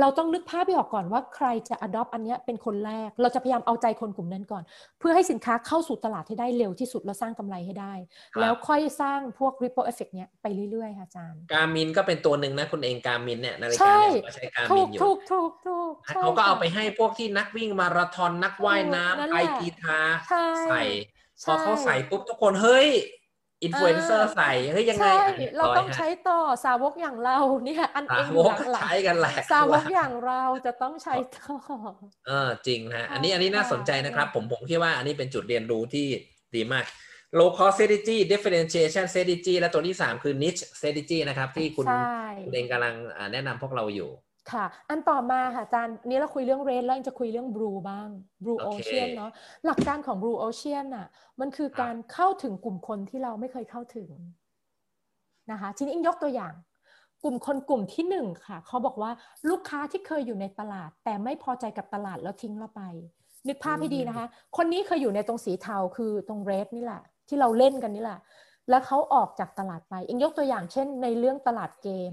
เราต้องนึกภาพไปออกก่อนว่าใครจะ adopt อันเนี้ยเป็นคนแรก เราจะพยายามเอาใจคนกลุ่มนั้นก่อน เพื่อให้สินค้าเข้าสู่ตลาดให้ได้เร็วที่สุดแล้วสร้างกำไรให้ได้ครับแล้วค่อยสร้างพวก ripple effect เนี้ยไปเรื่อยๆค่ะอาจารย์การมินก็เป็นตัวหนึ่งนะคุณเองการมินเนี่ยนาฬิใช่กาเนี่ยก็ใช้การถูมิกนอยู่ถูกถูกถูกใช่เขาก็เอาค่ะไปให้พวกที่นักวิ่งมาราธอนนักว่ายน้นั่นำแหไอละกีฬาใช่ใส่ใช่พอเขาใส่ปุ๊บทุกคนเฮ้ย อินฟลูเอนเซอร์อ่าใส่เฮ้ยยังไงใช่อะเรียบเราร้อยต้องฮะใช้ต่อสาวกอย่างเราเนี่ยอันสาเองอวยู่กหลังใช้กันแหละๆสาวกอย่างเราจะต้องใช้ต่อเออจริงฮะใช่อันนี้อันนี้น่าค่ะสนใจนะครับ ผมผมคิดว่าอันนี้เป็นจุดเรียนรู้ที่ดีมาก low cost strategy differentiation strategy และตัวที่ 3 คือ niche strategy นะครับ ที่คุณใช่คุณเองกำลังอ่าแนะนำพวกเราอยู่ ค่ะ อันต่อมาค่ะอาจารย์นี้เราคุยเรื่องเรดแล้วจะคุยเรื่องบลูบ้าง blue โอเค ocean เนาะหลักการของ blue ocean น่ะ มันคือครับการเข้าถึงกลุ่มคนที่เราไม่เคยเข้าถึงนะคะทีนี้อิงยกตัวอย่าง กลุ่มคนกลุ่มที่หนึ่งค่ะ เขาบอกว่าลูกค้าที่เคยอยู่ในตลาด แต่ไม่พอใจกับตลาดแล้วทิ้งเราไป นึกภาพให้ดีนะคะ คนนี้เคยอยู่ในตรงสีเทาคือตรงเรดนี่แหละที่เราเล่นกันนี่แหละ แล้วเขาออกจากตลาดไปเองยกตัวอย่างเช่น ในเรื่องตลาดเกม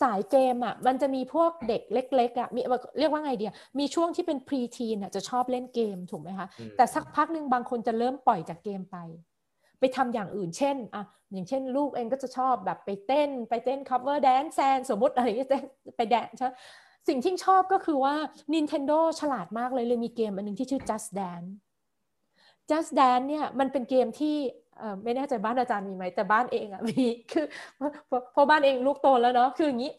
สายเกมอะมันจะมีพวกเด็กเล็กๆอะมีเรียกว่าไงเดียมีช่วงที่เป็นพรีทีนอะจะชอบเล่นเกมถูกไหมคะอืมแต่สักพักหนึ่งบางคนจะเริ่มปล่อยจากเกมไป ไปทำอย่างอื่นเช่นอะอย่างเช่น ลูกเองก็จะชอบแบบไปเต้นไปเต้น cover dance แซนสมมติอะไรอย่างเงี้ยไปแดนใช่สิ่งที่ชอบก็คือว่า Nintendo ฉลาดมากเลยเลยมีเกมอันหนึงที่ชื่อ Just Dance Just Dance เนี่ยมันเป็นเกมที่เอ่อ ไม่แน่ใจบ้านอาจารย์มีไหมแต่บ้านเองอะมีคือเพราะเพราะเพราะบ้านเองลูกโตแล้วเนาะคืออย่างนี้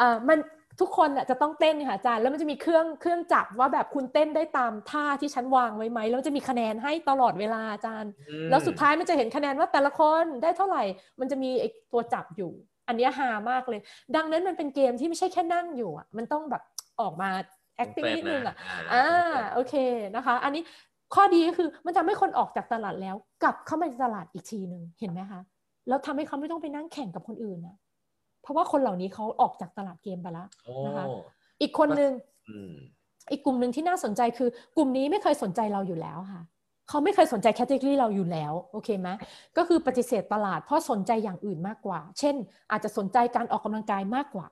อ่ามันทุกคนอะจะต้องเต้นค่ะอาจารย์แล้วมันจะมีเครื่องเครื่องจับว่าแบบคุณเต้นได้ตามท่าที่ฉันวางไว้ไหมแล้วมันจะมีคะแนนให้ตลอดเวลาอาจารย์อืมแล้วสุดท้ายมันจะเห็นคะแนนว่าแต่ละคนได้เท่าไหร่ มันจะมีไอ้ตัวจับอยู่ อันเนี้ยฮามากเลย ดังนั้นมันเป็นเกมที่ไม่ใช่แค่นั่งอยู่อะมันต้องแบบออกมา acting เป็นิดนึงอะอ่อ่าโอเคนะคะ อันนี้ ข้อดีก็คือมันทำให้คนออกจากตลาดแล้ว กลับเข้ามาในตลาดอีกทีหนึ่งเห็นไหมคะแล้วทำให้เขาไม่ต้องไปนั่งแข่งกับคนอื่นอะเพราะว่าคนเหล่านี้เขาออกจากตลาดเกมไปแล้วโอ้นะคะ อีกคนหนึ่งอืมอีกกลุ่มหนึ่งที่น่าสนใจคือกลุ่มนี้ไม่เคยสนใจเราอยู่แล้วค่ะเขาไม่เคยสนใจแคตตาล็อเราอยู่แล้วโอเคไหมก็คือปฏิเสธตลาดเพราะสนใจอย่างอื่นมากกว่า เช่น อาจจะสนใจการออกกำลังกายมากกว่า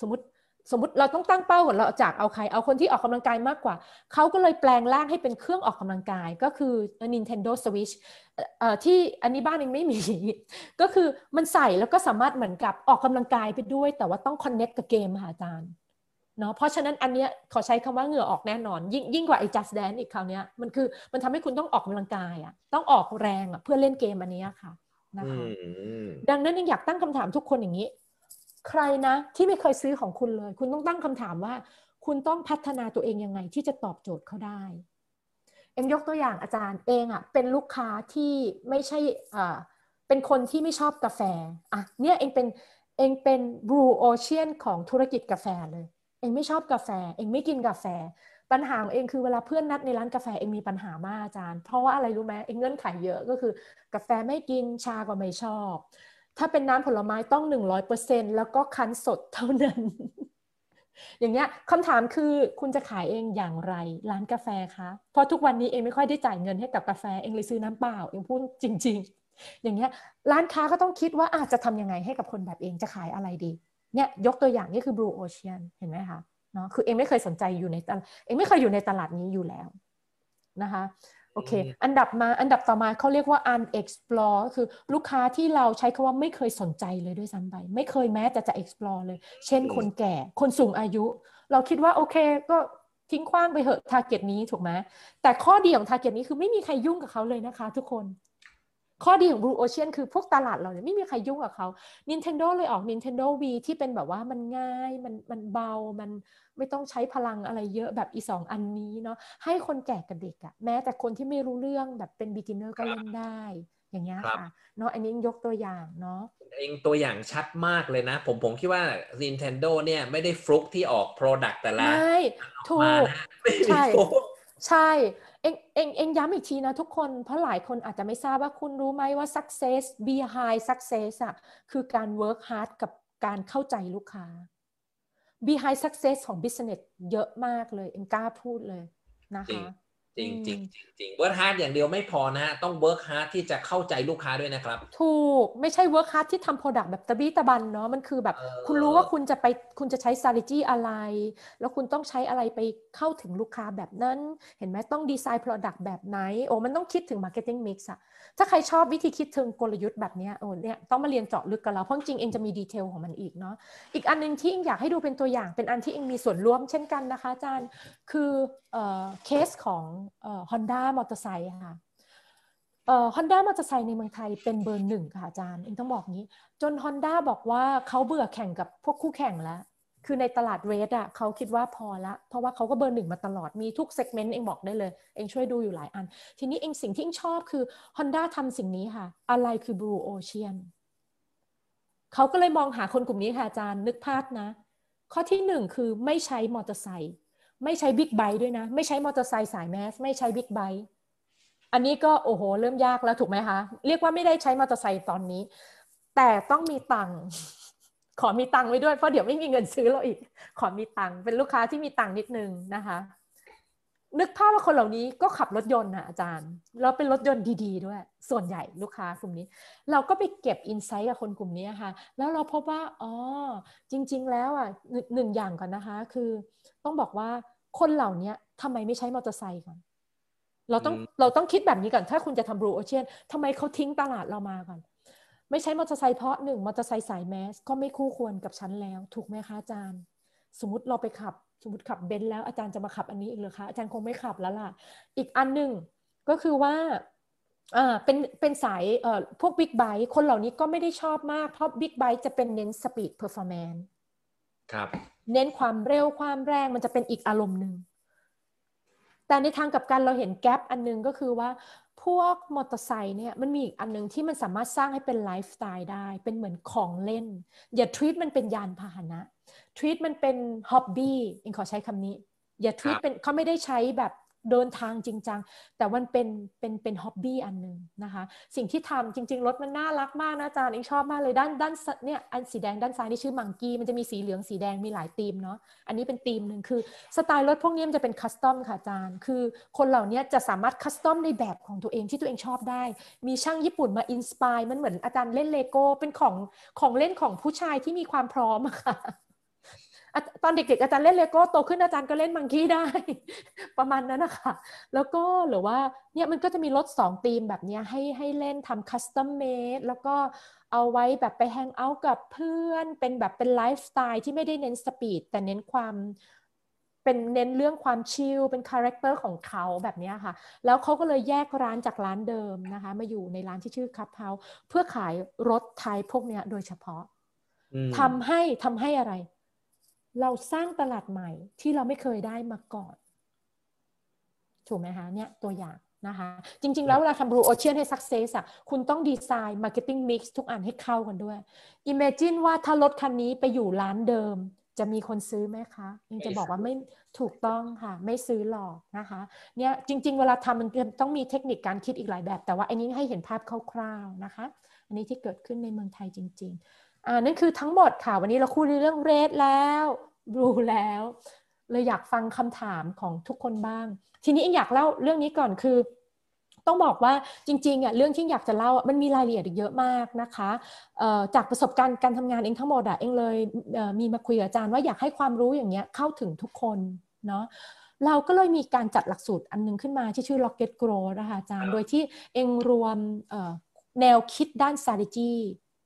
สมมติ สมมติเราต้องตั้งเป้าก่อนเราจากเอาใคร เอาคนที่ออกกำลังกายมากกว่า เขาก็เลยแปลงร่างให้เป็นเครื่องออกกำลังกายก็คือ Nintendo Switch เอ่อเอ่อที่อันนี้บ้านเองไม่มี ก็คือมันใส่แล้วก็สามารถเหมือนกับออกกำลังกายไปด้วย แต่ว่าต้อง connect กับเกมค่ะอาจารย์เนาะเพราะฉะนั้นอันเนี้ยขอใช้คำว่าเหงื่อออกแน่นอน ยิ่งยิ่งกว่าไอ้ just dance อีกคราวเนี้ยมันคือมันทำให้คุณต้องออกกำลังกายอะ่ะต้องออกแรงอะ่ะเพื่อเล่นเกมอันเนี้ยค่ะนะอืคะมดังนั้นยังอยากตั้งคำถามทุกคนอย่างนี้ ใครนะที่ไม่เคยซื้อของคุณเลย คุณต้องตั้งคำถามว่า คุณต้องพัฒนาตัวเองยังไงที่จะตอบโจทย์เขาได้ เอ็มยกตัวอย่างอาจารย์เองอะ่ะเป็นลูกค้าที่ไม่ใช่อ่าเป็นคนที่ไม่ชอบกาแฟอะเนี่ยเองเป็นเองเป็น blue ocean ของธุรกิจกาแฟเลย เองไม่ชอบกาแฟ เองไม่กินกาแฟ ปัญหาของเองคือเวลาเพื่อนนัดในร้านกาแฟเองมีปัญหามากอาจารย์ เพราะว่าอะไรรู้ไหมเองเงื่อนไขเยอะก็คือกาแฟไม่กินชาก็ไม่ชอบ ถ้าเป็นน้ำผลไม้ต้องหนึ่งร้อยเปอร์เซ็นแล้วก็คั้นสดเท่านั้น อย่างเงี้ยคำถามคือคุณจะขายเองอย่างไรร้านกาแฟคะเพราะทุกวันนี้เองไม่ค่อยได้จ่ายเงินให้กับกาแฟเองเลยซื้อน้ำเปล่าเองพูดจริง ๆ อย่างเงี้ยร้านค้าก็ต้องคิดว่าอาจจะทำยังไงให้กับคนแบบเองจะขายอะไรดีเนี่ยยกตัวอย่างนี่คือ Blue Ocean เห็นไหมคะเนาะคือเองไม่เคยสนใจอยู่ในตลาดเองไม่เคยอยู่ในตลาดนี้อยู่แล้วนะคะ โอเค อันดับมา อันดับต่อมาเขาเรียกว่า unexplore คือลูกค้าที่เราใช้คาว่าไม่เคยสนใจเลยด้วยซ้ำไป ไม่เคยแม้แต่จะ explore เลย เช่นคนแก่ คนสูงอายุ เราคิดว่าโอเค ก็ทิ้งขว้างไปเหอะ target นี้ถูกไหม แต่ข้อดีของ target นี้คือไม่มีใครยุ่งกับเขาเลยนะคะทุกคน ข้อดีของ Blue Ocean คือพวกตลาดเราเนี่ยไม่มีใครยุ่งกับเขา Nintendo เลยออก Nintendo V ที่เป็นแบบว่ามันง่าย มันมันเบา มันไม่ต้องใช้พลังอะไรเยอะแบบอีสองอันนี้เนาะ ให้คนแก่กับเด็กอะแม้แต่คนที่ไม่รู้เรื่องแบบเป็น beginner ก็เล่นได้ อย่างเงี้ยค่ะ เนาะอันนี้ยกตัวอย่างเนาะเองตัวอย่างชัดมากเลยนะ ผมผมคิดว่า Nintendo เนี่ยไม่ได้ฟลุกที่ออก Product แต่ละไม่ถูกไม่มีใช่ฟลุกใช่ เองเองเองย้ำอีกทีนะทุกคน เพราะหลายคนอาจจะไม่ทราบว่าคุณรู้ไหมว่า success behind success อะคือการ work hard กับการเข้าใจลูกค้า behind success ของ business เยอะมากเลย เองกล้าพูดเลยนะคะ จริงจริงจริงจริง work hard อย่างเดียวไม่พอนะฮะ ต้อง work hard ที่จะเข้าใจลูกค้าด้วยนะครับ ถูกไม่ใช่ work hard ที่ทำ product แบบตะบี้ตะบันเนาะมันคือแบบเออคุณรู้ว่าคุณจะไปคุณจะใช้ strategy อะไร แล้วคุณต้องใช้อะไรไปเข้าถึงลูกค้าแบบนั้น เห็นไหมต้องดีไซน์ product แบบไหน โอ้มันต้องคิดถึง marketing mix อะถ้าใครชอบวิธีคิดเชิงกลยุทธ์แบบเนี้ยโอ้เนี่ยต้องมาเรียนเจาะลึกกันแล้วเพราะจริงๆเองจะมี detail ของมันอีกเนาะอีกอันหนึงที่เองอยากให้ดูเป็นตัวอย่างเป็นอันที่เองมีส่วนร่วมเช่นกันนะคะอาจารย์คือเอ่อเคสของเอ่อ Honda มอเตอร์ไซค์ค่ะฮอนด้ามอเตอร์ไซค์ในเมืองไทยเป็นเบอร์หนึ่งค่ะอาจารย์เองต้องบอกงี้ จน Honda บอกว่าเขาเบื่อแข่งกับพวกคู่แข่งแล้ว คือในตลาด red อะเขาคิดว่าพอละ เพราะว่าเขาก็เบอร์หนึ่งมาตลอดมีทุก segment เองบอกได้เลย เองช่วยดูอยู่หลายอัน ทีนี้เองสิ่งที่เองชอบคือ Honda ทำสิ่งนี้ค่ะ อะไรคือ Blue Ocean เขาก็เลยมองหาคนกลุ่มนี้ค่ะอาจารย์นึกภาพนะ ข้อที่หนึ่งคือไม่ใช้มอเตอร์ไซค์ ไม่ใช้บิ๊กไบค์ด้วยนะ ไม่ใช้มอเตอร์ไซค์สาย mass ไม่ใช้บิ๊กไบค์อันนี้ก็โอ้โห เริ่มยากแล้วถูกไหมคะ เรียกว่าไม่ได้ใช้มอเตอร์ไซค์ตอนนี้ แต่ต้องมีตังค์ขอมีตังค์ไว้ด้วยเพราะเดี๋ยวไม่มีเงินซื้อเราอีก ขอมีตังค์เป็นลูกค้าที่มีตังค์นิดนึงนะคะ นึกภาพว่าคนเหล่านี้ก็ขับรถยนต์นะอาจารย์แล้วเป็นรถยนต์ดี ๆ ด้วย ส่วนใหญ่ลูกค้ากลุ่มนี้ เราก็ไปเก็บ insight กับคนกลุ่มนี้ค่ะ แล้วเราพบว่าอ๋อจริง ๆ แล้วอะหนึ่งหนึ่งอย่างก่อนนะคะ คือต้องบอกว่า คนเหล่านี้ทำไมไม่ใช้มอเตอร์ไซค์ก่อนเราต้องอืมเราต้องคิดแบบนี้ก่อน ถ้าคุณจะทำ Blue Ocean ทำไมเขาทิ้งตลาดเรามาก่อน ไม่ใช้มอเตอร์ไซค์เพราะหนึ่งมอเตอร์ไซค์สาย mass ก็ไม่คู่ควรกับฉันแล้ว ถูกไหมคะอาจารย์ สมมติเราไปขับ สมมติขับเบนซ์แล้วอาจารย์จะมาขับอันนี้อีกเหรอคะอาจารย์คงไม่ขับแล้วล่ะ อีกอันหนึ่งก็คือว่าอ่าเป็นเป็นสายเอ่อพวกบิ๊กไบค์คนเหล่านี้ก็ไม่ได้ชอบมากเพราะบิ๊กไบค์จะเป็นเน้น speed performance ครับ เน้นความเร็วความแรงมันจะเป็นอีกอารมณ์หนึ่งแต่ในทางกลับกันเราเห็น gap อันหนึงก็คือว่าพวกมอเตอร์ไซค์เนี่ยมันมีอีกอันหนึงที่มันสามารถสร้างให้เป็นไลฟ์สไตล์ได้ เป็นเหมือนของเล่น อย่าท e ี t มันเป็นยานพาหนะท e ี t มันเป็นฮ็อบบี้เองขอใช้คำนี้ อย่าท e ี t ครับเป็นเขาไม่ได้ใช้แบบ เดินทางจริงจัง แต่มันเป็นเป็นเป็น hobby อันหนึ่งนะคะ สิ่งที่ทำจริง ๆ รถมันน่ารักมากนะอาจารย์เองชอบมากเลยด้านด้านสเนี่ยอันสีแดงด้านซ้ายนี่ชื่อ Monkey มันจะมีสีเหลืองสีแดงมีหลายธีมเนาะอันนี้เป็นธีมหนึ่งคือสไตล์รถพวกนี้มันจะเป็น custom ค่ะอาจารย์ คือคนเหล่านี้จะสามารถ custom ในแบบของตัวเองที่ตัวเองชอบได้ มีช่างญี่ปุ่นมา inspire มันเหมือนอาจารย์เล่นเลโก้เป็นของของเล่นของผู้ชายที่มีความพร้อมอะค่ะ ตอนเด็กๆอาจารย์เล่นเลโก้โตขึ้นอาจารย์ก็เล่น Monkey ได้ ประมาณนั้นนะคะแล้วก็หรือว่าเนี่ยมันก็จะมีรถสองธีมแบบเนี้ยให้ให้เล่นทำ custom made แล้วก็เอาไว้แบบไป hang out กับเพื่อนเป็นแบบเป็นไลฟ์สไตล์ที่ไม่ได้เน้น speed แต่เน้นความเป็นเน้นเรื่องความ chill เป็น character ของเขาแบบเนี้ยค่ะ แล้วเขาก็เลยแยกร้านจากร้านเดิมนะคะ มาอยู่ในร้านที่ชื่อ CUB House เพื่อขายรถไทยพวกเนี้ยโดยเฉพาะอืมทำให้ทำให้อะไร เราสร้างตลาดใหม่ที่เราไม่เคยได้มาก่อน ถูกไหมคะเนี่ยตัวอย่างนะคะ จริง ๆ แล้วเวลาทำ Blue Ocean ให้ Success อะคุณต้องดีไซน์ Marketing Mix ทุกอันให้เข้ากันด้วย Imagine ว่าถ้ารถคันนี้ไปอยู่ร้านเดิม จะมีคนซื้อไหมคะยังจะบอกว่าไม่ถูกต้องค่ะ ไม่ซื้อหรอกนะคะเนี่ยจริง ๆ เวลาทำมันต้องมีเทคนิคการคิดอีกหลายแบบ แต่ว่าอันนี้ให้เห็นภาพคร่าวๆนะคะ อันนี้ที่เกิดขึ้นในเมืองไทยจริง ๆ อ่านั่นคือทั้งหมดค่ะ วันนี้เราคุยเรื่องเรดแล้วบลูแล้วเลยอยากฟังคำถามของทุกคนบ้าง ทีนี้เองอยากเล่าเรื่องนี้ก่อนคือ ต้องบอกว่าจริงๆอะเรื่องที่อยากจะเล่ามันมีรายละเอียดเยอะมากนะคะจากประสบการณ์การทำงานเองทั้งหมดอะเองเลยเมีมาคุยกับอาจารย์ว่าอยากให้ความรู้อย่างเงี้ยเข้าถึงทุกคนเนาะเราก็เลยมีการจัดหลักสูตรอันนึงขึ้นมาที่ชื่อ Rocket Grow นะคะอาจารย์ โดยที่เองรวมแนวคิดด้าน strategy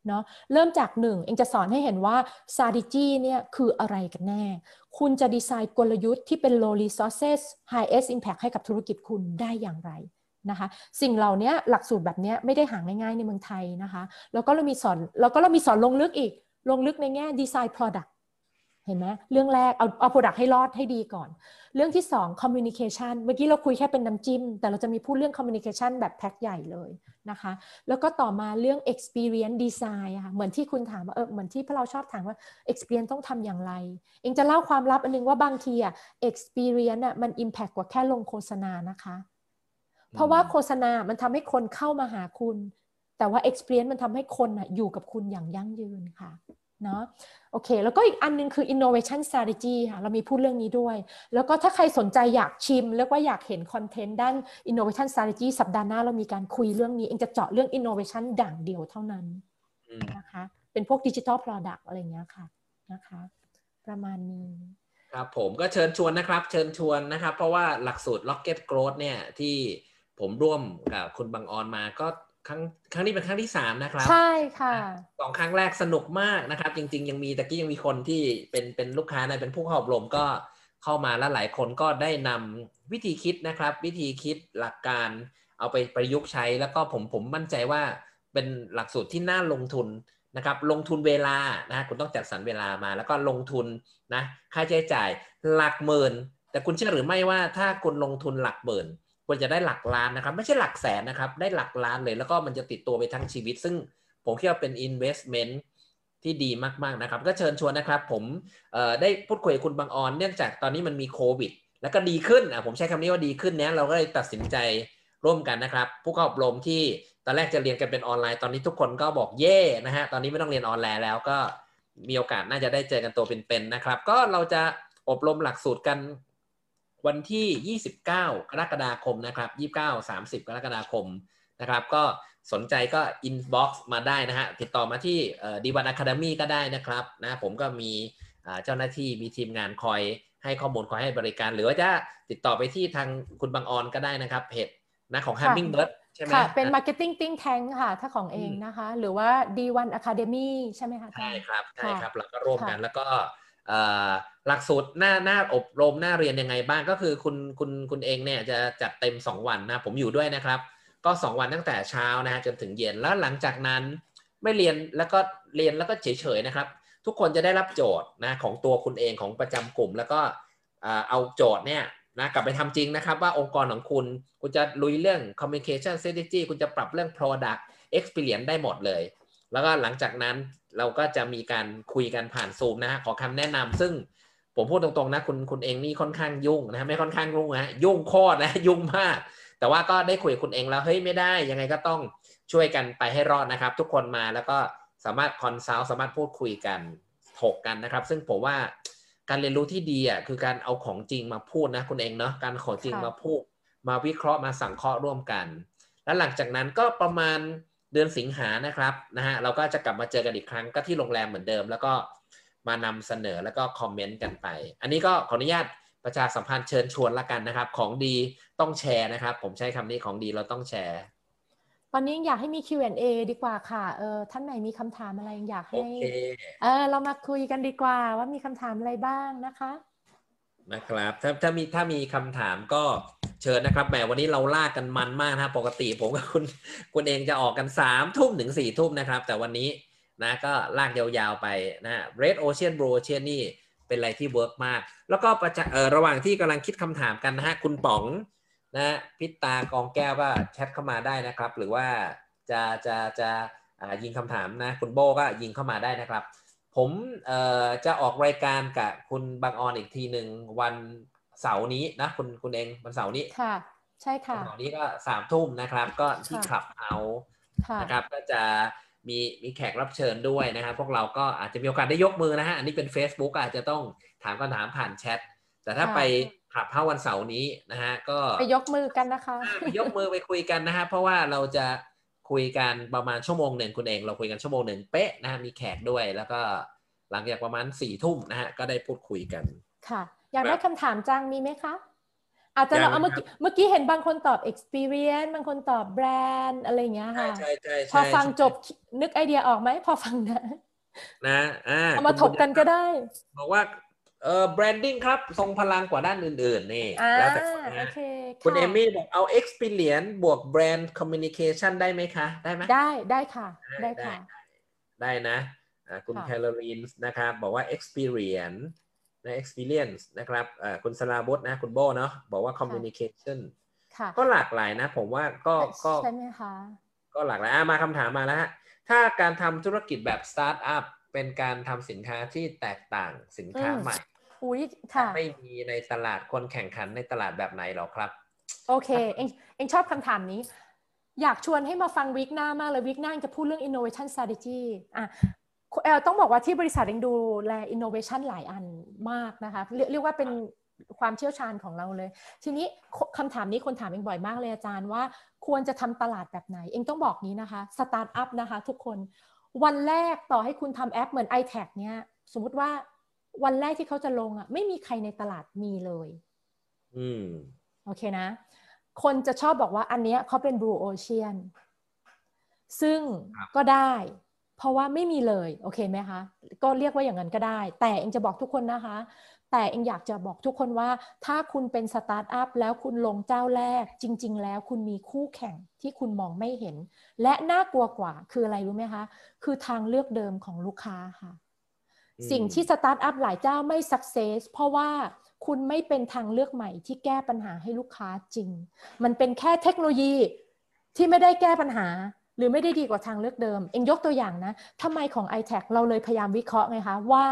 เนาะเริ่มจากหนึ่งเองจะสอนให้เห็นว่า strategy เนี่ยคืออะไรกันแน่ คุณจะดีไซน์กลยุทธ์ที่เป็น low resources highest impact ให้กับธุรกิจคุณได้อย่างไรนะคะสิ่งเหล่านี้หลักสูตรแบบนี้ไม่ได้หาง่ายๆในเมืองไทยนะคะแล้วก็เรามีสอนแล้วก็เรามีสอนลงลึกอีกลงลึกในแง่ดีไซน์ product เห็นไหมเรื่องแรกเอาเอา product ให้รอดให้ดีก่อน เรื่องที่สอง communication เมื่อกี้เราคุยแค่เป็นน้ำจิ้ม แต่เราจะมีพูดเรื่อง communication แบบแพ็คใหญ่เลยนะคะ แล้วก็ต่อมาเรื่อง experience design ค่ะเหมือนที่คุณถามว่าเออเหมือนที่พวกเราชอบถามว่า experience ต้องทำอย่างไร เองจะเล่าความลับอันนึงว่าบางทีอะ experience อะมัน impact กว่าแค่ลงโฆษณานะคะ เพราะว่าโฆษณา มันทำให้คนเข้ามาหาคุณ แต่ว่า experience มันทำให้คนอะอยู่กับคุณอย่างยั่งยืนค่ะ เนาะโอเค แล้วก็อีกอันนึงคือ innovation strategy ค่ะเรามีพูดเรื่องนี้ด้วย แล้วก็ถ้าใครสนใจอยากชิมเรียกว่าอยากเห็นคอนเทนต์ด้าน innovation strategy สัปดาห์หน้าเรามีการคุยเรื่องนี้ เองจะเจาะเรื่อง innovation ด่างเดียวเท่านั้นนะคะ เป็นพวก digital product อะไรเงี้ยค่ะนะคะ ประมาณนี้ครับผมก็เชิญชวนนะครับ เชิญชวนนะครับ เพราะว่าหลักสูตร Rocket Growth เนี่ยที่ผมร่วมกับคุณบางออนมาก็ ครั้งครั้งนี้เป็นครั้งที่สามนะครับ ใช่ค่ะสองครั้งแรกสนุกมากนะครับ จริง ๆ ยังมีตะกี้ยังมีคนที่เป็นเป็นลูกค้าในเป็นผู้เข้าอบรมก็เข้ามาแล้วหลายคนก็ได้นำวิธีคิดนะครับ วิธีคิดหลักการเอาไปประยุกต์ใช้แล้วก็ผมผมมั่นใจว่าเป็นหลักสูตรที่น่าลงทุนนะครับ ลงทุนเวลานะคุณต้องจัดสรรเวลามา แล้วก็ลงทุนนะค่าใช้จ่ายหลักหมื่น แต่คุณเชื่อหรือไม่ว่าถ้าคุณลงทุนหลักหมื่น ควรจะได้หลักล้านนะครับ ไม่ใช่หลักแสนนะครับ ได้หลักล้านเลย แล้วก็มันจะติดตัวไปทั้งชีวิต ซึ่งผมคิดว่าเป็น investment ที่ดีมาก ๆ นะครับ ก็เชิญชวนนะครับ ผมได้พูดคุยกับคุณบางออน เนื่องจากตอนนี้มันมีโควิด แล้วก็ดีขึ้นอะผมใช้คำนี้ว่าดีขึ้นเนี้ยเราก็เลยตัดสินใจร่วมกันนะครับ ผู้เข้าอบรมที่ตอนแรกจะเรียนกันเป็นออนไลน์ ตอนนี้ทุกคนก็บอกเย่นะฮะ ตอนนี้ไม่ต้องเรียนออนไลน์แล้วก็มีโอกาสน่าจะได้เจอกันตัวเป็นๆนะครับ ก็เราจะอบรมหลักสูตรกัน วันที่ 29 กรกฎาคมนะครับ 29 30 กรกฎาคมนะครับ ก็สนใจก็ inbox มาได้นะฮะ ติดต่อมาที่ดีวัน Academy ก็ได้นะครับนะผมก็มีเจ้าหน้าที่มีทีมงานคอยให้ข้อมูลคอยให้บริการ หรือว่าจะติดต่อไปที่ทางคุณบางออนก็ได้นะครับเพจนะของ Hummingbird ใช่ไหมค่ะ เป็น Marketing Think Tank ค่ะ ถ้าของเองนะคะ หรือว่า D1 Academy ใช่ไหมคะใช่ครับใช่ครับ แล้วก็ร่วมกันแล้วก็ หลักสูตรหน้าหน้าอบรมหน้าเรียนยังไงบ้างก็คือคุณคุณคุณเองเนี่ยจะจัดเต็ม 2 วันนะผมอยู่ด้วยนะครับ ก็ 2 วันตั้งแต่เช้านะฮะจนถึงเย็นแล้วหลังจากนั้นไม่เรียนแล้วก็เรียนแล้วก็เฉยๆนะครับ ทุกคนจะได้รับโจทย์นะของตัวคุณเองของประจำกลุ่ม แล้วก็เอาโจทย์เนี่ยนะกลับไปทำจริงนะครับ ว่าองค์กรของคุณคุณจะลุยเรื่อง communication strategy คุณจะปรับเรื่อง product experience ได้หมดเลย แล้วก็หลังจากนั้น เราก็จะมีการคุยกันผ่านซูมนะฮะขอคำแนะนำซึ่งผมพูดตรงๆนะคุณคุณเองนี่ค่อนข้างยุ่งนะไม่ค่อนข้างยุ่งนะยุ่งโคตรนะยุ่งมาก แต่ว่าก็ได้คุยกับคุณเองแล้วเฮ้ยไม่ได้ยังไงก็ต้องช่วยกันไปให้รอดนะครับ ทุกคนมาแล้วก็สามารถคอนซัลท์สามารถพูดคุยกันถกกันนะครับ ซึ่งผมว่าการเรียนรู้ที่ดีอะคือการเอาของจริงมาพูดนะคุณเองเนาะการของจริงมาพูด มาวิเคราะห์มาสังเคราะห์ร่วมกัน แล้วหลังจากนั้นก็ประมาณ เดือนสิงหานะครับนะฮะเราก็จะกลับมาเจอกันอีกครั้งก็ที่โรงแรมเหมือนเดิม แล้วก็มานำเสนอแล้วก็คอมเมนต์กันไป อันนี้ก็ขออนุญาตประชาสัมพันธ์เชิญชวนละกันนะครับ ของดีต้องแชร์นะครับ ผมใช้คำนี้ของดีเราต้องแชร์ ตอนนี้อยากให้มี Q&A ดีกว่าค่ะเออท่านไหนมีคำถามอะไรอยากให้เออเรามาคุยกันดีกว่าว่ามีคำถามอะไรบ้างนะคะนะครับถ้าถ้ามีถ้ามีคำถามก็ เชิญนะครับแหมวันนี้เราลากกันมันมากนะปกติผมกับคุณคุณเองจะออกกันสามทุ่มถึงสี่ทุ่มนะครับ แต่วันนี้นะก็ลากยาวๆไปนะ Red Ocean Blue Ocean นี่เป็นอะไรที่ work มาก แล้วก็ประเออระหว่างที่กำลังคิดคำถามกันนะฮะคุณป๋องนะพิตากองแก้วก็แชทเข้ามาได้นะครับ หรือว่าจะจะจะยิงคำถามนะคุณโบก็ยิงเข้ามาได้นะครับ ผมจะออกรายการกับคุณบางออนอีกทีหนึ่งวัน เสาร์นี้นะคุณคุณเองวันเสาร์นี้ค่ะ ใช่ค่ะวันเสาร์นี้ก็สามทุ่มนะครับ ก็ที่ขับเอานะครับ ก็จะมีมีแขกรับเชิญด้วยนะครับ พวกเราก็อาจจะมีโอกาสได้ยกมือนะฮะอันนี้เป็น Facebook อาจจะต้องถามคำถามผ่านแชทแต่ถ้าไปขับเพ้าวันเสาร์นี้นะฮะก็ไปยกมือกันนะคะไปยกมือไปคุยกันนะฮะเพราะว่าเราจะคุยกันประมาณชั่วโมงหนึ่งคุณเอง เราคุยกันชั่วโมงหนึ่งเป๊ะนะฮะมีแขกด้วย แล้วก็หลังจากประมาณสี่ทุ่มนะฮะก็ได้พูดคุยกันค่ะ อยากได้คำถามจังมีไหมคะอาจจะเรายังเอาเมื่อกี้เมื่อกี้เห็นบางคนตอบ experience บางคนตอบแบรนด์อะไรอย่างเงี้ยใช่ค่ะใช่ใช่พอใช่ฟังใช่จบนึกไอเดียออกไหมพอฟังนะ นะอ่าเอามาถคุณกกันก็ได้ บอกว่าเออ branding ครับ ทรงพลังกว่าด้านอื่น ๆ นี่อ่าแล้วแต่คนโอนะเคคุณะเอมี่บอกเอา experience บวก brand communication ได้ไหมคะ ได้ไหมได้ได้ค่ะ ได้ค่ะ ได้นะอ่าคุณค่ะแคลอรีนนะครับ บอกว่า experience นะ experience นะครับอ่าคุณสลาบุตนะคุณโบเนาะบอกว่า communication ค่ะก็หลากหลายนะ ผมว่าก็ก็ใช่ไหมคะก็หลากหลายอะมาคำถามมาแล้วฮะถ้าการทำธุรกิจแบบสตาร์ทอัพเป็นการทำสินค้าที่แตกต่างสินค้าอืมใหม่อุ้ยค่ะไม่มีในตลาดคนแข่งขันในตลาดแบบไหนหรอครับ โอเคเองเองชอบคำถามนี้ อยากชวนให้มาฟังวิกหน้ามากเลยวิกหน้าจะพูดเรื่อง innovation strategy อะเออ ต้องบอกว่าที่บริษัทเองดูแล innovation หลายอันมากนะคะเรียกเรียกว่าเป็นความเชี่ยวชาญของเราเลย ทีนี้คำถามนี้คนถามเองบ่อยมากเลยอาจารย์ว่าควรจะทำตลาดแบบไหน เองต้องบอกนี้นะคะสตาร์ทอัพนะคะทุกคนวันแรกต่อให้คุณทำแอปเหมือน i t a g เนี่ยสมมุติว่าวันแรกที่เขาจะลงอะไม่มีใครในตลาดมีเลย อืมโอเคนะ คนจะชอบบอกว่าอันเนี้ยเขาเป็น blue ocean ซึ่งครับก็ได้ เพราะว่าไม่มีเลยโอเคไหมคะก็เรียกว่าอย่างนั้นก็ได้ แต่เองจะบอกทุกคนนะคะ แต่เองอยากจะบอกทุกคนว่า ถ้าคุณเป็นสตาร์ทอัพแล้วคุณลงเจ้าแรก จริง ๆ แล้วคุณมีคู่แข่งที่คุณมองไม่เห็น และน่ากลัวกว่าคืออะไรรู้ไหมคะ คือทางเลือกเดิมของลูกค้าค่ะอืมสิ่งที่สตาร์ทอัพหลายเจ้าไม่ success เพราะว่าคุณไม่เป็นทางเลือกใหม่ที่แก้ปัญหาให้ลูกค้าจริง มันเป็นแค่เทคโนโลยีที่ไม่ได้แก้ปัญหา หรือไม่ได้ดีกว่าทางเลือกเดิม เองยกตัวอย่างนะทำไมของ i t a c เราเลยพยายามวิเคราะห์ไงคะว่า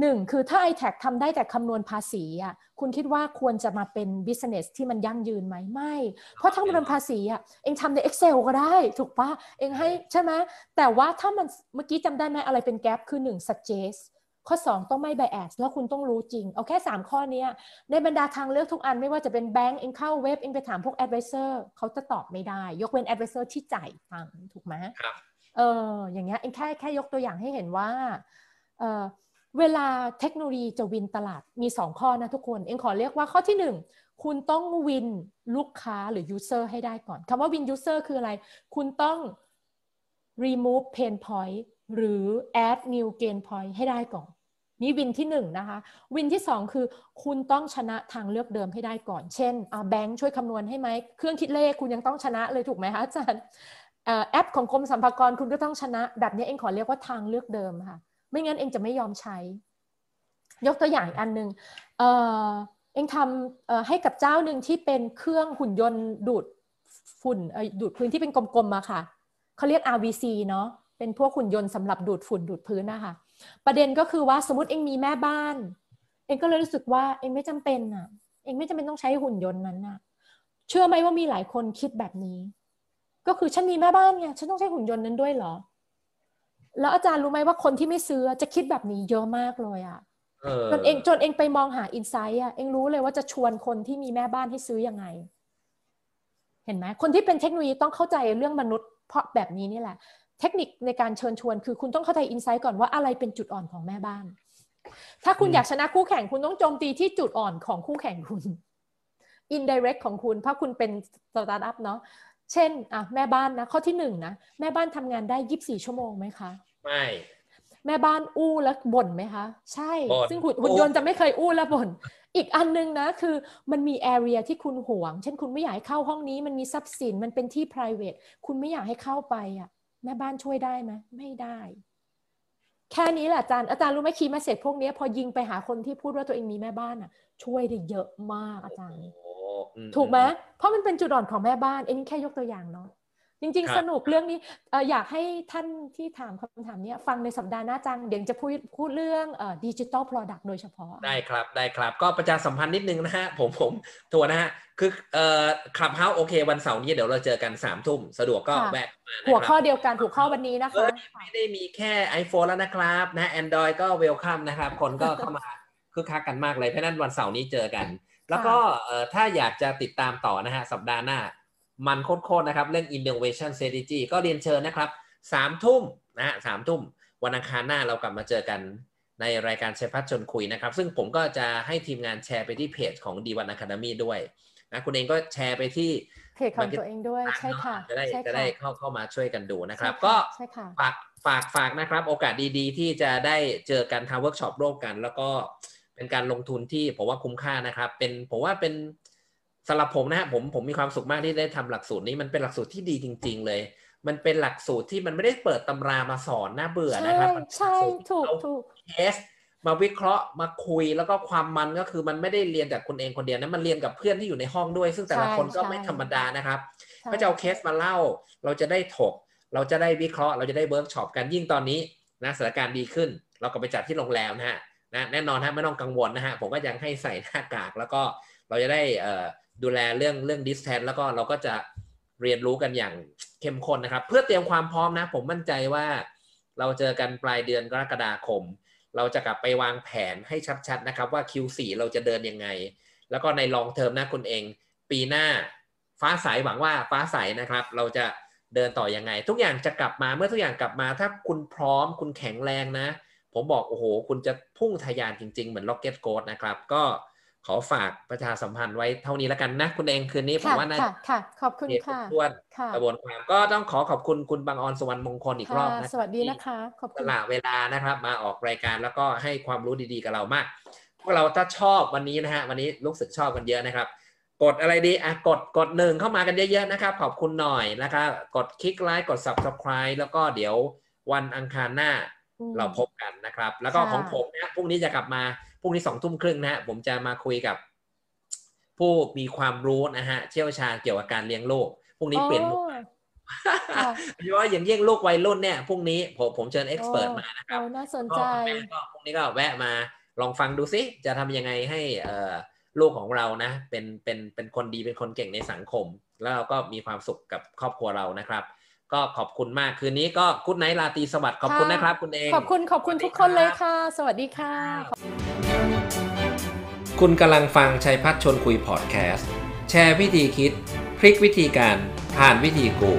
หนึ่งคือถ้า i t a c ทำได้แต่คำนวณภาษีอะคุณคิดว่าควรจะมาเป็น business ที่มันยั่งยืนไหมไม่ เพราะถ้ามันเป็นภาษีอะเองทำใน Excel ก็ได้ ถูกปะเองให้ใช่ไหมแต่ว่าถ้ามันเมื่อกี้จำได้ไหมอะไรเป็นแก p คือหนึ่ง suggest ข้อ 2 ต้องไม่ bias แล้วคุณต้องรู้จริง เอาแค่ 3 ข้อเนี้ยในบรรดาทางเลือกทุกอันไม่ว่าจะเป็นแบงก์เองเข้าเว็บเองไปถามพวก advisor เขาจะตอบไม่ได้ ยกเว้น advisor ที่จ่ายตังค์ถูกไหมครับเอออย่างเงี้ยเองแค่แค่ยกตัวอย่างให้เห็นว่าเออเวลาเทคโนโลยีจะวินตลาดมี 2 ข้อนะทุกคน เองขอเรียกว่าข้อที่ 1 คุณต้องวินลูกค้าหรือ user ให้ได้ก่อนคำว่าวิน user คืออะไร คุณต้อง remove pain point หรือ add new gain point ให้ได้ก่อน นี่วินที่หนึ่งนะคะ วินที่สองคือคุณต้องชนะทางเลือกเดิมให้ได้ก่อน เช่นอ่าแบงค์ช่วยคำนวณให้ไหม เครื่องคิดเลขคุณยังต้องชนะเลยถูกไหมคะอาจารย์แอปของกรมสรรพากรคุณก็ต้องชนะแบบนี้เองขอเรียกว่าทางเลือกเดิมค่ะ ไม่งั้นเองจะไม่ยอมใช้ ยกตัวอย่างอันหนึ่งเออเองทำให้กับเจ้าหนึ่งที่เป็นเครื่องหุ่นยนต์ดูดฝุ่นดูดพื้นที่เป็นกลมๆมาค่ะเขาเรียก RVC เนาะ เป็นพวกหุ่นยนต์สำหรับดูดฝุ่นดูดพื้นนะคะประเด็นก็คือว่าสมมติเองมีแม่บ้าน เองก็เลยรู้สึกว่าเองไม่จำเป็นอะ เองไม่จำเป็นต้องใช้หุ่นยนต์นั้นอะ เชื่อไหมว่ามีหลายคนคิดแบบนี้ ก็คือฉันมีแม่บ้านไงฉันต้องใช้หุ่นยนต์นั้นด้วยเหรอ แล้วอาจารย์รู้ไหมว่าคนที่ไม่ซื้อจะคิดแบบนี้เยอะมากเลยอะเออจนเองจนเองไปมองหาอินไซต์อะเองรู้เลยว่าจะชวนคนที่มีแม่บ้านให้ซื้อยังไง เห็นไหมคนที่เป็นเทคโนโลยีต้องเข้าใจเรื่องมนุษย์เพราะแบบนี้นี่แหละ เทคนิคในการเชิญชวนคือคุณต้องเข้าใจอินไซต์ก่อนว่าอะไรเป็นจุดอ่อนของแม่บ้าน ถ้าคุณอยากชนะคู่แข่งคุณต้องโจมตีที่จุดอ่อนของคู่แข่งคุณ indirect ของคุณ เพราะคุณเป็นสตาร์ทอัพเนาะเช่นอะแม่บ้านนะข้อที่หนึ่งนะแม่บ้านทำงานได้ยีิบสี่ชั่วโมงไหมคะไม่แม่บ้านอู้แล้วบ่นไหมคะ ใช่บ่นซึ่งหุ่นหุ่นยนต์จะไม่เคยอู้และบ่นอีกอันนึงนะคือมันมี area ที่คุณห่วง เช่นคุณไม่อยากให้เข้าห้องนี้มันมีทรัพย์สินมันเป็นที่ private คุณไม่อยากให้เข้าไปอะ แม่บ้านช่วยได้ไหมไม่ได้ แค่นี้แหละอาจารย์อาจารย์รู้ไหมคีย์มาเสร็จพวกเนี้ยพอยิงไปหาคนที่พูดว่าตัวเองมีแม่บ้านอะ ช่วยได้เยอะมากอาจารย์โอ้อืถูกไหมเพราะมันเป็นจุดอ่อนของแม่บ้านเอ็นแค่ยกตัวอย่างเนาะ จริงครับๆสนุกเรื่องนี้เอ่ออยากให้ท่านที่ถามคำถามเนี้ยฟังในสัปดาห์หน้าจัง เดี๋ยวจะพูดพูดเรื่องดิจิ t a ล product โดยเฉพาะ ได้ครับได้ครับก็ประชาสัมพันธ์นิดนึงนะฮะผมผมทัวร์นะฮะ คือเอ่อคลับเฮาส์โอเค วันเสาร์นี้เดี๋ยวเราเจอกันสามทุ่มสะดวกก็ค่ะแวะมานะหัวคข้อรับเดียวกันหัวข้อวันนี้นะเอคะอไม่ได้มีแค่ iPhone แล้วนะครับนะ Android ก็เวลคัมนะครับ คนก็เข้ามาคึกคักกันมากเลยเพราะฉะนั้นวันเสาร์นี้เจอกัน แล้วก็เอ่อถ้าอยากจะติดตามต่อนะฮะสัปดาห์หน้า มันโคตรๆนะครับ เรื่อง innovation strategy ก็เรียนเชิญนะครับสามทุ่มนะฮะสามทุ่มวันอังคารหน้าเรากลับมาเจอกันในรายการชัยพัฒน์ชวนคุยนะครับ ซึ่งผมก็จะให้ทีมงานแชร์ไปที่เพจของ D1 Academy ด้วยนะคุณเองก็แชร์ไปที่เพจของตัวเองด้วยใช่ค่ะจะได้ใช่จะได้ค่ะเข้าเข้ามาช่วยกันดูนะครับใช่ก็ใช่ค่ะฝากฝากฝากนะครับ โอกาสดีๆ ที่จะได้เจอกันทำเวิร์กช็อปร่วมกัน แล้วก็เป็นการลงทุนที่ผมว่าคุ้มค่านะครับ เป็นผมว่าเป็น สำหรับผมนะฮะผมผมมีความสุขมากที่ได้ทำหลักสูตรนี้มันเป็นหลักสูตรที่ดีจริง ๆ เลย มันเป็นหลักสูตรที่มันไม่ได้เปิดตำรามาสอนน่าเบื่อใช่นะครับมันเป็นหใช่ลัสูตรที่ถูกเอาถูกเทสมาวิเคราะห์มาคุยแล้วก็ความมันก็คือมันไม่ได้เรียนจากคุณเองคนเดียวนะมันเรียนกับเพื่อนที่อยู่ในห้องด้วย ซึ่งแต่ละใช่คนก็ใช่ไม่ธรรมดานะครับใช่ก็จะเอาเคสมาเล่า เราจะได้ถก เราจะได้วิเคราะห์ เราจะได้เวิร์กช็อปกันยิ่งตอนนี้นะสถานการณ์ดีขึ้น เราก็ไปจัดที่โรงแรมนะฮะนะแน่นอนฮะไม่ต้องกังวลนะฮะผมก็ยังให้ใส่หน้ากากแล้วก็เราจะได้เอ่อ ดูแลเรื่องเรื่อง distance แล้วก็เราก็จะเรียนรู้กันอย่างเข้มข้นนะครับ เพื่อเตรียมความพร้อมนะ ผมมั่นใจว่าเราเจอกันปลายเดือนกรกฎาคม เราจะกลับไปวางแผนให้ชัดๆนะครับว่า Q4 เราจะเดินยังไง แล้วก็ในลองเทอมนะคุณเอง ปีหน้าฟ้าใสหวังว่าฟ้าใสนะครับ เราจะเดินต่อยังไง ทุกอย่างจะกลับมาเมื่อทุกอย่างกลับมา ถ้าคุณพร้อมคุณแข็งแรงนะ ผมบอกโอ้โห คุณจะพุ่งทะยานจริง ๆ เหมือน Rocket g o a t นะครับก็ ขอฝากประชาสัมพันธ์ไว้เท่านี้แล้วกันนะ คุณเองคืนนี้ผมค่ะว่าน่าค่ะค่ะขอบคุณเรียนค่ะทวนค่ะกระบวนความก็ต้องขอขอบคุณคุณบางออนสวรรณมงคลอีกรค่ะอบนะสวัสดีนะคะขอบสคุณละเวลานะครับ มาออกรายการแล้วก็ให้ความรู้ดีๆกับเรามาก พวกเราถ้าชอบวันนี้นะฮะวันนี้รู้สึกชอบกันเยอะนะครับ กดอะไรดีอะกดกดหนึ่งเข้ามากันเยอะๆนะครับ ขอบคุณหน่อยนะครับกดคลิกไลค์กด subscribe แล้วก็เดี๋ยววันอังคารหน้าอืมเราพบกันนะครับ แล้วก็ค่ะของผมนะพรุ่งนี้จะกลับมา พรุ่งนี้สองทุ่มครึ่งนะฮะผมจะมาคุยกับ ผู้มีความรู้นะฮะเชี่ยวชาญเกี่ยวกับการเลี้ยงลูกพรุ่งนี้เปลี่ยนมุกโอ้ค่ะโดยเฉพาะอย่างยิ่งลูกวัยรุ่นเนี่ยพรุ่งนี้ผมผมเชิญเอ็กซ์เพรสมานะครับโอ้น่าสนพ่ใจอกับแม่ก็พรุ่งนี้ก็แวะมาลองฟังดูซิจะทำยังไงให้เอ่อลูกของเรานะ เป็นเป็นเป็นคนดีเป็นคนเก่งในสังคม แล้วเราก็มีความสุขกับครอบครัวเรานะครับ ก็ขอบคุณมากคืนนี้ก็คุณไนท์ลาตรีสวัสดิ์ขอบคุณค่ะนะครับ คุณเองขอบคุณขอบคุณสวัสดีทุกคนเลยรับค่ะ สวัสดีค่ะ คุณกำลังฟังชัยพัฒน์ชวนคุยพอดแคสต์ แชร์วิธีคิด พลิกวิธีการผ่านวิธีกู